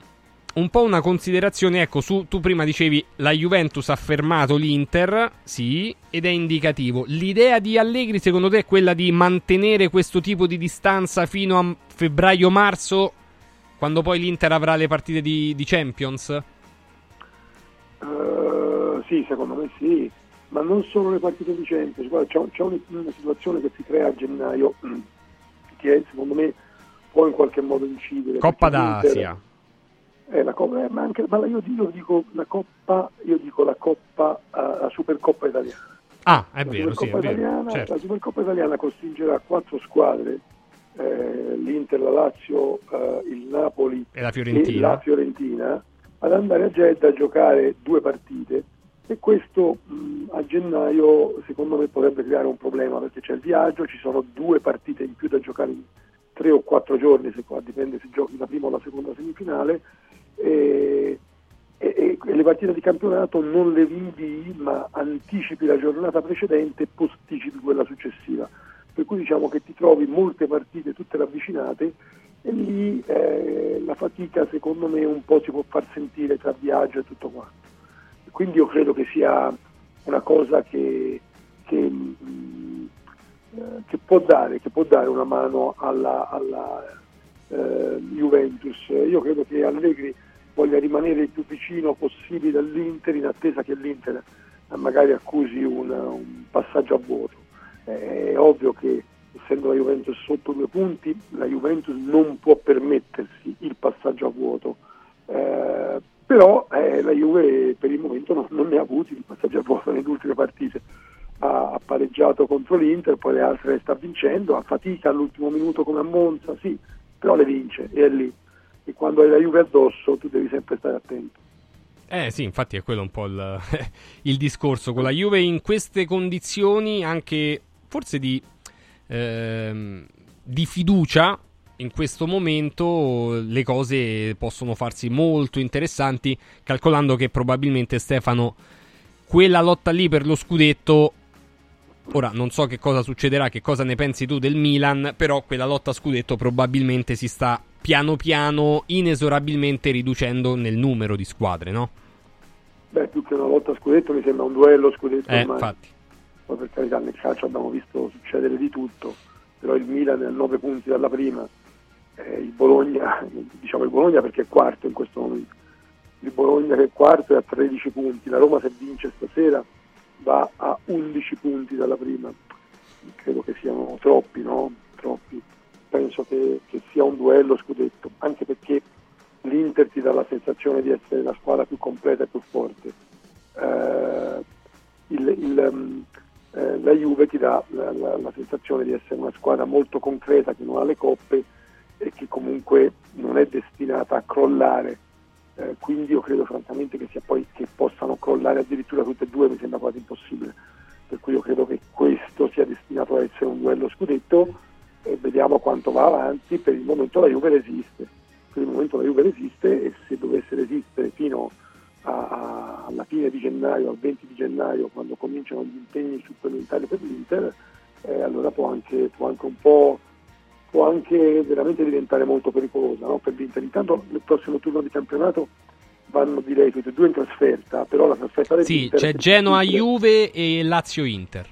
un po' una considerazione. Ecco, su, tu prima dicevi la Juventus ha fermato l'Inter, sì, ed è indicativo. L'idea di Allegri, secondo te, è quella di mantenere questo tipo di distanza fino a febbraio-marzo, quando poi l'Inter avrà le partite di, di Champions? Eh, sì, secondo me sì, ma non solo le partite di Champions, guarda, c'è, c'è un- una situazione che si crea a gennaio che secondo me può in qualche modo incidere. Coppa l'Inter- d'Asia. Eh, la eh, ma anche, ma io dico, dico la Coppa, io dico la Coppa, eh, la Supercoppa italiana. Ah, è la vero, sì, è Supercoppa vero. italiana, certo. La Supercoppa italiana costringerà quattro squadre, eh, l'Inter, la Lazio, eh, il Napoli E la Fiorentina. e la Fiorentina, ad andare a Jeddah a giocare due partite e questo mh, a gennaio secondo me potrebbe creare un problema perché c'è il viaggio, ci sono due partite in più da giocare in tre o quattro giorni, se qua dipende se giochi la prima o la seconda semifinale e, e- e- le partite di campionato non le rinvii ma anticipi la giornata precedente e posticipi quella successiva. Per cui diciamo che ti trovi molte partite tutte ravvicinate e lì eh, la fatica secondo me un po' si può far sentire tra viaggio e tutto quanto. Quindi io credo che sia una cosa che, che, mh, eh, che può, dare, che può dare una mano alla, alla, eh, Juventus. Io credo che Allegri voglia rimanere il più vicino possibile all'Inter in attesa che l'Inter magari accusi un, un passaggio a vuoto. Eh, È ovvio che essendo la Juventus sotto due punti, la Juventus non può permettersi il passaggio a vuoto. Eh, però eh, la Juve per il momento non, non ne ha avuti il passaggio a vuoto nelle ultime partite. Ha, ha pareggiato contro l'Inter, poi le altre le sta vincendo, a fatica all'ultimo minuto come a Monza, sì, però le vince e è lì. E quando hai la Juve addosso tu devi sempre stare attento. Eh sì, infatti è quello un po' il, il discorso. Con la Juve in queste condizioni, anche forse di, ehm, di fiducia, in questo momento le cose possono farsi molto interessanti, calcolando che probabilmente Stefano, quella lotta lì per lo scudetto, ora non so che cosa succederà, che cosa ne pensi tu del Milan, però quella lotta a scudetto probabilmente si sta piano piano, inesorabilmente riducendo nel numero di squadre, no? Beh, più che una lotta a scudetto mi sembra un duello scudetto Eh, ormai. infatti. Poi per carità nel calcio abbiamo visto succedere di tutto, però il Milan è a 9 punti dalla prima, eh, il Bologna, diciamo il Bologna perché è quarto in questo momento, il Bologna che è quarto è a 13 punti, la Roma se vince stasera va a 11 punti dalla prima, credo che siano troppi, no? Troppi. Penso che, che sia un duello scudetto, anche perché l'Inter ti dà la sensazione di essere la squadra più completa e più forte. Eh, il, il, um, eh, la Juve ti dà la, la, la, sensazione di essere una squadra molto concreta che non ha le coppe e che comunque non è destinata a crollare. Eh, quindi io credo francamente che, poi, che possano crollare addirittura tutte e due, mi sembra quasi impossibile. Per cui io credo che questo sia destinato a essere un duello scudetto e vediamo quanto va avanti. Per il momento la Juve resiste, per il momento la Juve resiste e se dovesse resistere fino a a, alla fine di gennaio, al 20 di gennaio, quando cominciano gli impegni supplementari per l'Inter, eh, allora può anche, può anche, un po' può anche veramente diventare molto pericolosa no? per l'Inter. Intanto nel prossimo turno di campionato vanno direi tutti e due in trasferta, però la trasferta Sì, c'è Genoa Juve e Lazio Inter.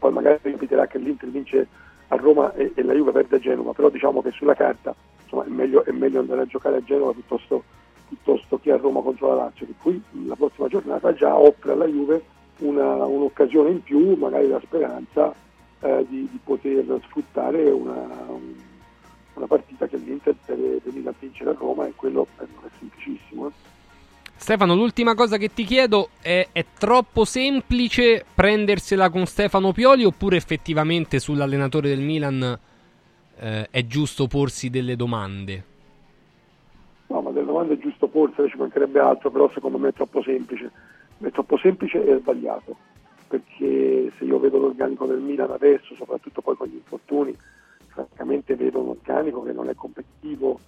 Poi magari ripeterà che l'Inter vince a Roma e, e la Juve perde a Genova, però diciamo che sulla carta insomma, è, meglio, è meglio andare a giocare a Genova piuttosto piuttosto che a Roma contro la Lazio, che poi la prossima giornata già offre alla Juve una, un'occasione in più, magari la speranza eh, di, di, poter sfruttare una, una, partita che l'Inter deve a vincere a Roma e quello non è semplicissimo. Eh. Stefano, l'ultima cosa che ti chiedo è, è troppo semplice prendersela con Stefano Pioli oppure effettivamente sull'allenatore del Milan eh, è giusto porsi delle domande? No, ma delle domande è giusto porsele, ci mancherebbe altro, però secondo me è troppo semplice. È troppo semplice e sbagliato, perché se io vedo l'organico del Milan adesso, soprattutto poi con gli infortuni, francamente vedo un organico che non è competitivo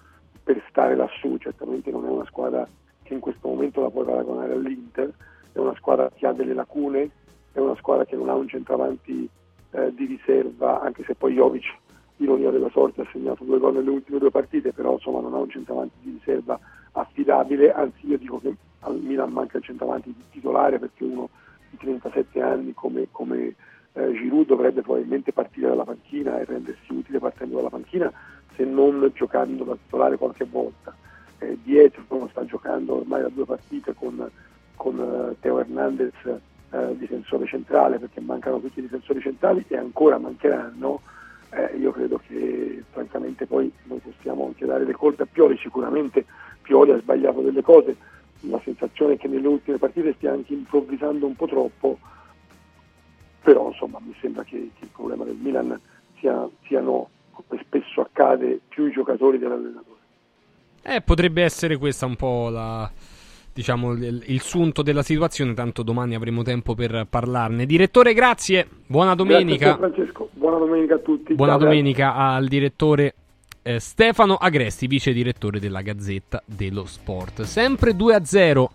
per stare lassù, certamente non è una squadra che in questo momento la puoi paragonare all'Inter, è una squadra che ha delle lacune, è una squadra che non ha un centravanti eh, di riserva, anche se poi Jovic ironia della sorte ha segnato due gol nelle ultime due partite, però insomma non ha un centravanti di riserva affidabile, anzi io dico che al Milan manca il centravanti titolare perché uno di 37 anni come, come eh, Giroud dovrebbe probabilmente partire dalla panchina e rendersi utile partendo dalla panchina se non giocando da titolare qualche volta. Eh, dietro sta giocando ormai da due partite con, con uh, Teo Hernandez uh, difensore centrale perché mancano tutti i difensori centrali e ancora mancheranno eh, io credo che francamente poi noi possiamo anche dare le colpe a Pioli, sicuramente Pioli ha sbagliato delle cose, la sensazione è che nelle ultime partite stia anche improvvisando un po' troppo, però insomma mi sembra che, che il problema del Milan sia, siano, come spesso accade, più i giocatori dell'allenatore. Eh, potrebbe essere questa un po' la, diciamo, il, il, sunto della situazione, tanto domani avremo tempo per parlarne. Direttore, grazie, buona domenica. Grazie Francesco, buona domenica a tutti. Buona Ciao, domenica grazie. al direttore eh, Stefano Agresti, vice direttore della Gazzetta dello Sport. Sempre 2-0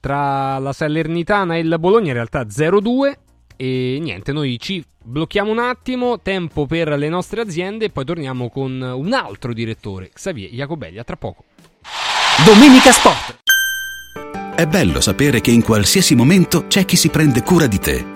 tra la Salernitana e il Bologna, in realtà 0-2. E niente, noi ci blocchiamo un attimo, tempo per le nostre aziende e poi torniamo con un altro direttore, Xavier Jacobelli. A tra poco. Domenica Sport. È bello sapere che in qualsiasi momento c'è chi si prende cura di te.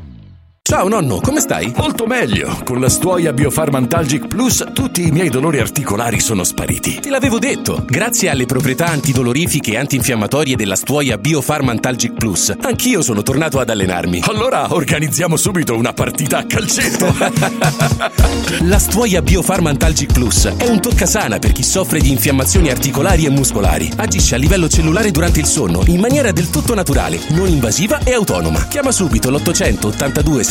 Ciao nonno, come stai? Molto meglio. Con la stuoia Biofarmantalgic Plus tutti i miei dolori articolari sono spariti. Te l'avevo detto. Grazie alle proprietà antidolorifiche e antinfiammatorie della stuoia Biofarmantalgic Plus, anch'io sono tornato ad allenarmi. Allora organizziamo subito una partita a calcetto. la stuoia Biofarmantalgic Plus è un toccasana per chi soffre di infiammazioni articolari e muscolari. Agisce a livello cellulare durante il sonno in maniera del tutto naturale, non invasiva e autonoma. Chiama subito l'882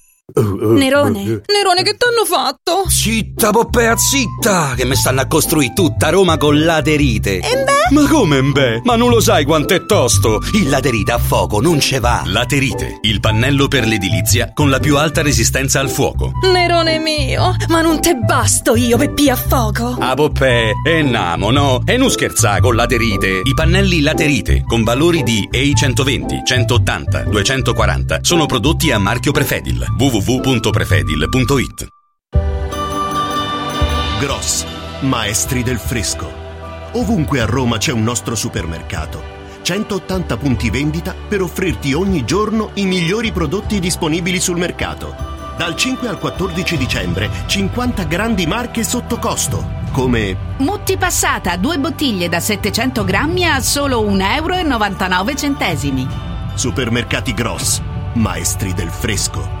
Nerone, Nerone, che t'hanno fatto? Zitta, Poppea, zitta! Che mi stanno a costruire tutta Roma con laterite. E beh? Ma come beh? Ma non lo sai quanto è tosto? Il laterite a fuoco non ce va. Laterite, il pannello per l'edilizia con la più alta resistenza al fuoco. Nerone mio, ma non te basto io per pia a fuoco. Ah, Poppè, e namo, no? E non scherza con laterite. I pannelli laterite con valori di EI 120, 180, 240 sono prodotti a marchio Prefedil. www.prefedil.it Gross, maestri del fresco. Ovunque a Roma c'è un nostro supermercato. 180 punti vendita per offrirti ogni giorno i migliori prodotti disponibili sul mercato. Dal 5 al 14 dicembre 50 grandi marche sotto costo, come Mutti passata, due bottiglie da 700 grammi a solo 1,99 euro. Supermercati Gross, maestri del fresco.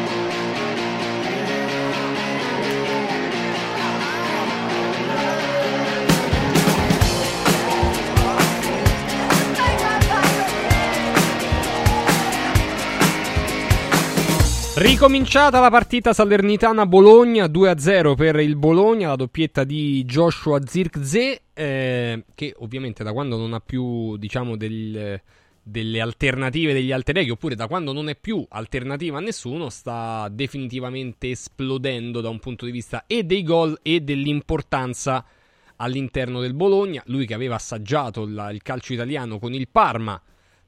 Ricominciata la partita Salernitana-Bologna 2-0 per il Bologna, la doppietta di Joshua Zirkzee, eh, che ovviamente da quando non ha più diciamo del, delle alternative degli alter ego, oppure da quando non è più alternativa a nessuno, sta definitivamente esplodendo da un punto di vista e dei gol e dell'importanza all'interno del Bologna. Lui che aveva assaggiato il, il calcio italiano con il Parma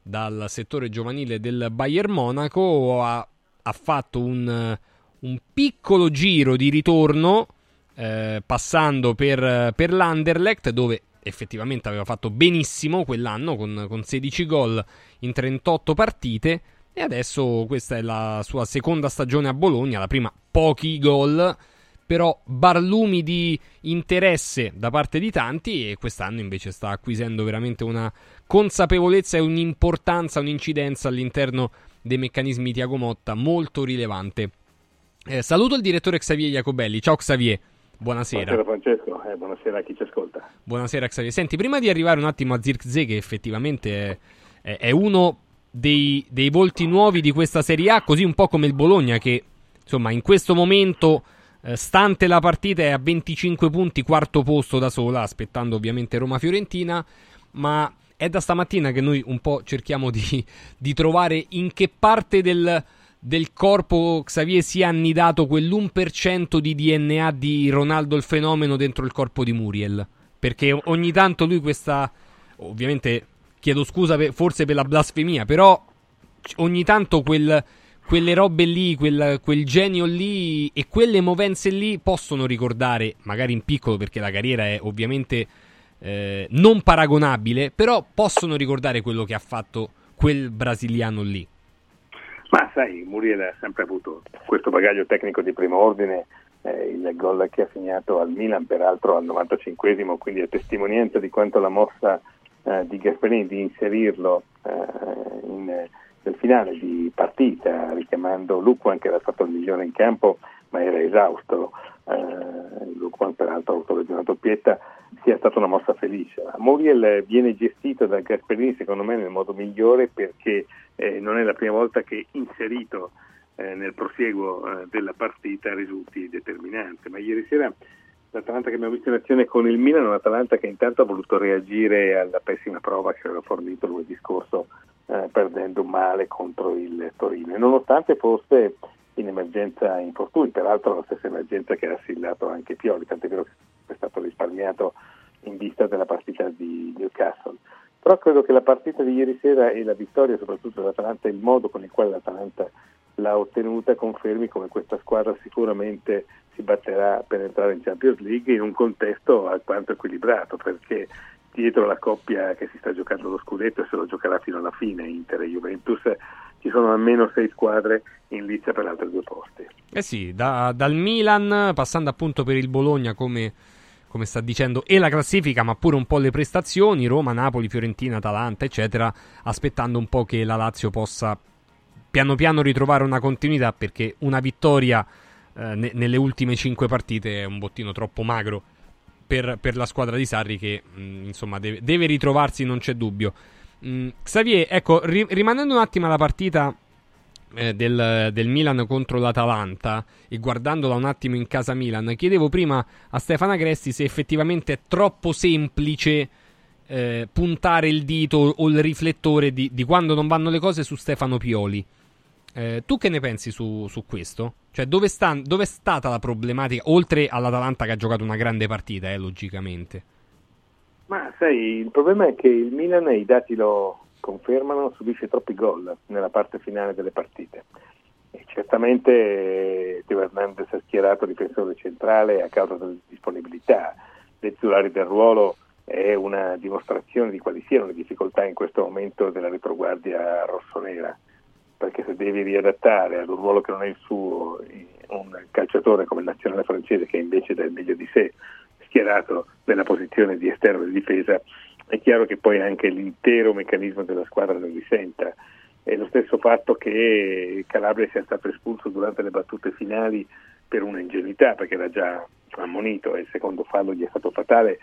dal settore giovanile del Bayern Monaco ha ha fatto un, un piccolo giro di ritorno eh, passando per, per l'Anderlecht dove effettivamente aveva fatto benissimo quell'anno con, con 16 gol in 38 partite. E adesso questa è la sua seconda stagione a Bologna, la prima pochi gol, però barlumi di interesse da parte di tanti e quest'anno invece sta acquisendo veramente una consapevolezza e un'importanza, un'incidenza all'interno dei meccanismi Tiago Motta molto rilevante. Eh, saluto il direttore Xavier Jacobelli. Ciao Xavier. Buonasera. Buonasera Francesco, eh, buonasera a chi ci ascolta. Buonasera Xavier. Senti, prima di arrivare un attimo a Zirkzee, che effettivamente è, è uno dei, dei, volti nuovi di questa Serie A, così un po' come il Bologna, che insomma in questo momento, eh, stante la partita, è a 25 punti, quarto posto da sola, aspettando ovviamente Roma-Fiorentina, ma è da stamattina che noi un po' cerchiamo di, di trovare in che parte del, del corpo Xavier si è annidato quell'1% di DNA di Ronaldo il fenomeno dentro il corpo di Muriel. Perché ogni tanto lui questa... Ovviamente chiedo scusa per, forse per la blasfemia, però ogni tanto quel, quelle robe lì, quel, quel, genio lì e quelle movenze lì possono ricordare, magari in piccolo perché la carriera è ovviamente eh, non paragonabile, però possono ricordare quello che ha fatto quel brasiliano lì. Ma sai, Muriel ha sempre avuto questo bagaglio tecnico di primo ordine, eh, il gol che ha segnato al Milan, peraltro al 95esimo, quindi è testimonianza di quanto la mossa eh, di Gasperini di inserirlo eh, in, nel finale di partita, richiamando Lucquan che era stato il migliore in campo, ma era esausto. Eh, Lucquan peraltro ha avuto la doppietta, sia stata una mossa felice. Muriel viene gestito da Gasperini secondo me nel modo migliore perché eh, non è la prima volta che inserito eh, nel prosieguo eh, della partita risulti determinante, ma ieri sera l'Atalanta che abbiamo visto in azione con il Milan un'Atalanta che intanto ha voluto reagire alla pessima prova che aveva fornito lunedì scorso eh, perdendo male contro il Torino e nonostante fosse in emergenza infortuni, peraltro la stessa emergenza che ha assillato anche Pioli, tant'è vero che è stato risparmiato in vista della partita di Newcastle. Però credo che la partita di ieri sera e la vittoria soprattutto dell'Atalanta e il modo con il quale l'Atalanta l'ha ottenuta confermi come questa squadra sicuramente si batterà per entrare in Champions League in un contesto alquanto equilibrato perché dietro la coppia che si sta giocando lo scudetto e se lo giocherà fino alla fine Inter e Juventus ci sono almeno sei squadre in lizza per altre due posti. Eh sì, da, dal Milan passando appunto per il Bologna come come sta dicendo, e la classifica, ma pure un po' le prestazioni, Roma, Napoli, Fiorentina, Atalanta, eccetera, aspettando un po' che la Lazio possa piano piano ritrovare una continuità, perché una vittoria eh, ne- nelle ultime cinque partite è un bottino troppo magro per, per la squadra di Sarri che, mh, mm, insomma, deve, deve, ritrovarsi, non c'è dubbio. Mm, Xavier, ecco, ri- rimanendo un attimo alla partita eh, del, del, Milan contro l'Atalanta e guardandola un attimo in casa Milan, chiedevo prima a Stefano Agresti se effettivamente è troppo semplice eh, puntare il dito o il riflettore di, di, quando non vanno le cose su Stefano Pioli. Eh, tu che ne pensi su, su questo? Cioè, dove, sta, dove, è stata la problematica, oltre all'Atalanta che ha giocato una grande partita, eh, logicamente? Ma sai, il problema è che il Milan, i dati lo, confermano, subisce troppi gol nella parte finale delle partite. E certamente Teo Hernandez ha schierato difensore centrale a causa della disponibilità. L'Ezzulari del ruolo è una dimostrazione di quali siano le difficoltà in questo momento della retroguardia rossonera, perché se devi riadattare ad un ruolo che non è il suo un calciatore come il nazionale francese che invece dà il meglio di sé schierato nella posizione di esterno di difesa, è chiaro che poi anche l'intero meccanismo della squadra ne risenta. È lo stesso fatto che Calabria sia stato espulso durante le battute finali per un'ingenuità, perché era già ammonito e il secondo fallo gli è stato fatale,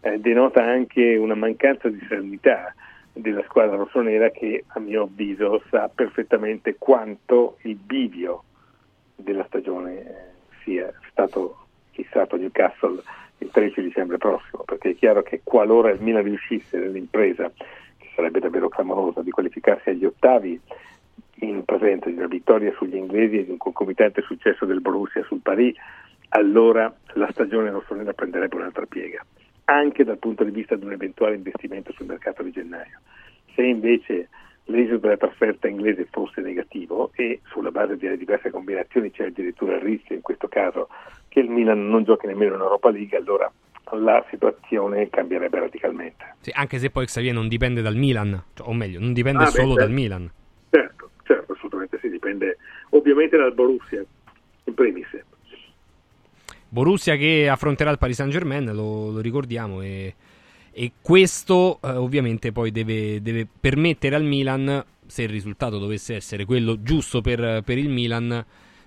eh, denota anche una mancanza di serenità della squadra rossonera che a mio avviso sa perfettamente quanto il bivio della stagione sia stato fissato Newcastle il 13 dicembre prossimo, perché è chiaro che qualora il Milan riuscisse nell'impresa, che sarebbe davvero clamorosa, di qualificarsi agli ottavi in presenza di una vittoria sugli inglesi e di un concomitante successo del Borussia sul Paris, allora la stagione rossonera prenderebbe un'altra piega, anche dal punto di vista di un eventuale investimento sul mercato di gennaio. Se invece l'esito della trasferta inglese fosse negativo e sulla base delle diverse combinazioni c'è addirittura il rischio in questo caso che il Milan non giochi nemmeno in Europa League, allora la situazione cambierebbe radicalmente. Sì, anche se poi Xavier non dipende dal Milan, cioè, o meglio, non dipende ah, solo beh, certo. dal Milan. Certo, certo, assolutamente sì, dipende ovviamente dal Borussia, in primis. Borussia che affronterà il Paris Saint Germain, lo, lo ricordiamo, e, e questo eh, ovviamente poi deve, deve, permettere al Milan, se il risultato dovesse essere quello giusto per, per il Milan,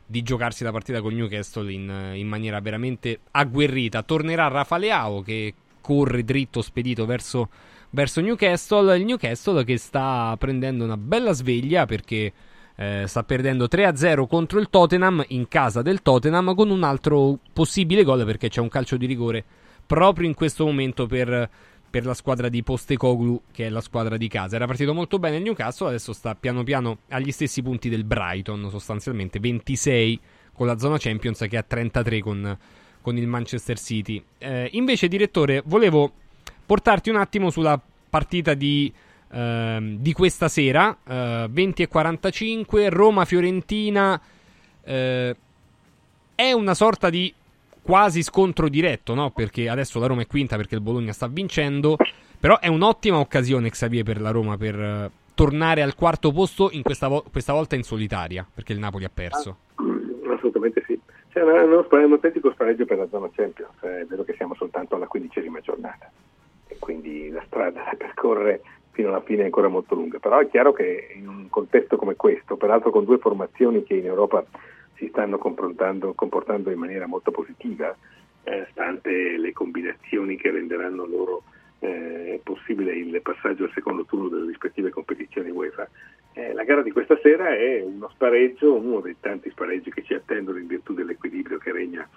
di giocarsi la partita con Newcastle in, in maniera veramente agguerrita. Tornerà Rafaleao che corre dritto spedito verso, verso Newcastle. Il Newcastle che sta prendendo una bella sveglia perché eh, sta perdendo 3-0 contro il Tottenham in casa del Tottenham con un altro possibile gol perché c'è un calcio di rigore proprio in questo momento per per la squadra di Postecoglou, che è la squadra di casa. Era partito molto bene il Newcastle, adesso sta piano piano agli stessi punti del Brighton, sostanzialmente 26 con la zona Champions che ha 33 con, con il Manchester City. Eh, invece, direttore, volevo portarti un attimo sulla partita di ehm, di questa sera, eh, 20 e 45, Roma-Fiorentina. Eh, è una sorta di quasi scontro diretto, no? Perché adesso la Roma è quinta perché il Bologna sta vincendo. Però è un'ottima occasione, Xavier, per la Roma per uh, tornare al quarto posto questa, vo- questa, volta in solitaria, perché il Napoli ha perso. Ah, assolutamente sì. C'è uno, un autentico spareggio per la zona Champions. È vero che siamo soltanto alla quindicesima giornata e quindi la strada da percorrere fino alla fine è ancora molto lunga. Però è chiaro che in un contesto come questo, peraltro con due formazioni che in Europa si stanno comportando in maniera molto positiva, eh, stante le combinazioni che renderanno loro eh, possibile il passaggio al secondo turno delle rispettive competizioni UEFA. Eh, la gara di questa sera è uno spareggio, uno dei tanti spareggi che ci attendono in virtù dell'equilibrio che regna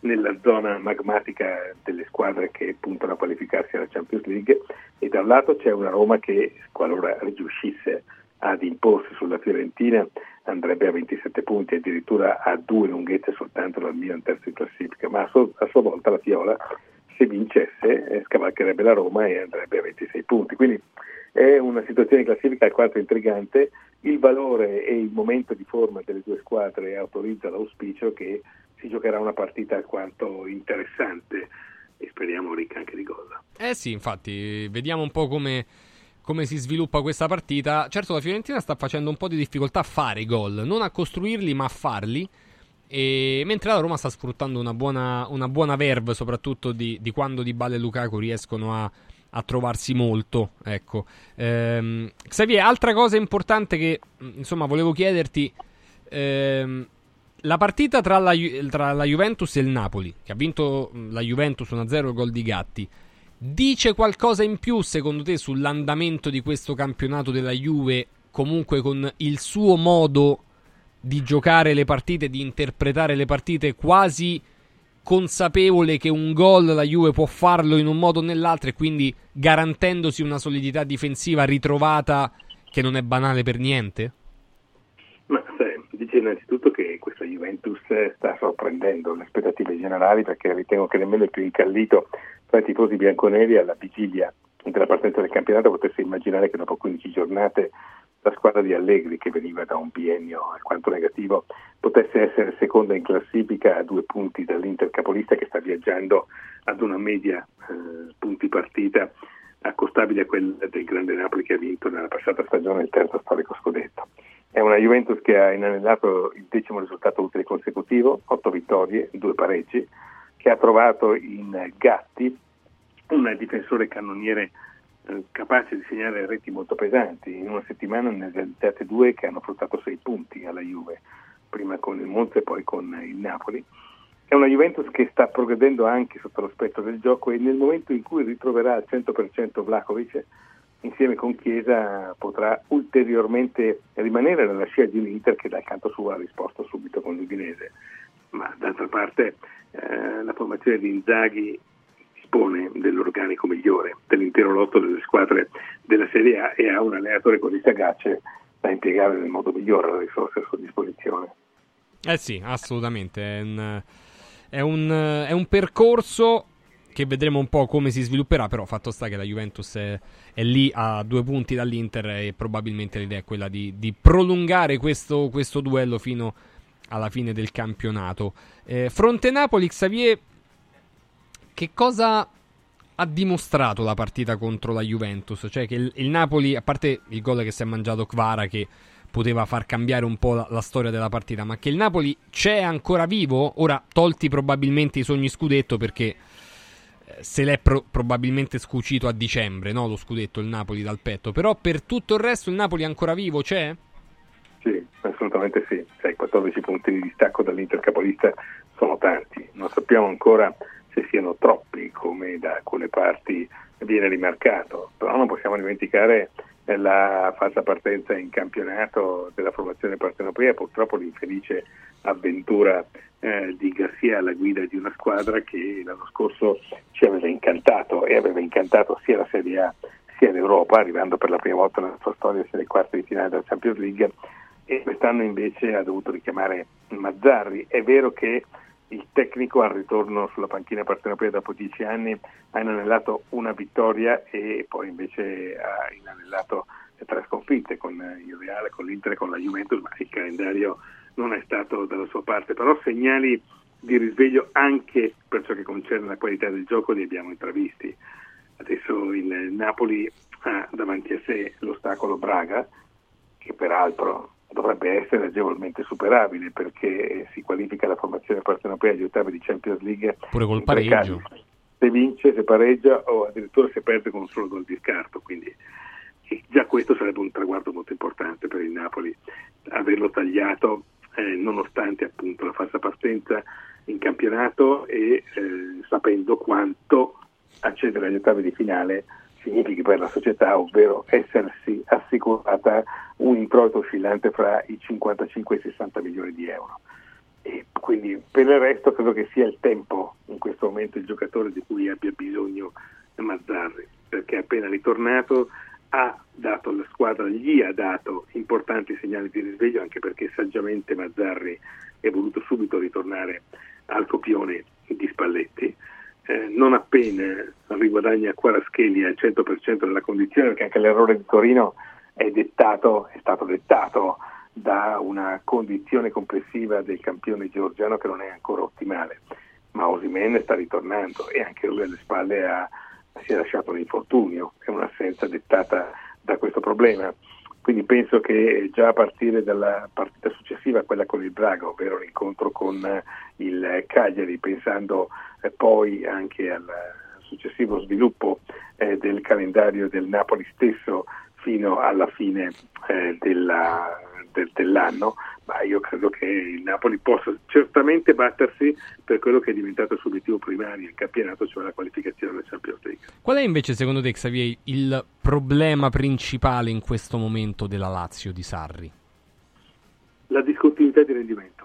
nella zona magmatica delle squadre che puntano a qualificarsi alla Champions League e da un lato c'è una Roma che qualora riuscisse ad imporsi sulla Fiorentina andrebbe a 27 punti, addirittura a due lunghezze soltanto dal Milan terzo in classifica, ma a, so- a sua volta la Fiola se vincesse eh, scavalcherebbe la Roma e andrebbe a 26 punti. Quindi è una situazione classifica alquanto intrigante. Il valore e il momento di forma delle due squadre autorizza l'auspicio che si giocherà una partita alquanto interessante e speriamo ricca anche di gol. Eh sì, infatti, vediamo un po' come come si sviluppa questa partita. Certo, la Fiorentina sta facendo un po' di difficoltà a fare i gol, non a costruirli, ma a farli. E mentre la Roma sta sfruttando una buona, una buona verve, soprattutto di, di quando Di Balle e Lukaku riescono a, a trovarsi molto. Ecco. Ehm, Xavier, altra cosa importante che insomma volevo chiederti. Ehm, la partita tra la, tra la, Juventus e il Napoli, che ha vinto la Juventus 1-0 il gol di Gatti, dice qualcosa in più secondo te sull'andamento di questo campionato della Juve, comunque con il suo modo di giocare le partite, di interpretare le partite quasi consapevole che un gol la Juve può farlo in un modo o nell'altro e quindi garantendosi una solidità difensiva ritrovata che non è banale per niente? Ma sai, dice innanzitutto che questa Juventus sta sorprendendo le aspettative generali perché ritengo che nemmeno il più incallito tra i tifosi bianconeri alla vigilia della partenza del campionato potesse immaginare che dopo 15 giornate la squadra di Allegri, che veniva da un biennio alquanto negativo, potesse essere seconda in classifica a due punti dall'Inter capolista che sta viaggiando ad una media eh, punti partita accostabile a quella del grande Napoli che ha vinto nella passata stagione il terzo storico scudetto. È una Juventus che ha inanellato il decimo risultato utile consecutivo, otto vittorie, due pareggi, che ha trovato in Gatti un difensore cannoniere eh, capace di segnare reti molto pesanti. In una settimana ne ha realizzate due che hanno fruttato sei punti alla Juve, prima con il Monza e poi con il Napoli. È una Juventus che sta progredendo anche sotto l'aspetto del gioco e nel momento in cui ritroverà al 100% Vlakovic, insieme con Chiesa potrà ulteriormente rimanere nella scia di un Inter che dal canto suo ha risposto subito con l'Udinese. Ma d'altra parte eh, la formazione di Inzaghi dispone dell'organico migliore dell'intero lotto delle squadre della Serie A e ha un allenatore così sagace da impiegare nel modo migliore le risorse a sua disposizione. Eh sì, assolutamente. È un, è un, è un percorso che vedremo un po' come si svilupperà, però fatto sta che la Juventus è, è lì a due punti dall'Inter e probabilmente l'idea è quella di, di prolungare questo, questo, duello fino alla fine del campionato. Eh, fronte Napoli, Xavier che cosa ha dimostrato la partita contro la Juventus? Cioè che il, il, Napoli, a parte il gol che si è mangiato Kvara che poteva far cambiare un po' la, la, storia della partita, ma che il Napoli c'è ancora vivo, ora tolti probabilmente i sogni scudetto perché eh, se l'è pro- probabilmente scucito a dicembre, no? lo scudetto il Napoli dal petto, però per tutto il resto il Napoli è ancora vivo, c'è? Sì, assolutamente sì, cioè, 14 punti di distacco dall'Inter capolista sono tanti, non sappiamo ancora se siano troppi come da alcune parti viene rimarcato, però non possiamo dimenticare la falsa partenza in campionato della formazione partenopea, purtroppo l'infelice avventura eh, di Garcia alla guida di una squadra che l'anno scorso ci aveva incantato e aveva incantato sia la Serie A sia l'Europa, arrivando per la prima volta nella sua storia sia nei quarti di finale della Champions League e quest'anno invece ha dovuto richiamare Mazzarri. È vero che il tecnico al ritorno sulla panchina partenopea dopo dieci anni ha inanellato una vittoria e poi invece ha inanellato tre sconfitte con il Reale, con l'Inter e con la Juventus, ma il calendario non è stato dalla sua parte, però segnali di risveglio anche per ciò che concerne la qualità del gioco li abbiamo intravisti. Adesso il Napoli ha davanti a sé l'ostacolo Braga, che peraltro dovrebbe essere agevolmente superabile perché si qualifica la formazione partenopea agli ottavi di Champions League pure col pareggio. Se vince, se pareggia o addirittura se perde con un solo gol di scarto. Quindi già questo sarebbe un traguardo molto importante per il Napoli averlo tagliato eh, nonostante appunto la falsa partenza in campionato e eh, sapendo quanto accedere agli ottavi di finale significhi per la società, ovvero essersi assicurata un introito oscillante fra i 55 e i 60 milioni di euro. E quindi per il resto credo che sia il tempo in questo momento il giocatore di cui abbia bisogno Mazzarri, perché appena ritornato ha dato alla squadra, gli ha dato importanti segnali di risveglio, anche perché saggiamente Mazzarri è voluto subito ritornare al copione di Spalletti eh, non appena riguadagna Quaraschelli al 100% della condizione, perché anche l'errore di Torino è, dettato, è stato dettato da una condizione complessiva del campione georgiano che non è ancora ottimale. Ma Osimen sta ritornando e anche lui alle spalle ha, si è lasciato un infortunio, è un'assenza dettata da questo problema. Quindi penso che già a partire dalla partita successiva, quella con il Braga, ovvero l'incontro con il Cagliari, pensando eh, poi anche al successivo sviluppo eh, del calendario del Napoli stesso fino alla fine eh, della, de, dell'anno, ma io credo che il Napoli possa certamente battersi per quello che è diventato il suo obiettivo primario in campionato, cioè la qualificazione del Champions League. Qual è invece secondo te, Xavier, il problema principale in questo momento della Lazio di Sarri? La discontinuità di rendimento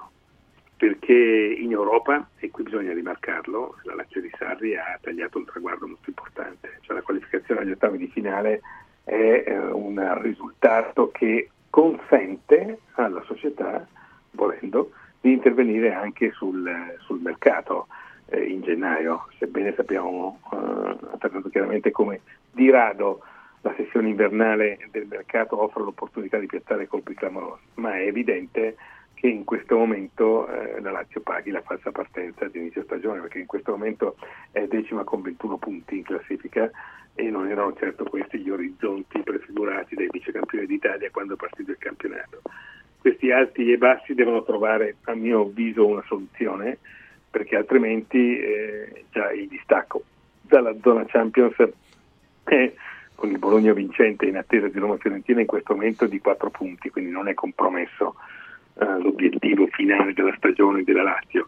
perché in Europa, e qui bisogna rimarcarlo, la Lazio di Sarri ha tagliato un traguardo molto importante, cioè la qualificazione agli ottavi di finale è eh, un risultato che consente alla società, volendo, di intervenire anche sul, sul mercato eh, in gennaio, sebbene sappiamo eh, chiaramente come di rado la sessione invernale del mercato offre l'opportunità di piazzare colpi clamorosi, ma è evidente che in questo momento eh, la Lazio paghi la falsa partenza di inizio stagione, perché in questo momento è decima con 21 punti in classifica e non erano certo questi gli orizzonti prefigurati dai vicecampioni d'Italia quando è partito il campionato. Questi alti e bassi devono trovare, a mio avviso, una soluzione, perché altrimenti eh, già il distacco dalla zona Champions è con il Bologna vincente in attesa di Roma Fiorentina in questo momento di 4 punti, quindi non è compromesso eh, l'obiettivo finale della stagione della Lazio.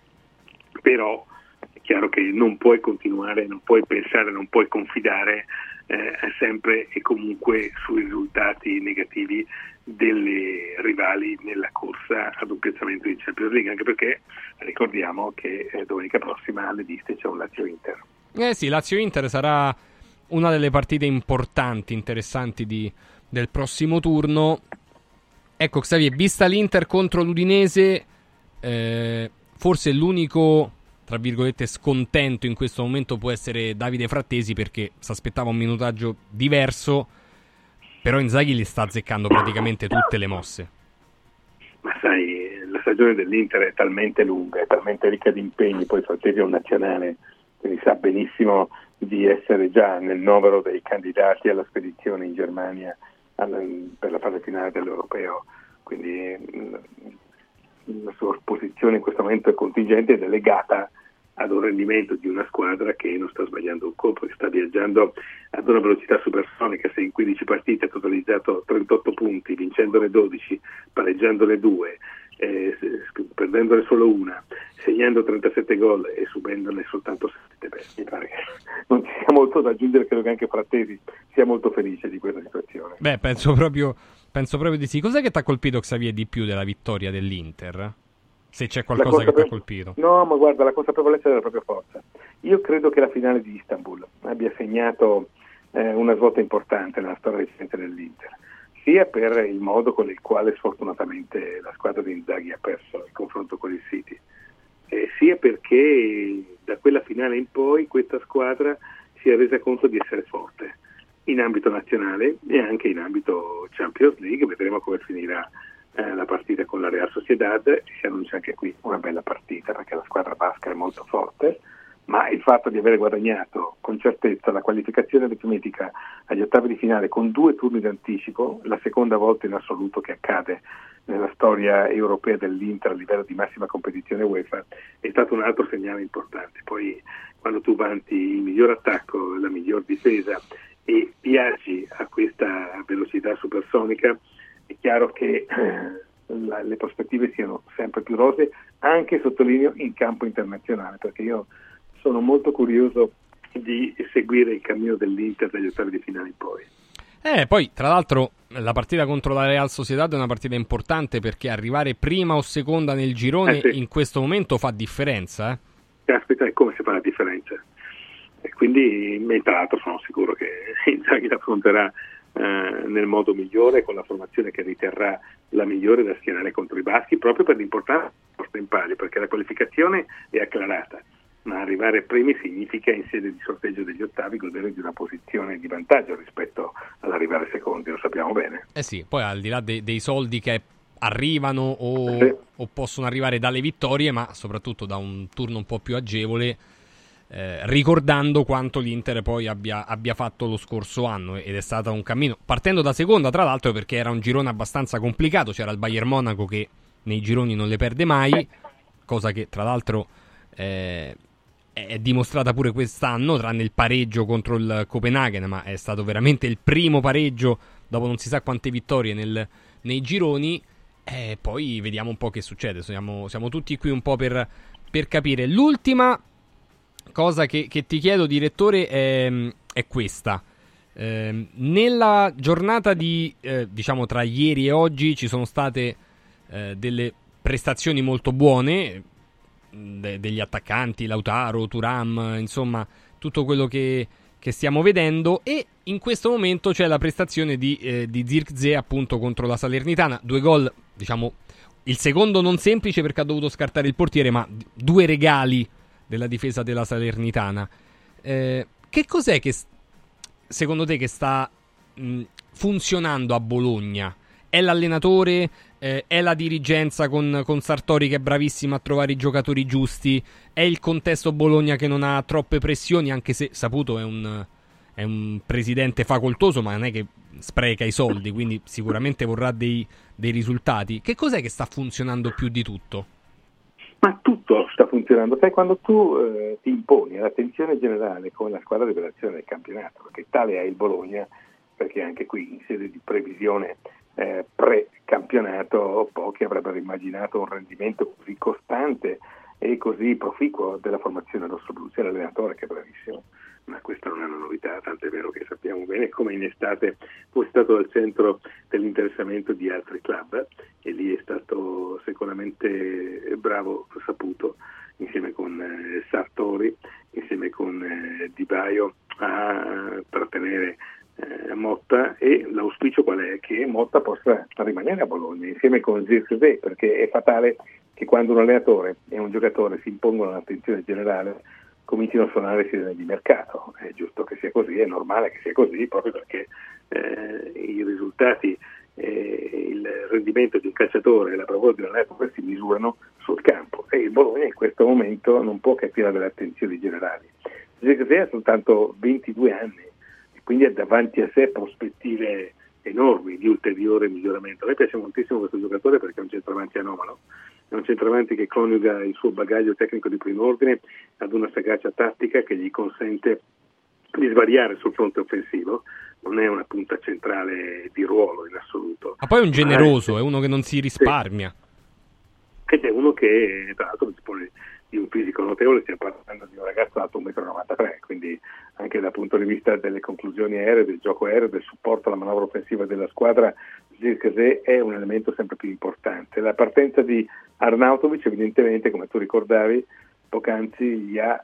Però è chiaro che non puoi continuare, non puoi pensare, non puoi confidare eh, sempre e comunque sui risultati negativi delle rivali nella corsa ad un piazzamento di Champions League, anche perché ricordiamo che eh, domenica prossima alle liste c'è un Lazio-Inter. Eh sì, Lazio-Inter sarà una delle partite importanti, interessanti di, del prossimo turno. Ecco, Xavier, vista l'Inter contro l'Udinese, eh, forse l'unico tra virgolette scontento in questo momento può essere Davide Frattesi perché si aspettava un minutaggio diverso, però Inzaghi gli sta azzeccando praticamente tutte le mosse. Ma sai, la stagione dell'Inter è talmente lunga, è talmente ricca di impegni, poi Frattesi è un nazionale, quindi sa benissimo di essere già nel novero dei candidati alla spedizione in Germania per la fase finale dell'Europeo, quindi la sua posizione in questo momento è contingente ed è legata ad un rendimento di una squadra che non sta sbagliando un colpo, che sta viaggiando ad una velocità supersonica, se in 15 partite ha totalizzato 38 punti, vincendone 12, pareggiandone 2, eh, perdendone solo una, segnando 37 gol e subendone soltanto 7, beh, mi pare che non ci sia molto da aggiungere, credo che anche Frattesi sia molto felice di questa situazione. Beh, penso proprio, penso proprio di sì. Cos'è che ti ha colpito Xavier di più della vittoria dell'Inter? Se c'è qualcosa che ti ha colpito. No, ma guarda, la consapevolezza della propria forza. Io credo che la finale di Istanbul abbia segnato eh, una svolta importante nella storia recente dell'Inter, sia per il modo con il quale sfortunatamente la squadra di Inzaghi ha perso il confronto con il City, eh, sia perché da quella finale in poi questa squadra si è resa conto di essere forte in ambito nazionale e anche in ambito Champions League, vedremo come finirà eh, la partita con la Real Sociedad, si annuncia anche qui una bella partita perché la squadra basca è molto forte, ma il fatto di aver guadagnato con certezza la qualificazione aritmetica agli ottavi di finale con due turni d'anticipo, la seconda volta in assoluto che accade nella storia europea dell'Inter a livello di massima competizione UEFA, è stato un altro segnale importante. Poi quando tu vanti il miglior attacco, la miglior difesa e viaggi a questa velocità supersonica, è chiaro che eh, la, le prospettive siano sempre più rose, anche sottolineo in campo internazionale, perché io sono molto curioso di seguire il cammino dell'Inter dagli ottavi di finale in poi. Eh, poi tra l'altro la partita contro la Real Sociedad è una partita importante perché arrivare prima o seconda nel girone Eh sì. in questo momento fa differenza. Eh? Caspita, e come si fa la differenza? E quindi, tra l'altro, sono sicuro che Inzaghi l'affronterà eh, nel modo migliore, con la formazione che riterrà la migliore da schierare contro i baschi, proprio per l'importanza in palio, perché la qualificazione è acclarata, ma arrivare primi significa in sede di sorteggio degli ottavi godere di una posizione di vantaggio rispetto all'arrivare secondi, lo sappiamo bene. Eh sì, poi al di là de- dei soldi che arrivano o, Sì. o possono arrivare dalle vittorie, ma soprattutto da un turno un po' più agevole, eh, ricordando quanto l'Inter poi abbia, abbia fatto lo scorso anno ed è stato un cammino partendo da seconda, tra l'altro, perché era un girone abbastanza complicato. C'era il Bayern Monaco che nei gironi non le perde mai, cosa che tra l'altro eh, è dimostrata pure quest'anno, tranne il pareggio contro il Copenaghen, ma è stato veramente il primo pareggio dopo non si sa quante vittorie nel- nei gironi. E poi vediamo un po' che succede. Siamo, siamo tutti qui un po' per, per capire. L'ultima cosa che, che ti chiedo, direttore, è, è questa. Ehm, nella giornata di, eh, diciamo, tra ieri e oggi ci sono state eh, delle prestazioni molto buone de- degli attaccanti, Lautaro, Turam, insomma, tutto quello che, che stiamo vedendo. E in questo momento c'è la prestazione di, eh, di Zirkzee appunto contro la Salernitana. Due gol, diciamo, il secondo non semplice perché ha dovuto scartare il portiere, ma due regali della difesa della Salernitana. Eh, che cos'è che secondo te che sta mh, funzionando a Bologna? È l'allenatore? Eh, è la dirigenza con, con Sartori che è bravissima a trovare i giocatori giusti? È il contesto Bologna che non ha troppe pressioni, anche se Saputo è un, è un presidente facoltoso, ma non è che spreca i soldi, quindi sicuramente vorrà dei, dei risultati. Che cos'è che sta funzionando più di tutto? Ma tutto sta funzionando. Sai, quando tu eh, ti imponi all'attenzione generale come la squadra rivelazione del campionato, perché tale è il Bologna, perché anche qui in sede di previsione eh, pre-campionato pochi avrebbero immaginato un rendimento così costante e così proficuo della formazione rosso-blu. L'allenatore che è bravissimo, ma questa non è una novità, tant'è vero che sappiamo bene come in estate fu stato al centro dell'interessamento di altri club e lì è stato sicuramente bravo saputo insieme con eh, Sartori, insieme con eh, Di Baio a trattenere eh, Motta e l'auspicio qual è? Che Motta possa rimanere a Bologna insieme con Zirkzee perché è fatale che quando un allenatore e un giocatore si impongono l'attenzione generale cominciano a suonare sirene di mercato. È giusto che sia così, è normale che sia così proprio perché eh, i risultati e il rendimento di un calciatore e la bravura di un allenatore si misurano sul campo e il Bologna in questo momento non può che attirare le attenzioni generali. Zirkzee ha soltanto 22 anni quindi ha davanti a sé prospettive enormi di ulteriore miglioramento. A me piace moltissimo questo giocatore perché è un centravanti anomalo, è un centravanti che coniuga il suo bagaglio tecnico di primo ordine ad una sagacia tattica che gli consente di svariare sul fronte offensivo, non è una punta centrale di ruolo in assoluto. Ma poi è un generoso, è uno che non si risparmia. Ed è uno che tra l'altro dispone di un fisico notevole, stiamo parlando di un ragazzo alto 1,93 m, quindi anche dal punto di vista delle conclusioni aeree, del gioco aereo, del supporto alla manovra offensiva della squadra, Zirkzee è un elemento sempre più importante. La partenza di Arnautovic evidentemente, come tu ricordavi, poc'anzi gli ha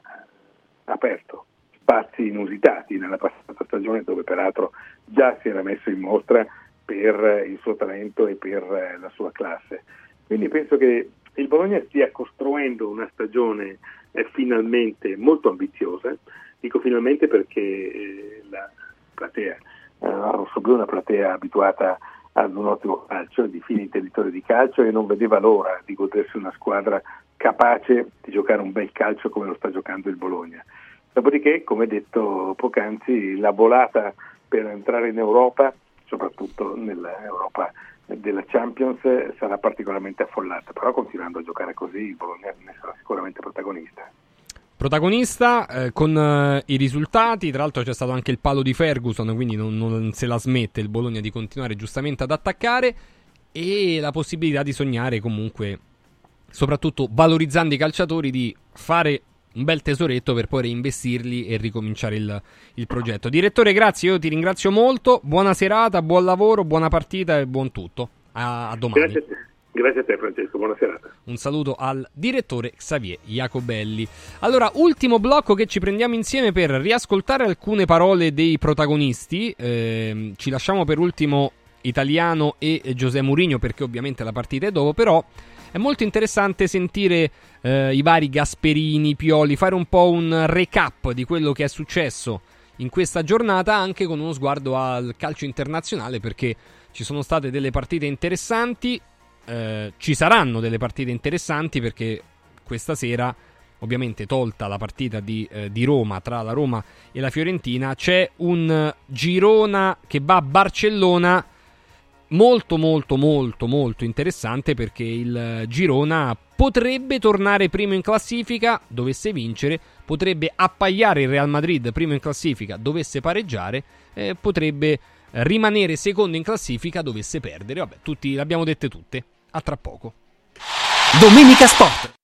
aperto spazi inusitati nella passata stagione dove peraltro già si era messo in mostra per il suo talento e per la sua classe. Quindi penso che il Bologna stia costruendo una stagione eh, finalmente molto ambiziosa, dico finalmente perché eh, la platea, eh, Rossoblu è una platea abituata ad un ottimo calcio, di fini intenditori di calcio e non vedeva l'ora di godersi una squadra capace di giocare un bel calcio come lo sta giocando il Bologna. Dopodiché, come detto poc'anzi, la volata per entrare in Europa, soprattutto nell'Europa della Champions, sarà particolarmente affollata, però continuando a giocare così il Bologna ne sarà sicuramente protagonista. Protagonista eh, con eh, i risultati, tra l'altro c'è stato anche il palo di Ferguson, quindi non, non se la smette il Bologna di continuare giustamente ad attaccare e la possibilità di sognare comunque, soprattutto valorizzando i calciatori, di fare un bel tesoretto per poi reinvestirli e ricominciare il, il, progetto. Direttore, grazie, io ti ringrazio molto. Buona serata, buon lavoro, buona partita e buon tutto. A, a domani. Grazie a te. Grazie a te Francesco, buona serata. Un saluto al direttore Xavier Jacobelli. Allora, ultimo blocco che ci prendiamo insieme per riascoltare alcune parole dei protagonisti. Eh, ci lasciamo per ultimo Italiano e Giuseppe Mourinho perché ovviamente la partita è dopo, però è molto interessante sentire eh, i vari Gasperini, Pioli, fare un po' un recap di quello che è successo in questa giornata anche con uno sguardo al calcio internazionale perché ci sono state delle partite interessanti, eh, ci saranno delle partite interessanti perché questa sera ovviamente tolta la partita di, eh, di, Roma tra la Roma e la Fiorentina, c'è un Girona che va a Barcellona molto molto molto molto interessante perché il Girona potrebbe tornare primo in classifica, dovesse vincere, potrebbe appagliare il Real Madrid primo in classifica, dovesse pareggiare, eh, potrebbe rimanere secondo in classifica, dovesse perdere. Vabbè, tutti le abbiamo dette tutte. A tra poco. Domenica Sport.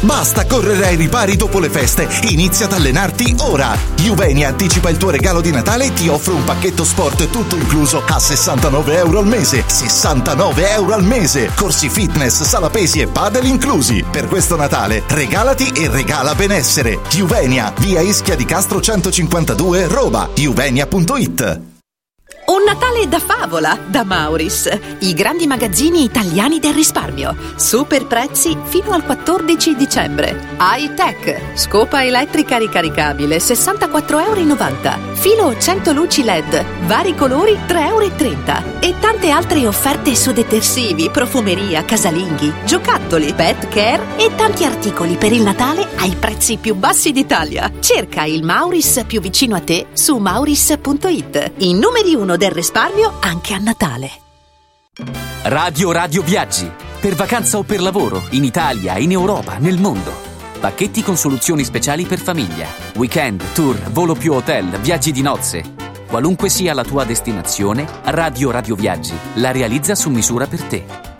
Basta correre ai ripari dopo le feste, inizia ad allenarti ora. Juvenia anticipa il tuo regalo di Natale e ti offre un pacchetto sport tutto incluso a 69 euro al mese. 69 euro al mese! Corsi fitness, sala pesi e padel inclusi. Per questo Natale regalati e regala benessere. Juvenia, via Ischia di Castro 152, Roma. Juvenia.it un Natale da favola da Mauris, i grandi magazzini italiani del risparmio. Super prezzi fino al 14 dicembre. High Tech, scopa elettrica ricaricabile 64,90 euro. Filo 100 luci LED, vari colori 3,30 euro. E tante altre offerte su detersivi, profumeria, casalinghi, giocattoli, pet care e tanti articoli per il Natale ai prezzi più bassi d'Italia. Cerca il Mauris più vicino a te su mauris.it. I numeri 1 del risparmio anche a Natale. Radio Radio Viaggi. Per vacanza o per lavoro, in Italia, in Europa, nel mondo. Pacchetti con soluzioni speciali per famiglia. Weekend, tour, volo più hotel, viaggi di nozze. Qualunque sia la tua destinazione, Radio Radio Viaggi la realizza su misura per te.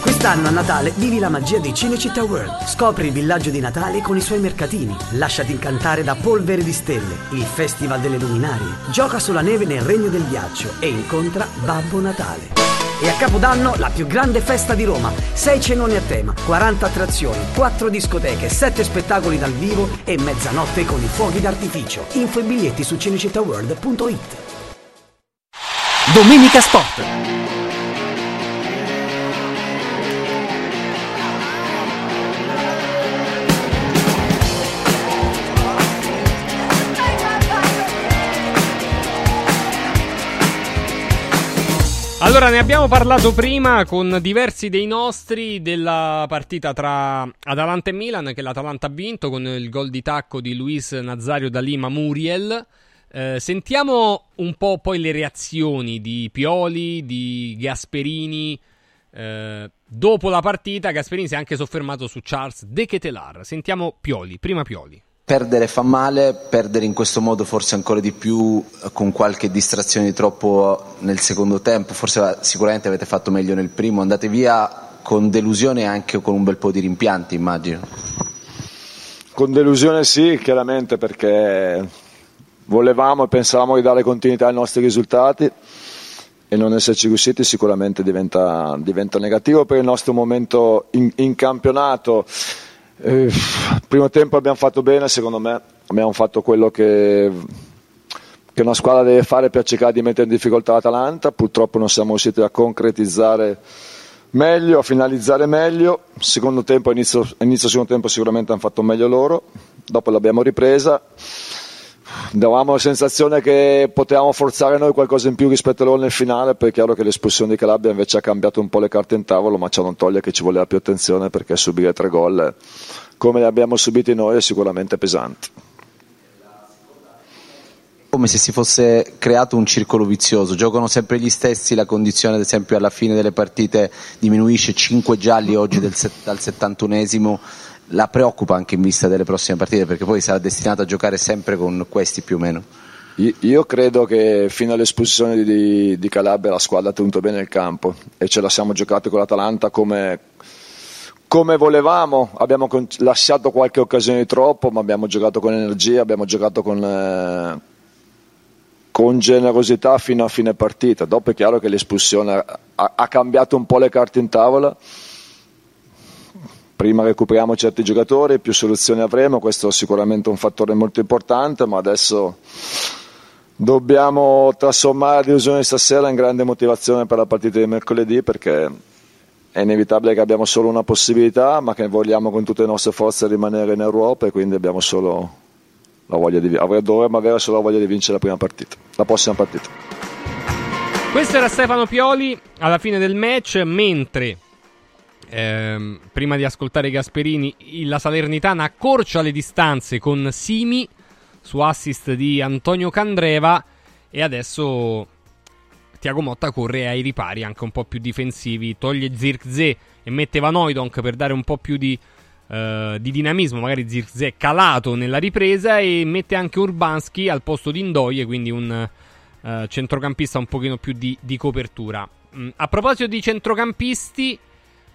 Quest'anno a Natale vivi la magia di Cinecittà World. Scopri il villaggio di Natale con i suoi mercatini. Lasciati incantare da Polvere di Stelle, il Festival delle Luminarie. Gioca sulla neve nel Regno del Ghiaccio e incontra Babbo Natale. E a Capodanno la più grande festa di Roma. 6 cenoni a tema, 40 attrazioni, 4 discoteche, 7 spettacoli dal vivo e mezzanotte con i fuochi d'artificio. Info e biglietti su cinecittàworld.it. Domenica Sport. Allora, ne abbiamo parlato prima con diversi dei nostri della partita tra Atalanta e Milan, che l'Atalanta ha vinto con il gol di tacco di Luis Nazario da Lima Muriel. Eh, sentiamo un po' poi le reazioni di Pioli, di Gasperini. Eh, dopo la partita, Gasperini si è anche soffermato su Charles De Ketelar. Sentiamo Pioli, prima Pioli. Perdere fa male, perdere in questo modo forse ancora di più con qualche distrazione di troppo nel secondo tempo, forse sicuramente avete fatto meglio nel primo, andate via con delusione e anche con un bel po' di rimpianti immagino. Con delusione sì, chiaramente perché volevamo e pensavamo di dare continuità ai nostri risultati e non esserci riusciti sicuramente diventa, diventa negativo per il nostro momento in, in campionato. Eh, primo tempo abbiamo fatto bene, secondo me, abbiamo fatto quello che, che, una squadra deve fare per cercare di mettere in difficoltà l'Atalanta, purtroppo non siamo riusciti a concretizzare meglio, a finalizzare meglio, secondo tempo, inizio, inizio secondo tempo sicuramente hanno fatto meglio loro, dopo l'abbiamo ripresa, davamo la sensazione che potevamo forzare noi qualcosa in più rispetto a loro nel finale, perché è chiaro che l'espulsione di Calabria invece ha cambiato un po' le carte in tavolo, ma ciò non toglie che ci voleva più attenzione perché subire tre gol come li abbiamo subiti noi è sicuramente pesante. Come se si fosse creato un circolo vizioso, giocano sempre gli stessi, la condizione ad esempio alla fine delle partite diminuisce, 5 gialli oggi del, dal 71esimo, la preoccupa anche in vista delle prossime partite perché poi sarà destinato a giocare sempre con questi più o meno. Io credo che fino all'espulsione di, di Calabria la squadra ha tenuto bene il campo e ce la siamo giocati con l'Atalanta come, come volevamo, abbiamo lasciato qualche occasione di troppo, ma abbiamo giocato con energia, abbiamo giocato con, eh, con generosità fino a fine partita. Dopo è chiaro che l'espulsione ha, ha cambiato un po' le carte in tavola prima recuperiamo certi giocatori, più soluzioni avremo, questo è sicuramente un fattore molto importante, ma adesso dobbiamo trasformare la delusione di stasera in grande motivazione per la partita di mercoledì perché è inevitabile che abbiamo solo una possibilità, ma che vogliamo con tutte le nostre forze rimanere in Europa e quindi abbiamo solo la voglia di dovremmo avere solo la voglia di vincere la prima partita, la prossima partita. Questo era Stefano Pioli alla fine del match, mentre ehm, prima di ascoltare Gasperini, la Salernitana accorcia le distanze con Simi su assist di Antonio Candreva e adesso Tiago Motta corre ai ripari anche un po' più difensivi, toglie Zirkzee e mette Van Oydonk per dare un po' più di, uh, di dinamismo, magari Zirkzee calato nella ripresa e mette anche Urbanski al posto di Indoie, quindi un uh, centrocampista un pochino più di, di copertura. Mm, a proposito di centrocampisti,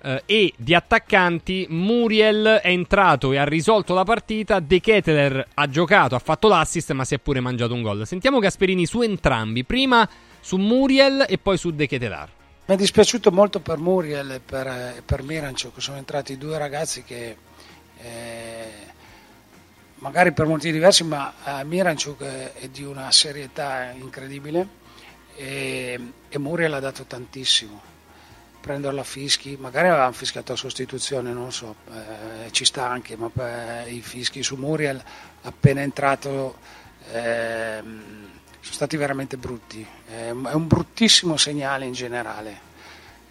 eh, e di attaccanti Muriel è entrato e ha risolto la partita, De Keteler ha giocato, ha fatto l'assist ma si è pure mangiato un gol. Sentiamo Gasperini su entrambi, prima su Muriel e poi su De Ketelar. Mi è dispiaciuto molto per Muriel e per, e per Mirancio che sono entrati due ragazzi che eh, magari per motivi diversi ma eh, Miranchuk è di una serietà incredibile e Muriel ha dato tantissimo prenderla a fischi, magari avevano fischiato a sostituzione, non so, eh, ci sta anche, ma eh, i fischi su Muriel appena entrato eh, sono stati veramente brutti, è un bruttissimo segnale in generale,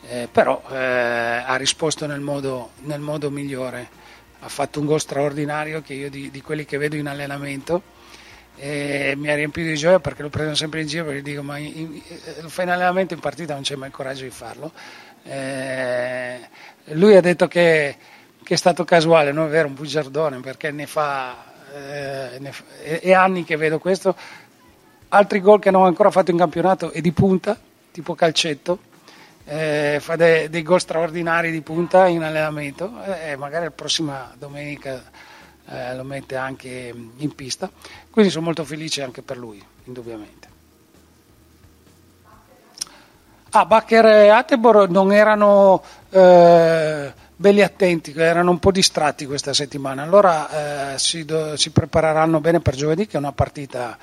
eh, però eh, ha risposto nel modo, nel modo, migliore, ha fatto un gol straordinario che io di, di quelli che vedo in allenamento e mi ha riempito di gioia perché lo prendo sempre in giro gli dico ma in, in, lo fai in allenamento in partita non c'è mai il coraggio di farlo eh, lui ha detto che, che, è stato casuale, non è vero, un bugiardone, perché ne fa, eh, è, anni che vedo questo. Altri gol che non ho ancora fatto in campionato è di punta, tipo calcetto, eh, fa de, dei gol straordinari di punta in allenamento e magari la prossima domenica eh, lo mette anche in pista. Quindi sono molto felice anche per lui, indubbiamente. Ah, Bacher e Atebor non erano eh, belli attenti, erano un po' distratti questa settimana, allora eh, si, do, si, prepareranno bene per giovedì che è una partita,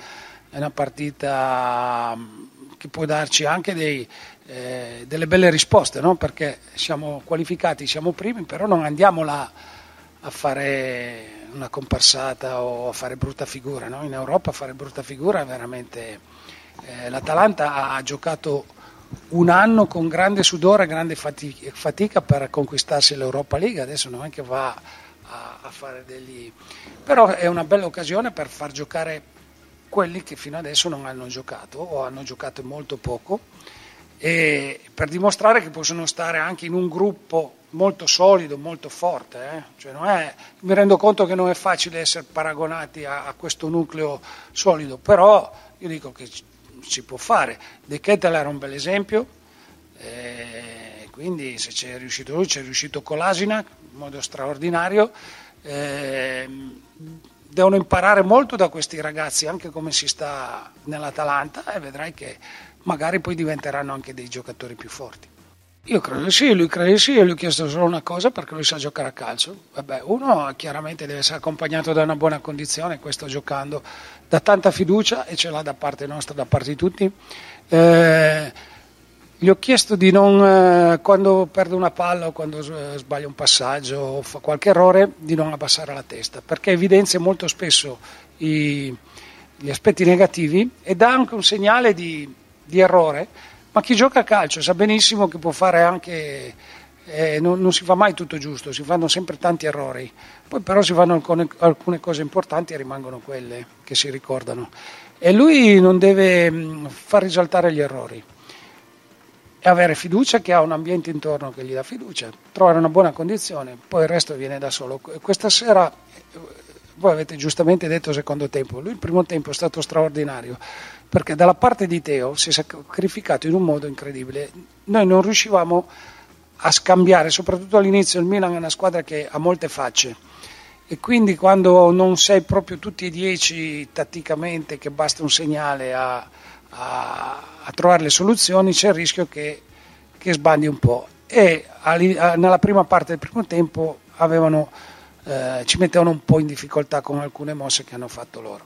è una partita mm, che può darci anche dei, eh, delle belle risposte, no? perché siamo qualificati, siamo primi, però non andiamo là a fare una comparsata o a fare brutta figura, no? in Europa fare brutta figura è veramente... Eh, L'Atalanta ha giocato un anno con grande sudore e grande fatica per conquistarsi l'Europa League, adesso non è che va a, a fare degli... però è una bella occasione per far giocare quelli che fino adesso non hanno giocato o hanno giocato molto poco e per dimostrare che possono stare anche in un gruppo molto solido, molto forte. Eh? Cioè è, mi rendo conto che non è facile essere paragonati a, a questo nucleo solido, però io dico che si può fare. De Kettel era un bel esempio, eh, quindi se c'è riuscito lui, c'è riuscito Colasinac in modo straordinario. Eh, devono imparare molto da questi ragazzi, anche come si sta nell'Atalanta, e vedrai che magari poi diventeranno anche dei giocatori più forti. Io credo di sì, lui crede di sì, io gli ho chiesto solo una cosa perché lui sa giocare a calcio. Vabbè, uno chiaramente deve essere accompagnato da una buona condizione, questo giocando da tanta fiducia e ce l'ha da parte nostra, da parte di tutti. Eh, gli ho chiesto di non, eh, quando perde una palla o quando sbaglia un passaggio o fa qualche errore, di non abbassare la testa, perché evidenzia molto spesso i, gli aspetti negativi e dà anche un segnale di, di errore ma chi gioca a calcio sa benissimo che può fare anche, eh, non, non, si fa mai tutto giusto, si fanno sempre tanti errori, poi però si fanno alcune, alcune cose importanti e rimangono quelle che si ricordano. E lui non deve mh, far risaltare gli errori e avere fiducia che ha un ambiente intorno che gli dà fiducia, trovare una buona condizione, poi il resto viene da solo. Questa sera, voi avete giustamente detto secondo tempo, lui il primo tempo è stato straordinario perché dalla parte di Teo si è sacrificato in un modo incredibile. Noi non riuscivamo a scambiare, soprattutto all'inizio il Milan è una squadra che ha molte facce. E quindi quando non sei proprio tutti e dieci tatticamente che basta un segnale a, a, a trovare le soluzioni c'è il rischio che, che sbandi un po' e nella prima parte del primo tempo avevano, eh, ci mettevano un po' in difficoltà con alcune mosse che hanno fatto loro.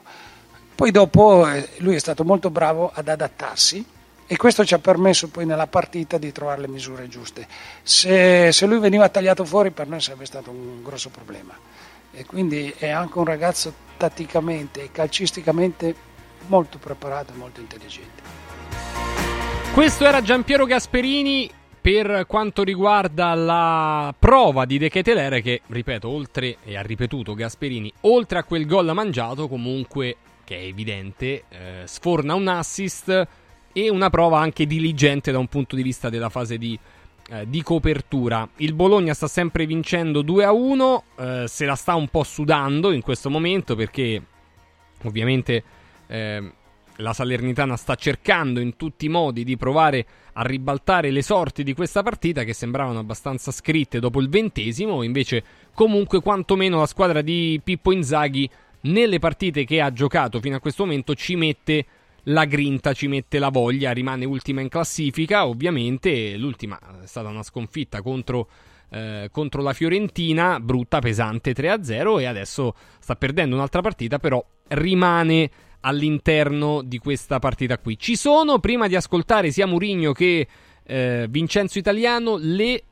Poi dopo eh, lui è stato molto bravo ad adattarsi e questo ci ha permesso poi nella partita di trovare le misure giuste. Se, se lui veniva tagliato fuori per noi sarebbe stato un grosso problema. E quindi è anche un ragazzo tatticamente e calcisticamente molto preparato e molto intelligente. Questo era Giampiero Gasperini per quanto riguarda la prova di De Ketelere che, ripeto, oltre, e ha ripetuto Gasperini, oltre a quel gol mangiato comunque che è evidente, eh, sforna un assist e una prova anche diligente da un punto di vista della fase di, eh, di copertura. Il Bologna sta sempre vincendo 2 a 1, eh, se la sta un po' sudando in questo momento perché ovviamente eh, la Salernitana sta cercando in tutti i modi di provare a ribaltare le sorti di questa partita che sembravano abbastanza scritte dopo il ventesimo, invece comunque quantomeno la squadra di Pippo Inzaghi nelle partite che ha giocato fino a questo momento ci mette la grinta, ci mette la voglia, rimane ultima in classifica, ovviamente l'ultima è stata una sconfitta contro, eh, contro la Fiorentina, brutta, pesante 3-0 e adesso sta perdendo un'altra partita, però rimane all'interno di questa partita qui. Ci sono, prima di ascoltare sia Murigno che eh, Vincenzo Italiano, le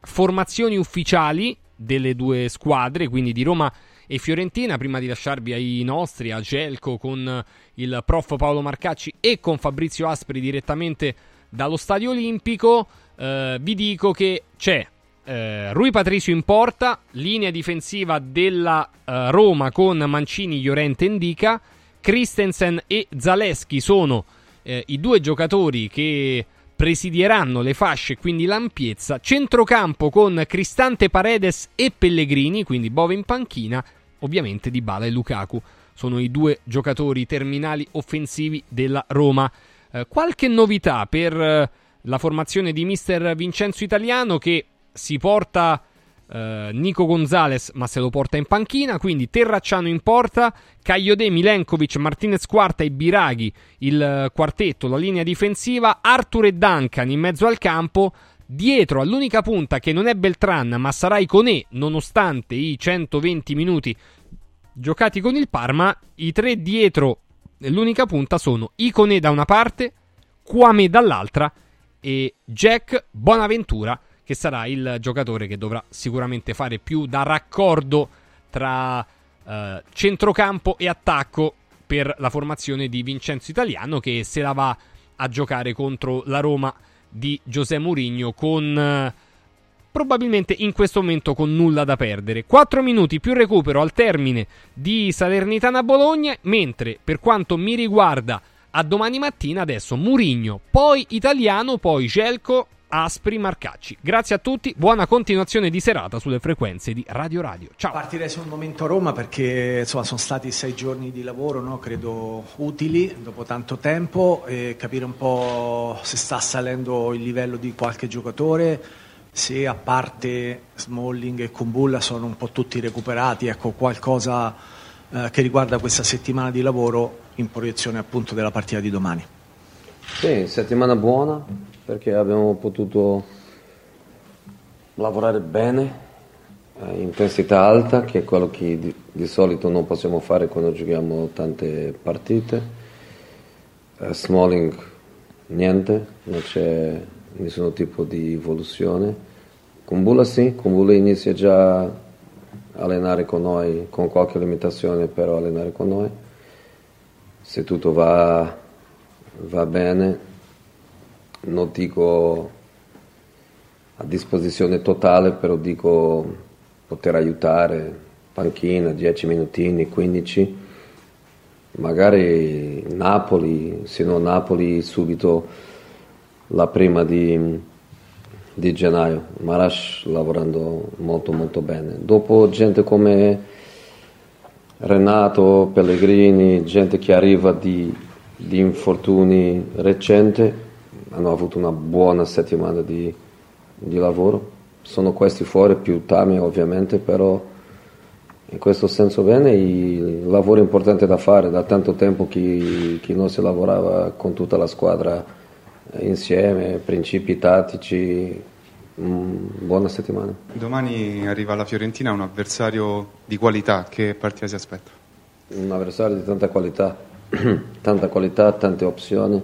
formazioni ufficiali delle due squadre, quindi di Roma e Fiorentina, prima di lasciarvi ai nostri, a Gelco con il prof Paolo Marcacci e con Fabrizio Aspri direttamente dallo Stadio Olimpico, eh, vi dico che c'è eh, Rui Patricio in porta, linea difensiva della eh, Roma con Mancini, Llorente e Indica, Christensen e Zaleschi sono eh, i due giocatori che presidieranno le fasce, quindi l'ampiezza, centrocampo con Cristante Paredes e Pellegrini, quindi Bove in panchina, ovviamente Di Bala e Lukaku sono i due giocatori terminali offensivi della Roma. Eh, qualche novità per eh, la formazione di mister Vincenzo Italiano che si porta eh, Nico Gonzalez ma se lo porta in panchina, quindi Terracciano in porta, Cagliode, Milenkovic, Martinez Quarta e Biraghi il eh, quartetto, la linea difensiva, Arthur e Duncan in mezzo al campo, dietro all'unica punta che non è Beltran ma sarà Iconè nonostante i 120 minuti giocati con il Parma, i tre dietro l'unica punta sono Iconè da una parte, Kwame dall'altra e Jack Bonaventura che sarà il giocatore che dovrà sicuramente fare più da raccordo tra eh, centrocampo e attacco per la formazione di Vincenzo Italiano che se la va a giocare contro la Roma di José Mourinho con eh, probabilmente in questo momento con nulla da perdere. 4 minuti più recupero al termine di Salernitana Bologna, mentre per quanto mi riguarda a domani mattina adesso Murigno, poi Italiano, poi Gelco, Aspri, Marcacci. Grazie a tutti, buona continuazione di serata sulle frequenze di Radio Radio. Ciao. Partirei sul momento Roma perché insomma, sono stati sei giorni di lavoro, no? credo utili dopo tanto tempo e capire un po' se sta salendo il livello di qualche giocatore se a parte Smalling e Kumbulla sono un po' tutti recuperati, ecco qualcosa eh, che riguarda questa settimana di lavoro in proiezione appunto della partita di domani. Sì, settimana buona perché abbiamo potuto lavorare bene, eh, intensità alta, che è quello che di, di, solito non possiamo fare quando giochiamo tante partite. Eh, Smalling niente, non c'è nessun tipo di evoluzione. Con Bula sì, con Bula inizia già a allenare con noi, con qualche limitazione però allenare con noi. Se tutto va, va bene, non dico a disposizione totale, però dico poter aiutare, panchina, 10 minutini, 15, magari Napoli, se no Napoli subito la prima di, di gennaio, Marash lavorando molto molto bene. Dopo gente come Renato, Pellegrini, gente che arriva di, di infortuni recenti, hanno avuto una buona settimana di, di lavoro. Sono questi fuori più Tami ovviamente, però in questo senso bene, il lavoro importante da fare, da tanto tempo che, che non si lavorava con tutta la squadra insieme, principi tattici. Mm, buona settimana. Domani arriva la Fiorentina, un avversario di qualità, che partita si aspetta? Un avversario di tanta qualità, tanta qualità, tante opzioni,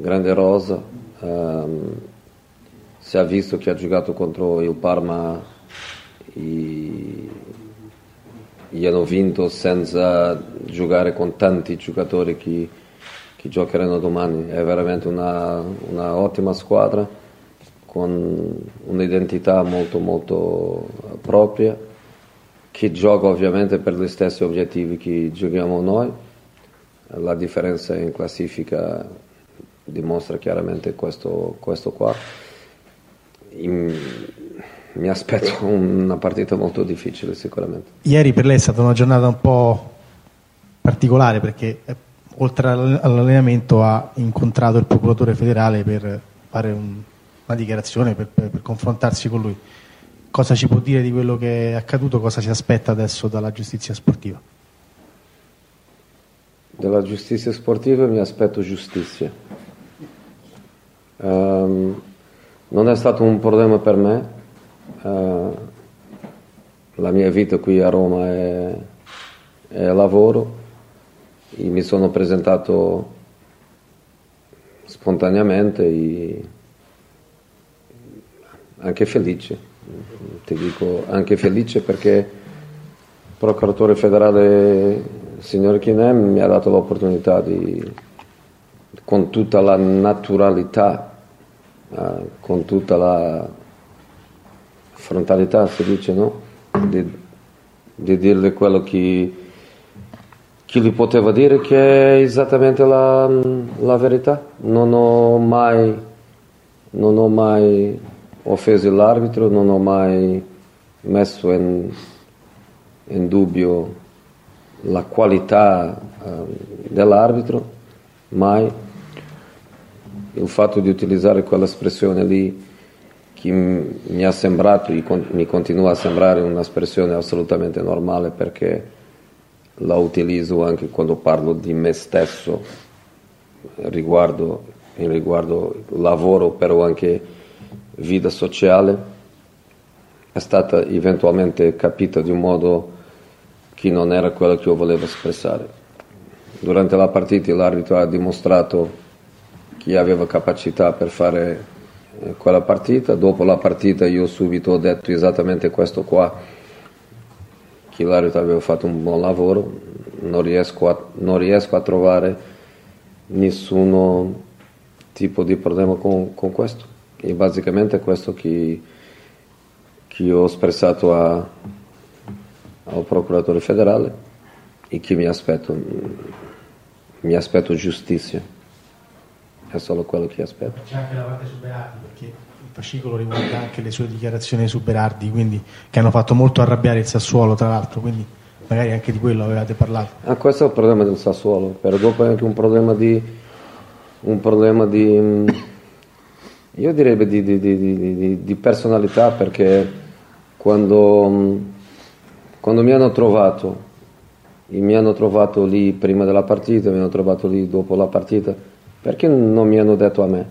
grande rosa. Um, si è visto che ha giocato contro il Parma, i, gli hanno vinto senza giocare con tanti giocatori che che giocheranno domani. È veramente una, una ottima squadra con un'identità molto molto propria che gioca ovviamente per gli stessi obiettivi che giochiamo noi. La differenza in classifica dimostra chiaramente questo, questo qua. In, mi aspetto una partita molto difficile sicuramente. Ieri per lei è stata una giornata un po' particolare perché oltre all'allenamento ha incontrato il procuratore federale per fare un, una dichiarazione, per, per, per, confrontarsi con lui. Cosa ci può dire di quello che è accaduto? Cosa si aspetta adesso dalla giustizia sportiva? Dalla giustizia sportiva mi aspetto giustizia. Um, non è stato un problema per me. Uh, la mia vita qui a Roma è, è lavoro. E mi sono presentato spontaneamente e anche felice. Ti dico anche felice perché il procuratore federale signor Chinem mi ha dato l'opportunità di, con tutta la naturalità, eh, con tutta la frontalità, si dice, no? di, di dirle quello che, che gli poteva dire che è esattamente la, la verità. Non ho mai, non ho mai offeso l'arbitro, non ho mai messo in, in dubbio la qualità eh, dell'arbitro, mai il fatto di utilizzare quell'espressione lì che mi ha sembrato e mi continua a sembrare un'espressione assolutamente normale perché la utilizzo anche quando parlo di me stesso riguardo, in riguardo lavoro però anche vita sociale è stata eventualmente capita di un modo che non era quello che io volevo espressare. Durante la partita l'arbitro ha dimostrato che aveva capacità per fare eh, quella partita, dopo la partita io subito ho detto esattamente questo qua, che l'arbitro aveva fatto un buon lavoro, non riesco a, non riesco a trovare nessun tipo di problema con, con questo. E basicamente questo che, che ho espressato a, al procuratore federale e che mi aspetto, mi aspetto giustizia. È solo quello che aspetto. C'è anche la parte su Berardi, perché il fascicolo riguarda anche le sue dichiarazioni su Berardi, quindi, che hanno fatto molto arrabbiare il Sassuolo, tra l'altro, quindi magari anche di quello avevate parlato. Ah, questo è il problema del Sassuolo, però dopo è anche un problema di... Un problema di io direi di, di, di, di personalità perché quando quando mi hanno trovato, mi hanno trovato lì prima della partita, mi hanno trovato lì dopo la partita, perché non mi hanno detto a me?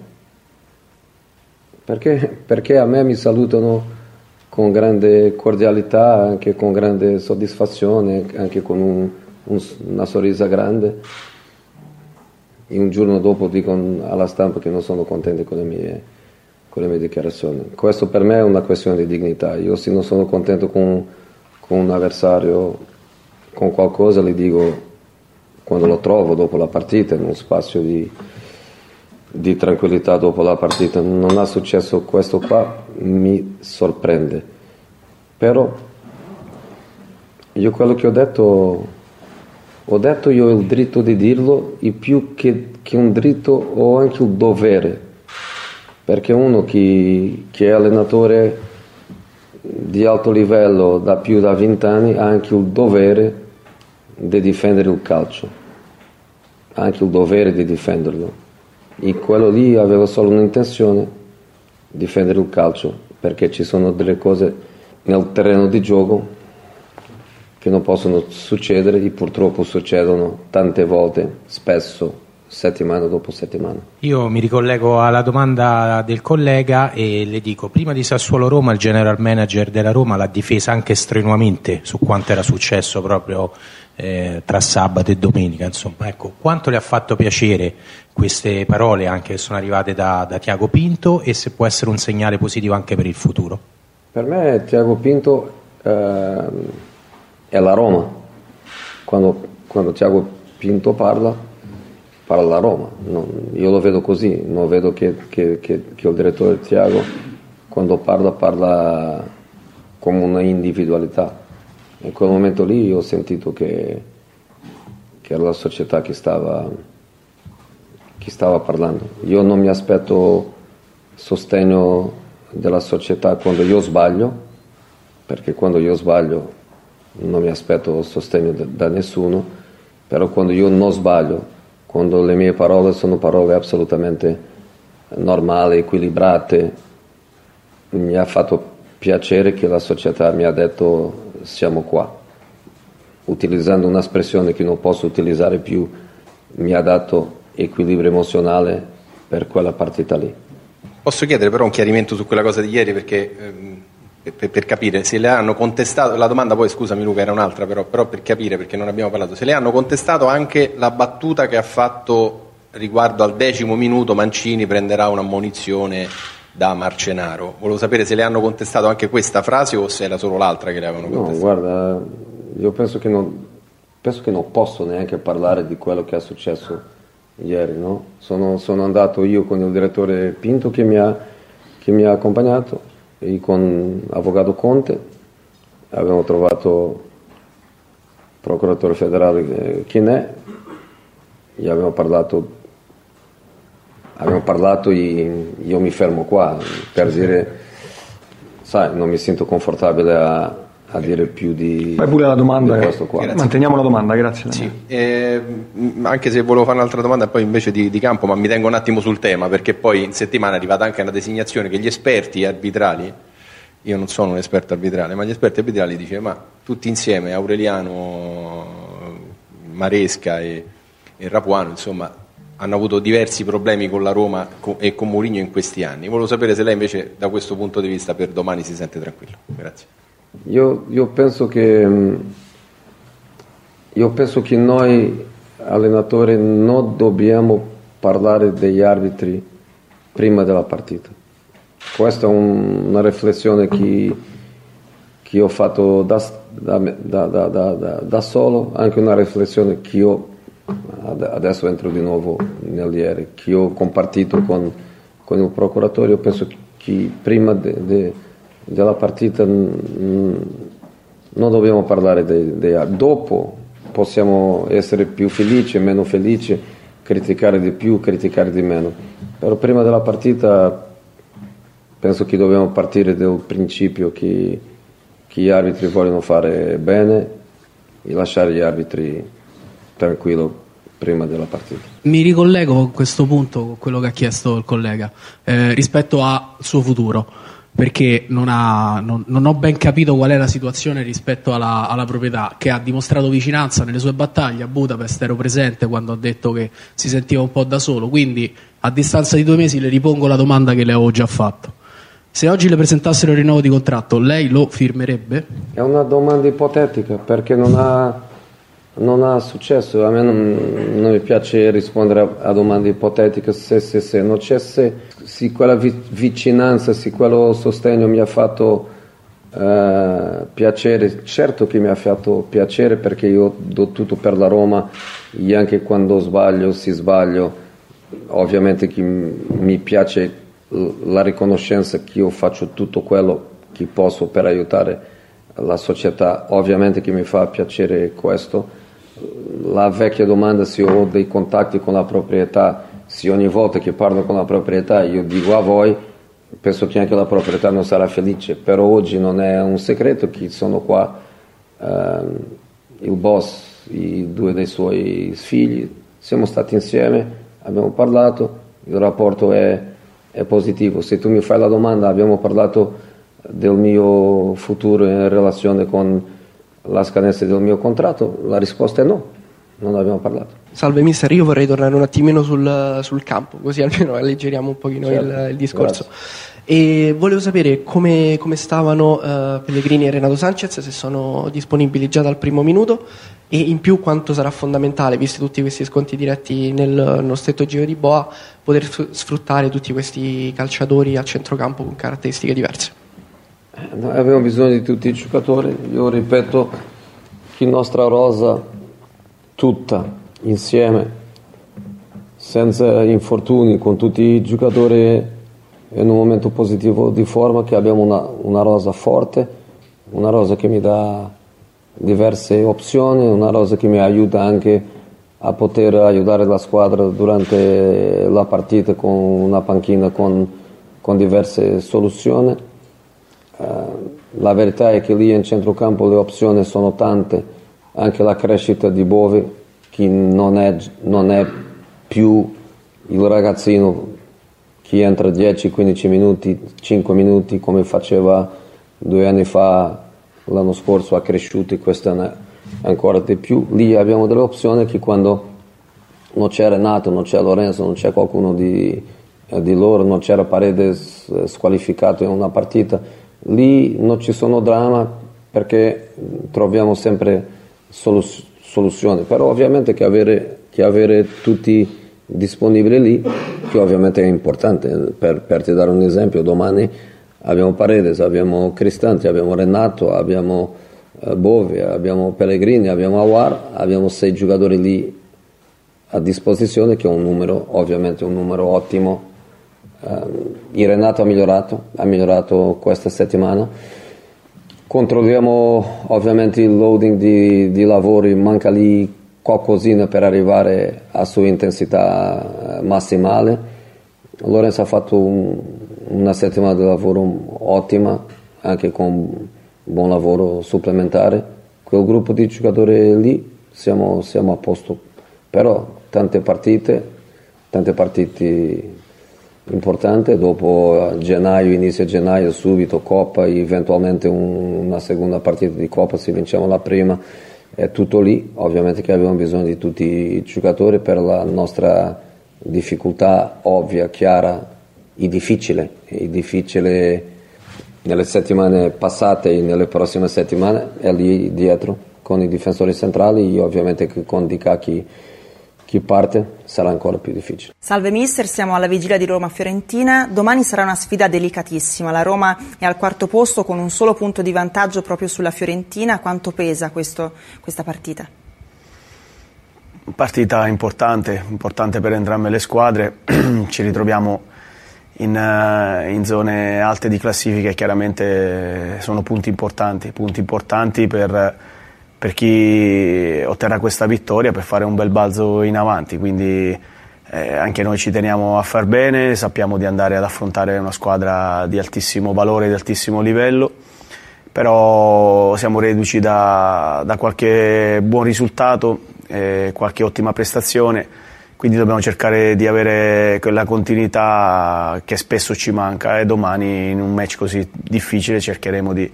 Perché, perché a me mi salutano con grande cordialità, anche con grande soddisfazione, anche con un, un, una sorrisa grande. E un giorno dopo dicono alla stampa che non sono contenti con le mie, con le mie dichiarazioni. Questo per me è una questione di dignità. Io se non sono contento con con un avversario, con qualcosa, gli dico quando lo trovo dopo la partita, in uno spazio di, di tranquillità dopo la partita. Non ha successo questo qua, mi sorprende. Però io quello che ho detto, ho detto io ho il diritto di dirlo e più che, che un diritto ho anche il dovere, perché uno che, che è allenatore di alto livello da più da 20 anni ha anche il dovere di difendere il calcio, anche il dovere di difenderlo. E quello lì aveva solo un'intenzione, difendere il calcio, perché ci sono delle cose nel terreno di gioco che non possono succedere e purtroppo succedono tante volte, spesso settimana dopo settimana. Io mi ricollego alla domanda del collega e le dico, prima di Sassuolo Roma il general manager della Roma l'ha difesa anche strenuamente su quanto era successo proprio eh, tra sabato e domenica, insomma, ecco, quanto le ha fatto piacere queste parole anche che sono arrivate da, da Tiago Pinto e se può essere un segnale positivo anche per il futuro? Per me Tiago Pinto eh, è la Roma, quando, quando Tiago Pinto parla parla la Roma, non, io lo vedo così, non vedo che, che, che, che il direttore Tiago quando parla parla come una individualità. In quel momento lì ho sentito che, che era la società che stava, che stava parlando. Io non mi aspetto sostegno della società quando io sbaglio, perché quando io sbaglio non mi aspetto sostegno da, nessuno, però quando io non sbaglio quando le mie parole sono parole assolutamente normali, equilibrate, mi ha fatto piacere che la società mi ha detto siamo qua. Utilizzando un'espressione che non posso utilizzare più, mi ha dato equilibrio emozionale per quella partita lì. Posso chiedere però un chiarimento su quella cosa di ieri perché ehm, per, capire se le hanno contestato, la domanda poi scusami Luca era un'altra però, però per capire perché non abbiamo parlato, se le hanno contestato anche la battuta che ha fatto riguardo al decimo minuto Mancini prenderà un'ammonizione da Marcenaro. Volevo sapere se le hanno contestato anche questa frase o se era solo l'altra che le avevano contestato. No, guarda, io penso che non, penso che non posso neanche parlare di quello che è successo ieri. No? Sono, sono, andato io con il direttore Pinto che mi ha, che mi ha accompagnato e con l'avvocato Conte. Abbiamo trovato il procuratore federale Chinè, gli abbiamo parlato abbiamo parlato io mi fermo qua per dire, sai, non mi sento confortabile a, a dire più di, Fai pure la domanda, di questo qua. Manteniamo la domanda, grazie. Sì. Eh, anche se volevo fare un'altra domanda poi invece di, di, campo, ma mi tengo un attimo sul tema perché poi in settimana è arrivata anche una designazione che gli esperti arbitrali, io non sono un esperto arbitrale, ma gli esperti arbitrali dicono ma tutti insieme, Aureliano, Maresca e, e Rapuano, insomma, hanno avuto diversi problemi con la Roma e con Mourinho in questi anni. Volevo sapere se lei invece da questo punto di vista per domani si sente tranquillo. Grazie. Io, io, penso, che, mm, io penso che noi allenatori non dobbiamo parlare degli arbitri prima della partita. Questa è un, una riflessione che, che ho fatto da, da, da, da, solo, anche una riflessione che ho adesso entro di nuovo ieri, che ho compartito con, con il procuratore, io penso che prima de, de, della partita non dobbiamo parlare dei, dei dopo possiamo essere più felici, meno felici, criticare di più, criticare di meno, però prima della partita penso che dobbiamo partire dal principio che, che gli arbitri vogliono fare bene e lasciare gli arbitri tranquillo prima della partita. Mi ricollego a questo punto con quello che ha chiesto il collega eh, rispetto al suo futuro perché non, ha, non, non, ho ben capito qual è la situazione rispetto alla, alla, proprietà, che ha dimostrato vicinanza nelle sue battaglie. A Budapest ero presente quando ha detto che si sentiva un po' da solo, quindi a distanza di due mesi le ripongo la domanda che le avevo già fatto. Se oggi le presentassero il rinnovo di contratto, lei lo firmerebbe? È una domanda ipotetica perché non ha non ha successo, a me non, non mi piace rispondere a, a, domande ipotetiche se, se, se, non c'è se, se quella vi, vicinanza, se quello sostegno mi ha fatto eh, piacere, certo che mi ha fatto piacere perché io do tutto per la Roma e anche quando sbaglio, si sbaglio, ovviamente che mi piace la riconoscenza che io faccio tutto quello che posso per aiutare la società, ovviamente che mi fa piacere questo la vecchia domanda se ho dei contatti con la proprietà, se ogni volta che parlo con la proprietà io dico a voi, penso che anche la proprietà non sarà felice, però oggi non è un segreto che sono qua, ehm, il boss, i due dei suoi figli, siamo stati insieme, abbiamo parlato, il rapporto è, è positivo. Se tu mi fai la domanda, abbiamo parlato del mio futuro in relazione con la scadenza del mio contratto? La risposta è no, non abbiamo parlato. Salve mister, io vorrei tornare un attimino sul, sul campo, così almeno alleggeriamo un pochino certo. il, il, discorso. Grazie. E volevo sapere come, come stavano uh, Pellegrini e Renato Sanchez, se sono disponibili già dal primo minuto e in più quanto sarà fondamentale, visti tutti questi sconti diretti nel, nello stretto giro di Boa, poter sfruttare tutti questi calciatori a centrocampo con caratteristiche diverse. Noi abbiamo bisogno di tutti i giocatori, io ripeto che la nostra rosa tutta insieme, senza infortuni, con tutti i giocatori in un momento positivo di forma, che abbiamo una, una rosa forte, una rosa che mi dà diverse opzioni, una rosa che mi aiuta anche a poter aiutare la squadra durante la partita con una panchina con, con diverse soluzioni. eh, la verità è che lì in centrocampo le opzioni sono tante, anche la crescita di Bovi che non è, non è più il ragazzino che entra 10-15 minuti, 5 minuti come faceva due anni fa, l'anno scorso ha cresciuto quest'anno ancora di più. Lì abbiamo delle opzioni che quando non c'è Renato, non c'è Lorenzo, non c'è qualcuno di, eh, di loro, non c'era Paredes eh, squalificato in una partita, lì non ci sono dramma perché troviamo sempre solus- soluzioni, però ovviamente che avere, che avere tutti disponibili lì, che ovviamente è importante, per, per ti dare un esempio, domani abbiamo Paredes, abbiamo Cristante, abbiamo Renato, abbiamo eh, Bove, abbiamo Pellegrini, abbiamo Awar, abbiamo sei giocatori lì a disposizione che è un numero, ovviamente un numero ottimo. Uh, il Renato ha migliorato, ha migliorato questa settimana. Controlliamo ovviamente il loading di, di lavori, manca lì qualcosina per arrivare a sua intensità massimale. Lorenzo ha fatto un, una settimana di lavoro ottima, anche con buon lavoro supplementare. Quel gruppo di giocatori lì siamo, siamo a posto, però tante partite, tante partite importanti, dopo gennaio, inizio gennaio, subito Coppa, eventualmente un, una seconda partita di Coppa se vinciamo la prima, è tutto lì, ovviamente che abbiamo bisogno di tutti i giocatori per la nostra difficoltà ovvia, chiara e difficile, e difficile nelle settimane passate e nelle prossime settimane è lì dietro con i difensori centrali e ovviamente con Di Cacchi chi parte sarà ancora più difficile. Salve mister, siamo alla vigilia di Roma-Fiorentina. Domani sarà una sfida delicatissima. La Roma è al quarto posto con un solo punto di vantaggio proprio sulla Fiorentina. Quanto pesa questo, questa partita? Partita importante, importante per entrambe le squadre. Ci ritroviamo in, uh, in, zone alte di classifica e chiaramente sono punti importanti, punti importanti per per chi otterrà questa vittoria per fare un bel balzo in avanti. Quindi eh, anche noi ci teniamo a far bene, sappiamo di andare ad affrontare una squadra di altissimo valore, di altissimo livello, però siamo reduci da, da qualche buon risultato, eh, qualche ottima prestazione. Quindi dobbiamo cercare di avere quella continuità che spesso ci manca e domani in un match così difficile cercheremo di,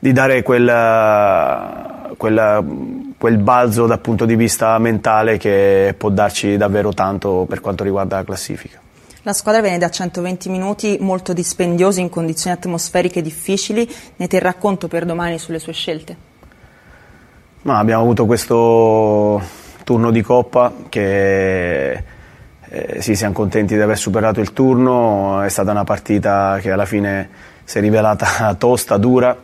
di dare quel, quel, quel, balzo dal punto di vista mentale che può darci davvero tanto per quanto riguarda la classifica. La squadra viene da 120 minuti molto dispendiosi in condizioni atmosferiche difficili, ne terrà conto per domani sulle sue scelte? Ma abbiamo avuto questo turno di Coppa che eh, sì, siamo contenti di aver superato il turno, è stata una partita che alla fine si è rivelata tosta, dura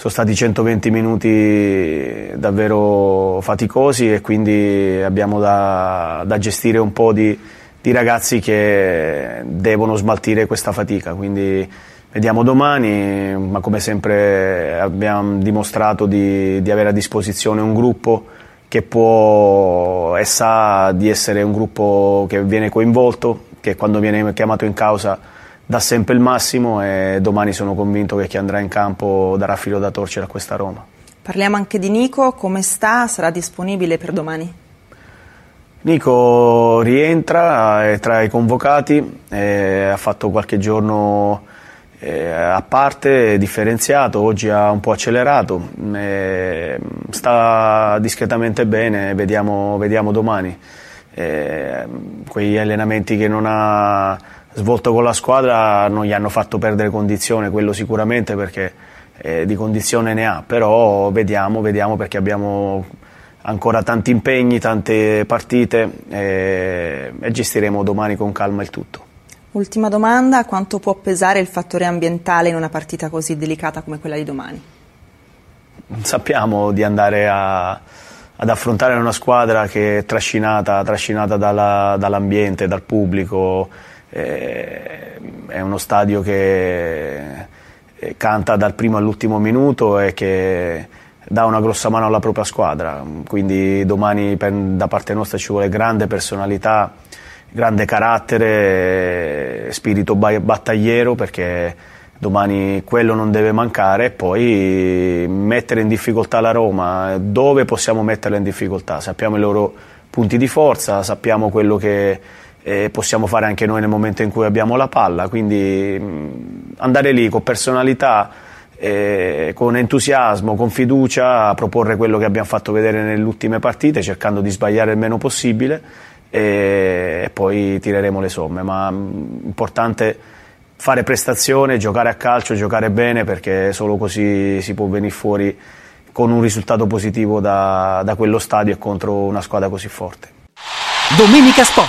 sono stati 120 minuti davvero faticosi e quindi abbiamo da, da gestire un po' di, di, ragazzi che devono smaltire questa fatica. Quindi vediamo domani, ma come sempre abbiamo dimostrato di, di avere a disposizione un gruppo che può e sa di essere un gruppo che viene coinvolto, che quando viene chiamato in causa dà sempre il massimo e domani sono convinto che chi andrà in campo darà filo da torcere a questa Roma. Parliamo anche di Nico, come sta? Sarà disponibile per domani? Nico rientra, è tra i convocati, ha fatto qualche giorno eh, a parte, differenziato, oggi ha un po' accelerato, sta discretamente bene, vediamo, vediamo domani. Eh, quegli allenamenti che non ha svolto con la squadra non gli hanno fatto perdere condizione, quello sicuramente perché eh, di condizione ne ha, però vediamo, vediamo perché abbiamo ancora tanti impegni, tante partite eh, e gestiremo domani con calma il tutto. Ultima domanda, quanto può pesare il fattore ambientale in una partita così delicata come quella di domani? Sappiamo di andare a, ad affrontare una squadra che è trascinata, trascinata dalla, dall'ambiente, dal pubblico, eh, è uno stadio che eh, canta dal primo all'ultimo minuto e che dà una grossa mano alla propria squadra, quindi domani da parte nostra ci vuole grande personalità, grande carattere, spirito battagliero perché domani quello non deve mancare e poi mettere in difficoltà la Roma, dove possiamo metterla in difficoltà? Sappiamo i loro punti di forza, sappiamo quello che eh, possiamo fare anche noi nel momento in cui abbiamo la palla, quindi mh, andare lì con personalità, eh, con entusiasmo, con fiducia, a proporre quello che abbiamo fatto vedere nelle ultime partite, cercando di sbagliare il meno possibile e, e poi tireremo le somme, ma mh, importante fare prestazione, giocare a calcio, giocare bene perché solo così si può venire fuori con un risultato positivo da, da quello stadio e contro una squadra così forte. Domenica Sport.